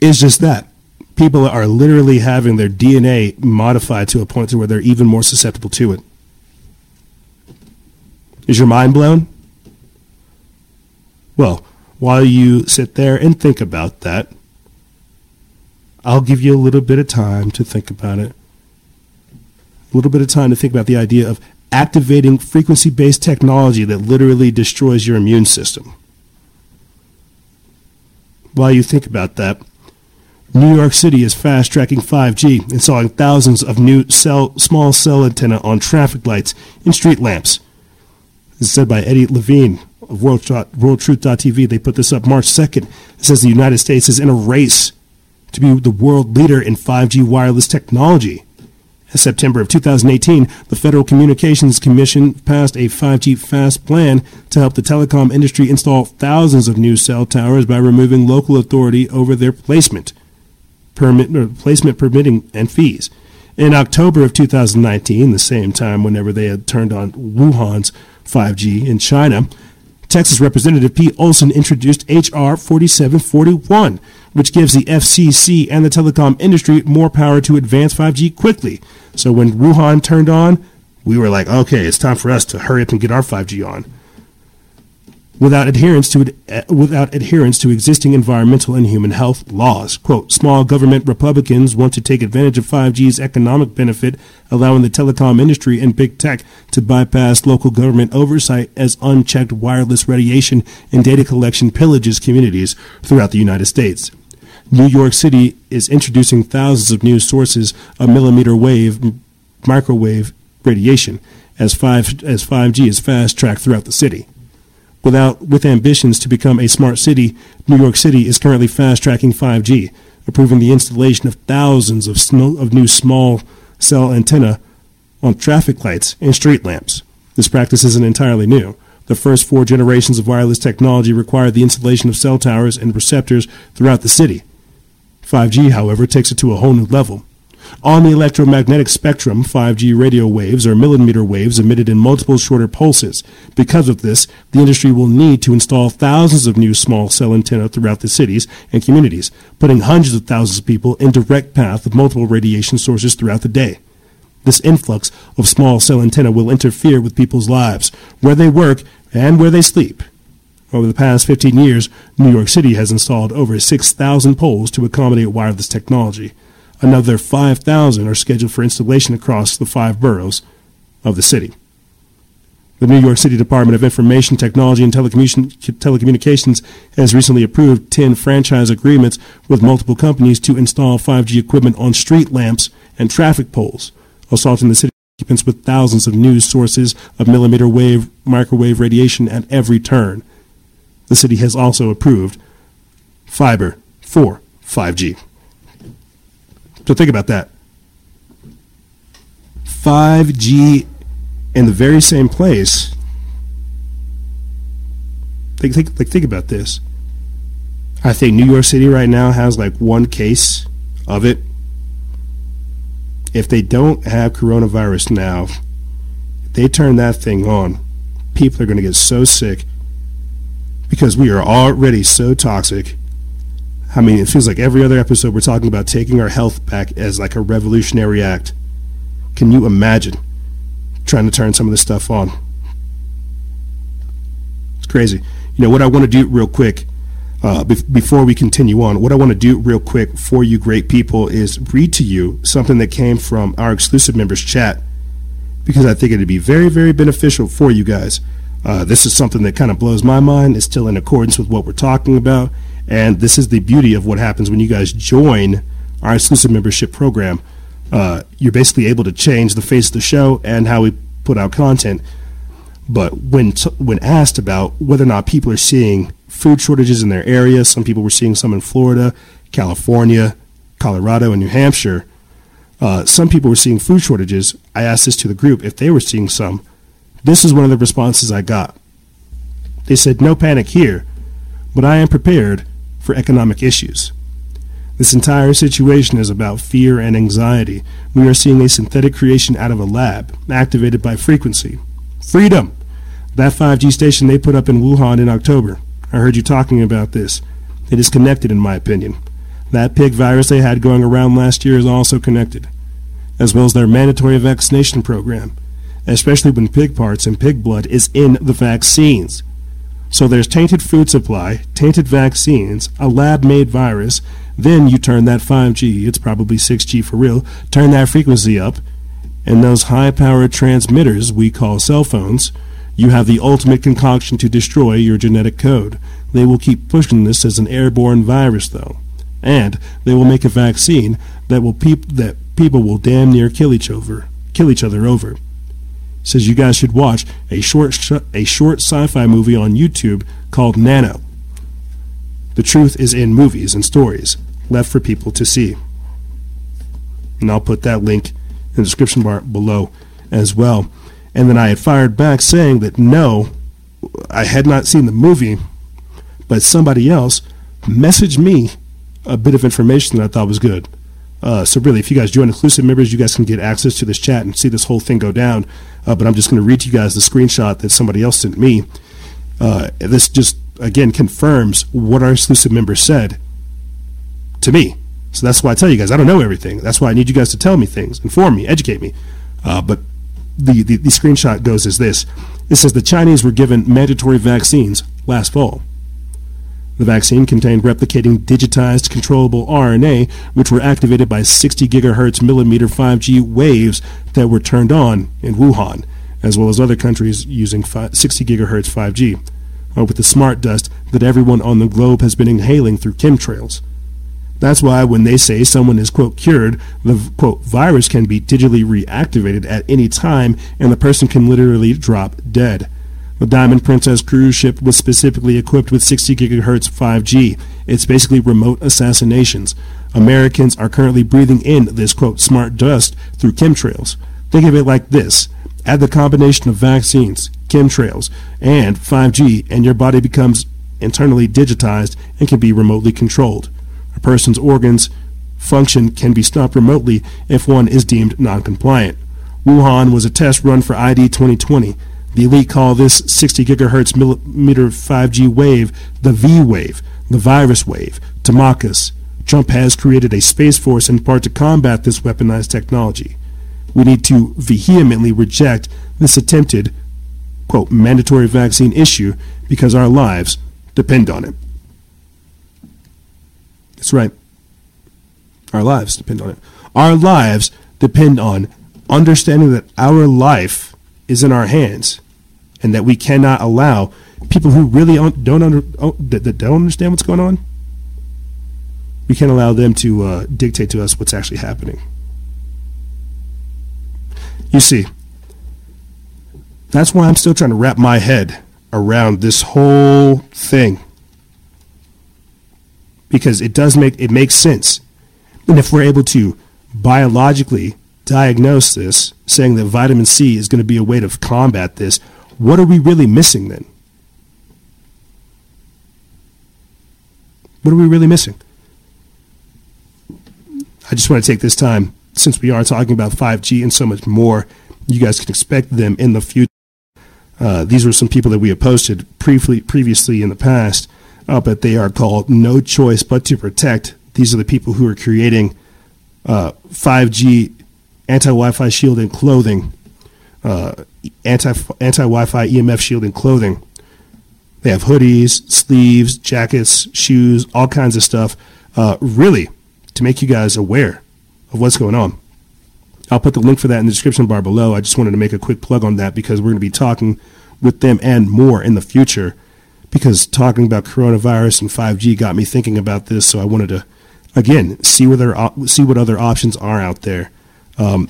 is just that people are literally having their DNA modified to a point to where they're even more susceptible to it. Is your mind blown? Well, while you sit there and think about that, I'll give you a little bit of time to think about it a little bit of time to think about the idea of activating frequency based technology that literally destroys your immune system. While you think about that, New York City is fast tracking 5G, installing thousands of new cell, small cell antenna on traffic lights and street lamps. This is said by Eddie Levine of World, WorldTruth.tv. They put this up March 2nd. It says the United States is in a race to be the world leader in 5G wireless technology. In September of 2018, the Federal Communications Commission passed a 5G fast plan to help the telecom industry install thousands of new cell towers by removing local authority over their placement, permit, placement permitting, and fees. In October of 2019, the same time whenever they had turned on Wuhan's 5G in China, Texas Representative Pete Olson introduced H.R. 4741, which gives the FCC and the telecom industry more power to advance 5G quickly. So when Wuhan turned on, we were like, okay, it's time for us to hurry up and get our 5G on. Without adherence to uh, without adherence to existing environmental and human health laws, quote, small government Republicans want to take advantage of 5G's economic benefit, allowing the telecom industry and big tech to bypass local government oversight as unchecked wireless radiation and data collection pillages communities throughout the United States. New York City is introducing thousands of new sources of millimeter wave, microwave radiation as 5 as 5G is fast tracked throughout the city. Without with ambitions to become a smart city, New York City is currently fast tracking 5G, approving the installation of thousands of, of new small cell antenna on traffic lights and street lamps. This practice isn't entirely new. The first four generations of wireless technology required the installation of cell towers and receptors throughout the city. 5G, however, takes it to a whole new level. On the electromagnetic spectrum, 5G radio waves are millimeter waves emitted in multiple shorter pulses. Because of this, the industry will need to install thousands of new small cell antenna throughout the cities and communities, putting hundreds of thousands of people in direct path of multiple radiation sources throughout the day. This influx of small cell antenna will interfere with people's lives, where they work and where they sleep. Over the past 15 years, New York City has installed over 6,000 poles to accommodate wireless technology. Another 5,000 are scheduled for installation across the five boroughs of the city. The New York City Department of Information Technology and Telecommunications has recently approved 10 franchise agreements with multiple companies to install 5G equipment on street lamps and traffic poles, assaulting the city occupants with thousands of news sources of millimeter wave microwave radiation at every turn. The city has also approved fiber for 5G. So think about that. 5G in the very same place. Think, think, like, think about this. I think New York City right now has like one case of it. If they don't have coronavirus now, they turn that thing on, people are going to get so sick because we are already so toxic I mean, it feels like every other episode we're talking about taking our health back as like a revolutionary act. Can you imagine trying to turn some of this stuff on? It's crazy. You know, what I want to do real quick uh, be- before we continue on, what I want to do real quick for you great people is read to you something that came from our exclusive members chat because I think it'd be very, very beneficial for you guys. Uh, this is something that kind of blows my mind. It's still in accordance with what we're talking about. And this is the beauty of what happens when you guys join our exclusive membership program. Uh, you're basically able to change the face of the show and how we put out content. But when t- when asked about whether or not people are seeing food shortages in their area, some people were seeing some in Florida, California, Colorado, and New Hampshire. Uh, some people were seeing food shortages. I asked this to the group if they were seeing some. This is one of the responses I got. They said, "No panic here, but I am prepared for economic issues. This entire situation is about fear and anxiety. We are seeing a synthetic creation out of a lab, activated by frequency. Freedom! That 5G station they put up in Wuhan in October. I heard you talking about this. It is connected, in my opinion. That pig virus they had going around last year is also connected, as well as their mandatory vaccination program, especially when pig parts and pig blood is in the vaccines. So there's tainted food supply, tainted vaccines, a lab made virus. Then you turn that 5G, it's probably 6G for real, turn that frequency up, and those high powered transmitters we call cell phones, you have the ultimate concoction to destroy your genetic code. They will keep pushing this as an airborne virus, though. And they will make a vaccine that will peop- that people will damn near kill each over, kill each other over says you guys should watch a short sh- a short sci-fi movie on YouTube called Nano. The truth is in movies and stories left for people to see. And I'll put that link in the description bar below as well. And then I had fired back saying that no, I had not seen the movie, but somebody else messaged me a bit of information that I thought was good. Uh, so really, if you guys join exclusive members, you guys can get access to this chat and see this whole thing go down. Uh, but I'm just going to read to you guys the screenshot that somebody else sent me. Uh, this just again confirms what our exclusive member said to me. So that's why I tell you guys I don't know everything. That's why I need you guys to tell me things, inform me, educate me. Uh, but the, the the screenshot goes as this: It says the Chinese were given mandatory vaccines last fall. The vaccine contained replicating digitized controllable RNA, which were activated by 60 gigahertz millimeter 5G waves that were turned on in Wuhan, as well as other countries using 60 gigahertz 5G, uh, with the smart dust that everyone on the globe has been inhaling through chemtrails. That's why when they say someone is, quote, cured, the, quote, virus can be digitally reactivated at any time and the person can literally drop dead. The Diamond Princess cruise ship was specifically equipped with 60 gigahertz 5G. It's basically remote assassinations. Americans are currently breathing in this quote smart dust through chemtrails. Think of it like this. Add the combination of vaccines, chemtrails, and 5G, and your body becomes internally digitized and can be remotely controlled. A person's organs function can be stopped remotely if one is deemed non-compliant. Wuhan was a test run for ID 2020. The elite call this 60 gigahertz millimeter 5G wave the V wave, the virus wave, to mock us. Trump has created a space force in part to combat this weaponized technology. We need to vehemently reject this attempted, quote, mandatory vaccine issue because our lives depend on it. That's right. Our lives depend on it. Our lives depend on understanding that our life is in our hands and that we cannot allow people who really don't under, that, that don't understand what's going on. We can't allow them to uh, dictate to us what's actually happening. You see, that's why I'm still trying to wrap my head around this whole thing because it does make it makes sense. And if we're able to biologically diagnose this, saying that vitamin C is going to be a way to combat this, what are we really missing then? What are we really missing? I just want to take this time, since we are talking about 5G and so much more, you guys can expect them in the future. Uh, these were some people that we have posted briefly, previously in the past, uh, but they are called No Choice But to Protect. These are the people who are creating uh, 5G anti Wi Fi shielding clothing uh, anti anti Wi-Fi EMF shielding clothing. They have hoodies, sleeves, jackets, shoes, all kinds of stuff. Uh, really, to make you guys aware of what's going on. I'll put the link for that in the description bar below. I just wanted to make a quick plug on that because we're going to be talking with them and more in the future. Because talking about coronavirus and 5G got me thinking about this, so I wanted to again see what there see what other options are out there. Um,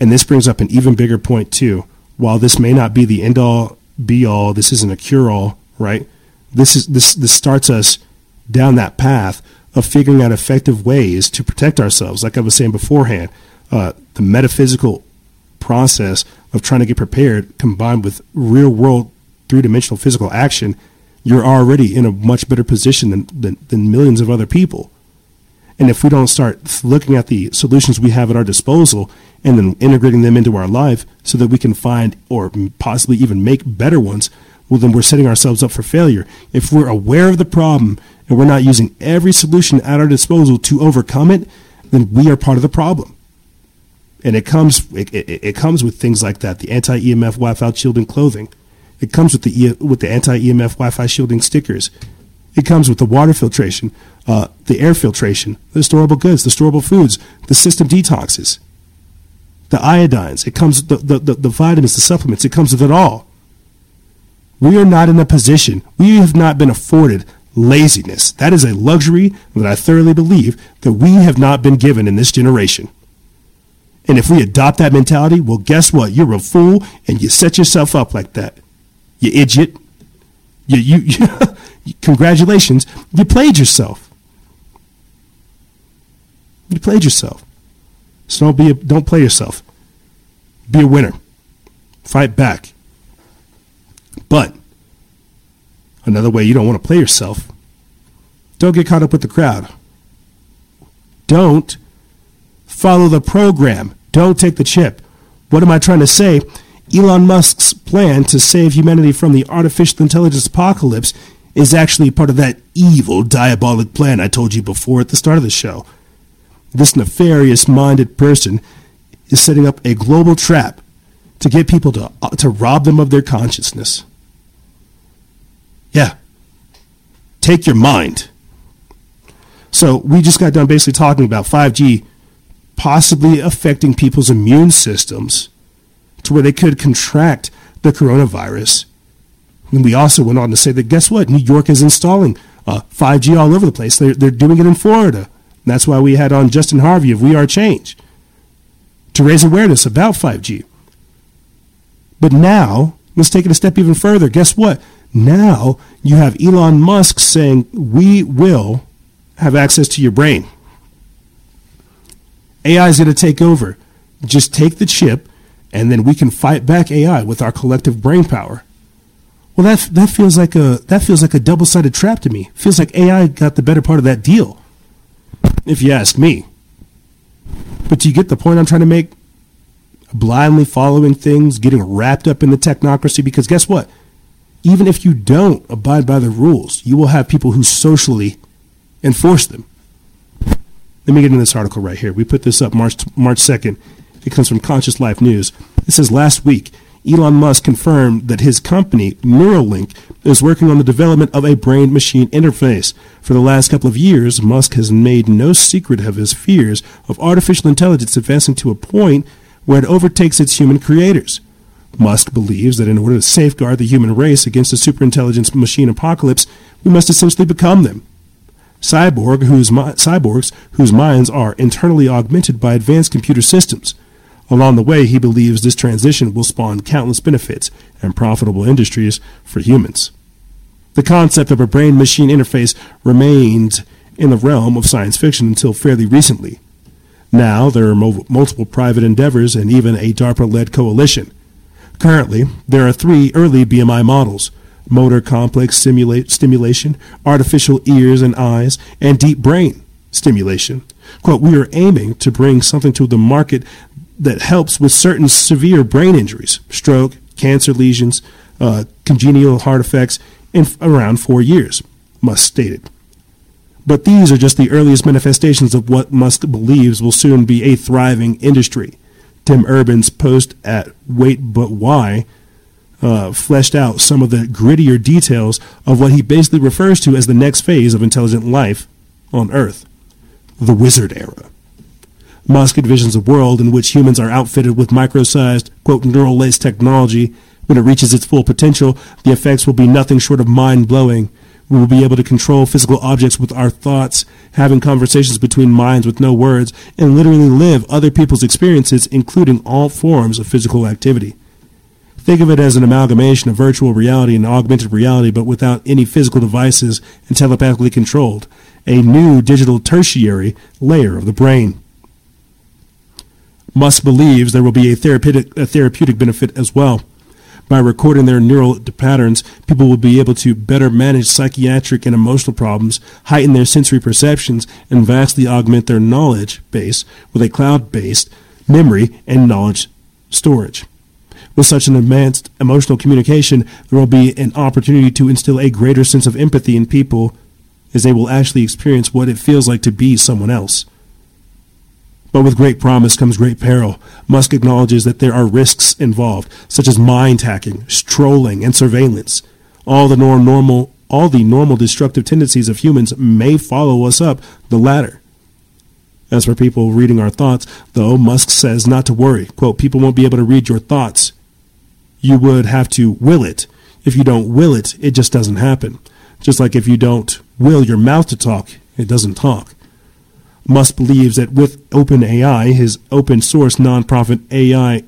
and this brings up an even bigger point, too. While this may not be the end all be all, this isn't a cure all, right? This, is, this, this starts us down that path of figuring out effective ways to protect ourselves. Like I was saying beforehand, uh, the metaphysical process of trying to get prepared combined with real world three dimensional physical action, you're already in a much better position than, than, than millions of other people. And if we don't start looking at the solutions we have at our disposal and then integrating them into our life so that we can find or possibly even make better ones, well, then we're setting ourselves up for failure. If we're aware of the problem and we're not using every solution at our disposal to overcome it, then we are part of the problem. And it comes it, it, it comes with things like that: the anti-EMF Wi-Fi shielding clothing. It comes with the with the anti-EMF Wi-Fi shielding stickers. It comes with the water filtration, uh, the air filtration, the storable goods, the storable foods, the system detoxes, the iodines. It comes the, the, the, the vitamins, the supplements. It comes with it all. We are not in a position. We have not been afforded laziness. That is a luxury that I thoroughly believe that we have not been given in this generation. And if we adopt that mentality, well, guess what? You're a fool and you set yourself up like that. You idiot. You, you, you congratulations, you played yourself. You played yourself. So don't be a, don't play yourself. Be a winner. Fight back. But another way you don't want to play yourself, don't get caught up with the crowd. Don't follow the program. Don't take the chip. What am I trying to say? Elon Musk's plan to save humanity from the artificial intelligence apocalypse is actually part of that evil, diabolic plan I told you before at the start of the show. This nefarious minded person is setting up a global trap to get people to, uh, to rob them of their consciousness. Yeah. Take your mind. So we just got done basically talking about 5G possibly affecting people's immune systems to where they could contract the coronavirus. And we also went on to say that guess what? New York is installing uh, 5G all over the place. They're, they're doing it in Florida. That's why we had on Justin Harvey of We Are Change to raise awareness about 5G. But now, let's take it a step even further. Guess what? Now you have Elon Musk saying, We will have access to your brain. AI is going to take over. Just take the chip, and then we can fight back AI with our collective brain power. Well, that that feels like a that feels like a double-sided trap to me. Feels like AI got the better part of that deal, if you ask me. But do you get the point I'm trying to make? Blindly following things, getting wrapped up in the technocracy, because guess what? Even if you don't abide by the rules, you will have people who socially enforce them. Let me get into this article right here. We put this up March March 2nd. It comes from Conscious Life News. It says last week, Elon Musk confirmed that his company, Neuralink, is working on the development of a brain machine interface. For the last couple of years, Musk has made no secret of his fears of artificial intelligence advancing to a point where it overtakes its human creators. Musk believes that in order to safeguard the human race against a superintelligence machine apocalypse, we must essentially become them. Cyborg, whose cyborgs whose minds are internally augmented by advanced computer systems. Along the way, he believes this transition will spawn countless benefits and profitable industries for humans. The concept of a brain machine interface remained in the realm of science fiction until fairly recently. Now, there are mo- multiple private endeavors and even a DARPA led coalition. Currently, there are three early BMI models motor cortex stimulate, stimulation, artificial ears and eyes, and deep brain stimulation. Quote, we are aiming to bring something to the market that helps with certain severe brain injuries, stroke, cancer lesions, uh, congenital heart effects, in f- around four years, Musk stated. But these are just the earliest manifestations of what Musk believes will soon be a thriving industry. Tim Urban's post at Wait But Why uh, fleshed out some of the grittier details of what he basically refers to as the next phase of intelligent life on Earth the wizard era. Musk envisions a world in which humans are outfitted with micro sized, quote, neural lace technology. When it reaches its full potential, the effects will be nothing short of mind blowing. We will be able to control physical objects with our thoughts, having conversations between minds with no words, and literally live other people's experiences, including all forms of physical activity. Think of it as an amalgamation of virtual reality and augmented reality, but without any physical devices and telepathically controlled. A new digital tertiary layer of the brain. Musk believes there will be a therapeutic, a therapeutic benefit as well. By recording their neural patterns, people will be able to better manage psychiatric and emotional problems, heighten their sensory perceptions, and vastly augment their knowledge base with a cloud based memory and knowledge storage. With such an advanced emotional communication, there will be an opportunity to instill a greater sense of empathy in people as they will actually experience what it feels like to be someone else. But with great promise comes great peril. Musk acknowledges that there are risks involved, such as mind hacking, trolling, and surveillance. All the norm, normal, all the normal destructive tendencies of humans may follow us up the ladder. As for people reading our thoughts, though, Musk says not to worry. Quote, people won't be able to read your thoughts. You would have to will it. If you don't will it, it just doesn't happen. Just like if you don't will your mouth to talk, it doesn't talk. Musk believes that with OpenAI, his open source nonprofit AI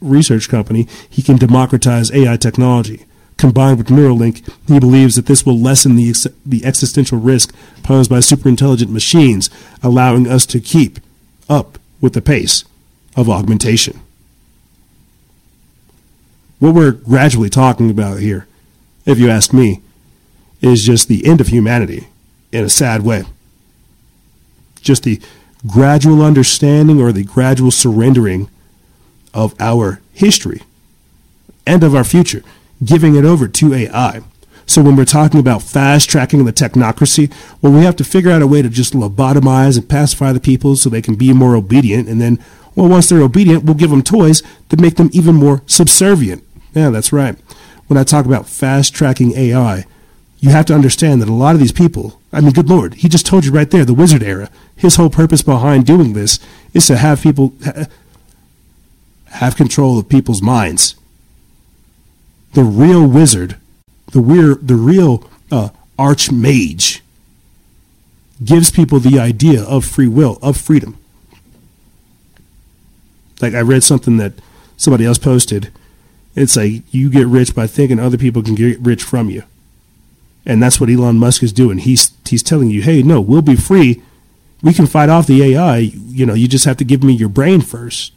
research company, he can democratize AI technology. Combined with Neuralink, he believes that this will lessen the, ex- the existential risk posed by superintelligent machines, allowing us to keep up with the pace of augmentation. What we're gradually talking about here, if you ask me, is just the end of humanity in a sad way. Just the gradual understanding or the gradual surrendering of our history and of our future, giving it over to AI. So when we're talking about fast tracking the technocracy, well, we have to figure out a way to just lobotomize and pacify the people so they can be more obedient. And then, well, once they're obedient, we'll give them toys to make them even more subservient. Yeah, that's right. When I talk about fast tracking AI, you have to understand that a lot of these people, I mean, good Lord, he just told you right there, the wizard era, his whole purpose behind doing this is to have people have control of people's minds. The real wizard, the, weir- the real uh, archmage, gives people the idea of free will, of freedom. Like I read something that somebody else posted. It's like you get rich by thinking other people can get rich from you. And that's what Elon Musk is doing. He's he's telling you, "Hey, no, we'll be free. We can fight off the AI. You know, you just have to give me your brain first.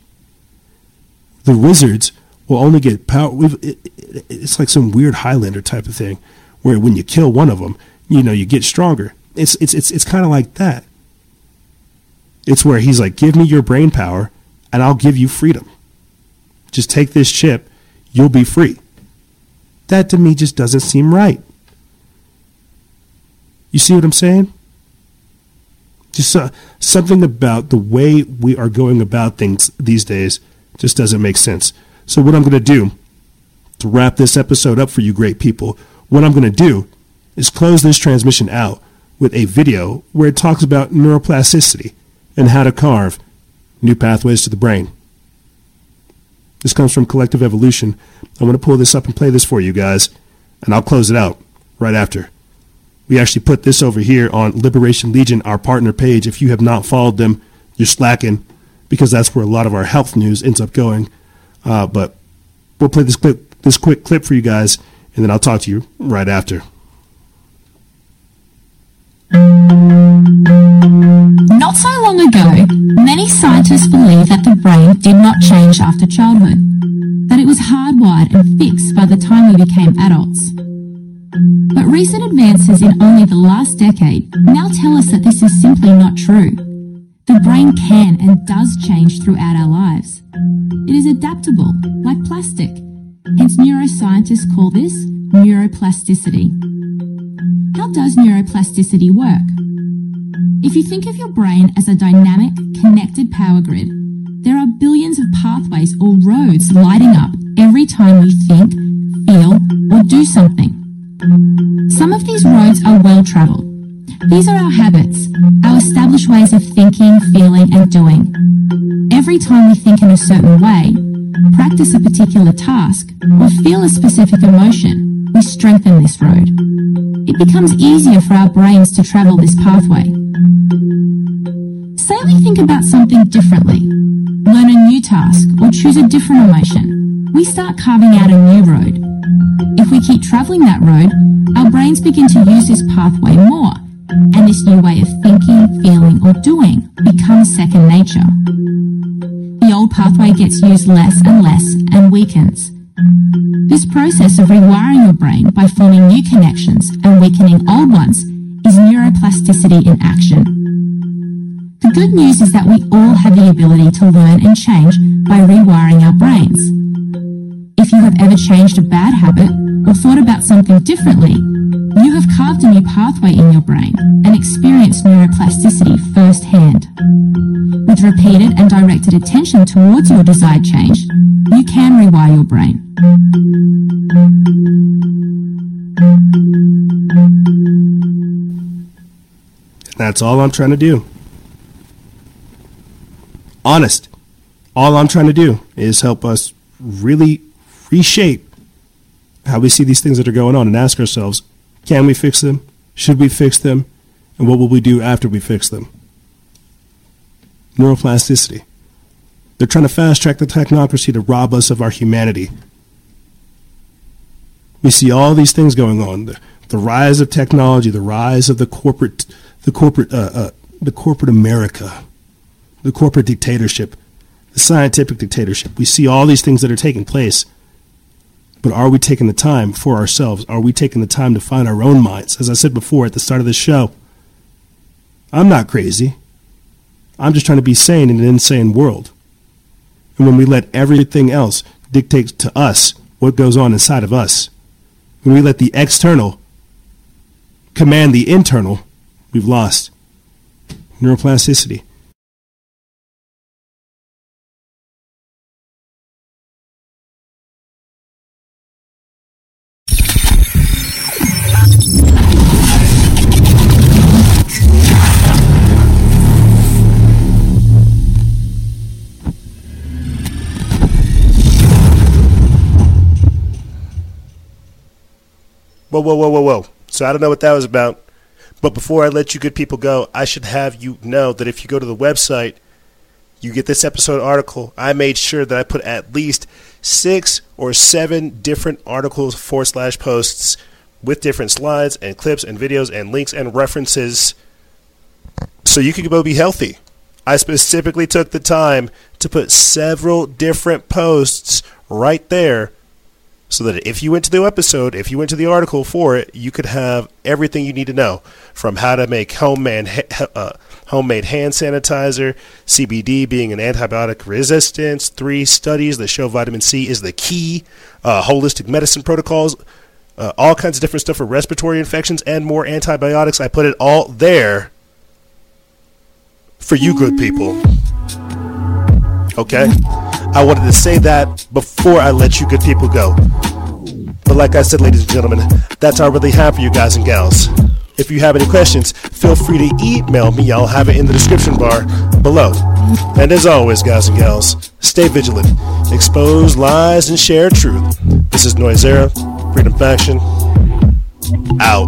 The wizards will only get power. It, it, it's like some weird Highlander type of thing, where when you kill one of them, you know, you get stronger. It's it's it's it's kind of like that. It's where he's like, "Give me your brain power, and I'll give you freedom. Just take this chip, you'll be free." That to me just doesn't seem right. You see what I'm saying? Just uh, something about the way we are going about things these days just doesn't make sense. So, what I'm going to do to wrap this episode up for you great people, what I'm going to do is close this transmission out with a video where it talks about neuroplasticity and how to carve new pathways to the brain. This comes from Collective Evolution. I'm going to pull this up and play this for you guys, and I'll close it out right after. We actually put this over here on Liberation Legion, our partner page. If you have not followed them, you're slacking because that's where a lot of our health news ends up going. Uh, but we'll play this clip, this quick clip for you guys, and then I'll talk to you right after. Not so long ago, many scientists believed that the brain did not change after childhood, that it was hardwired and fixed by the time we became adults. But recent advances in only the last decade now tell us that this is simply not true. The brain can and does change throughout our lives. It is adaptable, like plastic. Hence, neuroscientists call this neuroplasticity. How does neuroplasticity work? If you think of your brain as a dynamic, connected power grid, there are billions of pathways or roads lighting up every time you think, feel, or do something. Some of these roads are well travelled. These are our habits, our established ways of thinking, feeling, and doing. Every time we think in a certain way, practice a particular task, or feel a specific emotion, we strengthen this road. It becomes easier for our brains to travel this pathway. Say we think about something differently, learn a new task, or choose a different emotion. We start carving out a new road. If we keep traveling that road, our brains begin to use this pathway more, and this new way of thinking, feeling, or doing becomes second nature. The old pathway gets used less and less and weakens. This process of rewiring your brain by forming new connections and weakening old ones is neuroplasticity in action. The good news is that we all have the ability to learn and change by rewiring our brains. If you have ever changed a bad habit or thought about something differently, you have carved a new pathway in your brain and experienced neuroplasticity firsthand. With repeated and directed attention towards your desired change, you can rewire your brain. That's all I'm trying to do. Honest. All I'm trying to do is help us really reshape how we see these things that are going on and ask ourselves can we fix them? Should we fix them? And what will we do after we fix them? Neuroplasticity. They're trying to fast track the technocracy to rob us of our humanity. We see all these things going on: the, the rise of technology, the rise of the corporate, the corporate, uh, uh, the corporate America, the corporate dictatorship, the scientific dictatorship. We see all these things that are taking place. But are we taking the time for ourselves? Are we taking the time to find our own minds? As I said before at the start of the show, I'm not crazy. I'm just trying to be sane in an insane world. And when we let everything else dictate to us what goes on inside of us. When we let the external command the internal, we've lost neuroplasticity. Whoa, whoa, whoa, whoa, whoa. So I don't know what that was about. But before I let you good people go, I should have you know that if you go to the website, you get this episode article. I made sure that I put at least six or seven different articles forward slash posts with different slides and clips and videos and links and references so you can go be healthy. I specifically took the time to put several different posts right there so that if you went to the episode, if you went to the article for it, you could have everything you need to know from how to make homemade uh, homemade hand sanitizer, CBD being an antibiotic resistance, three studies that show vitamin C is the key, uh, holistic medicine protocols, uh, all kinds of different stuff for respiratory infections and more antibiotics. I put it all there for you, good people. Okay? I wanted to say that before I let you good people go. But like I said, ladies and gentlemen, that's all I really have for you guys and gals. If you have any questions, feel free to email me. I'll have it in the description bar below. And as always, guys and gals, stay vigilant, expose lies, and share truth. This is Noisera, Freedom Faction, out.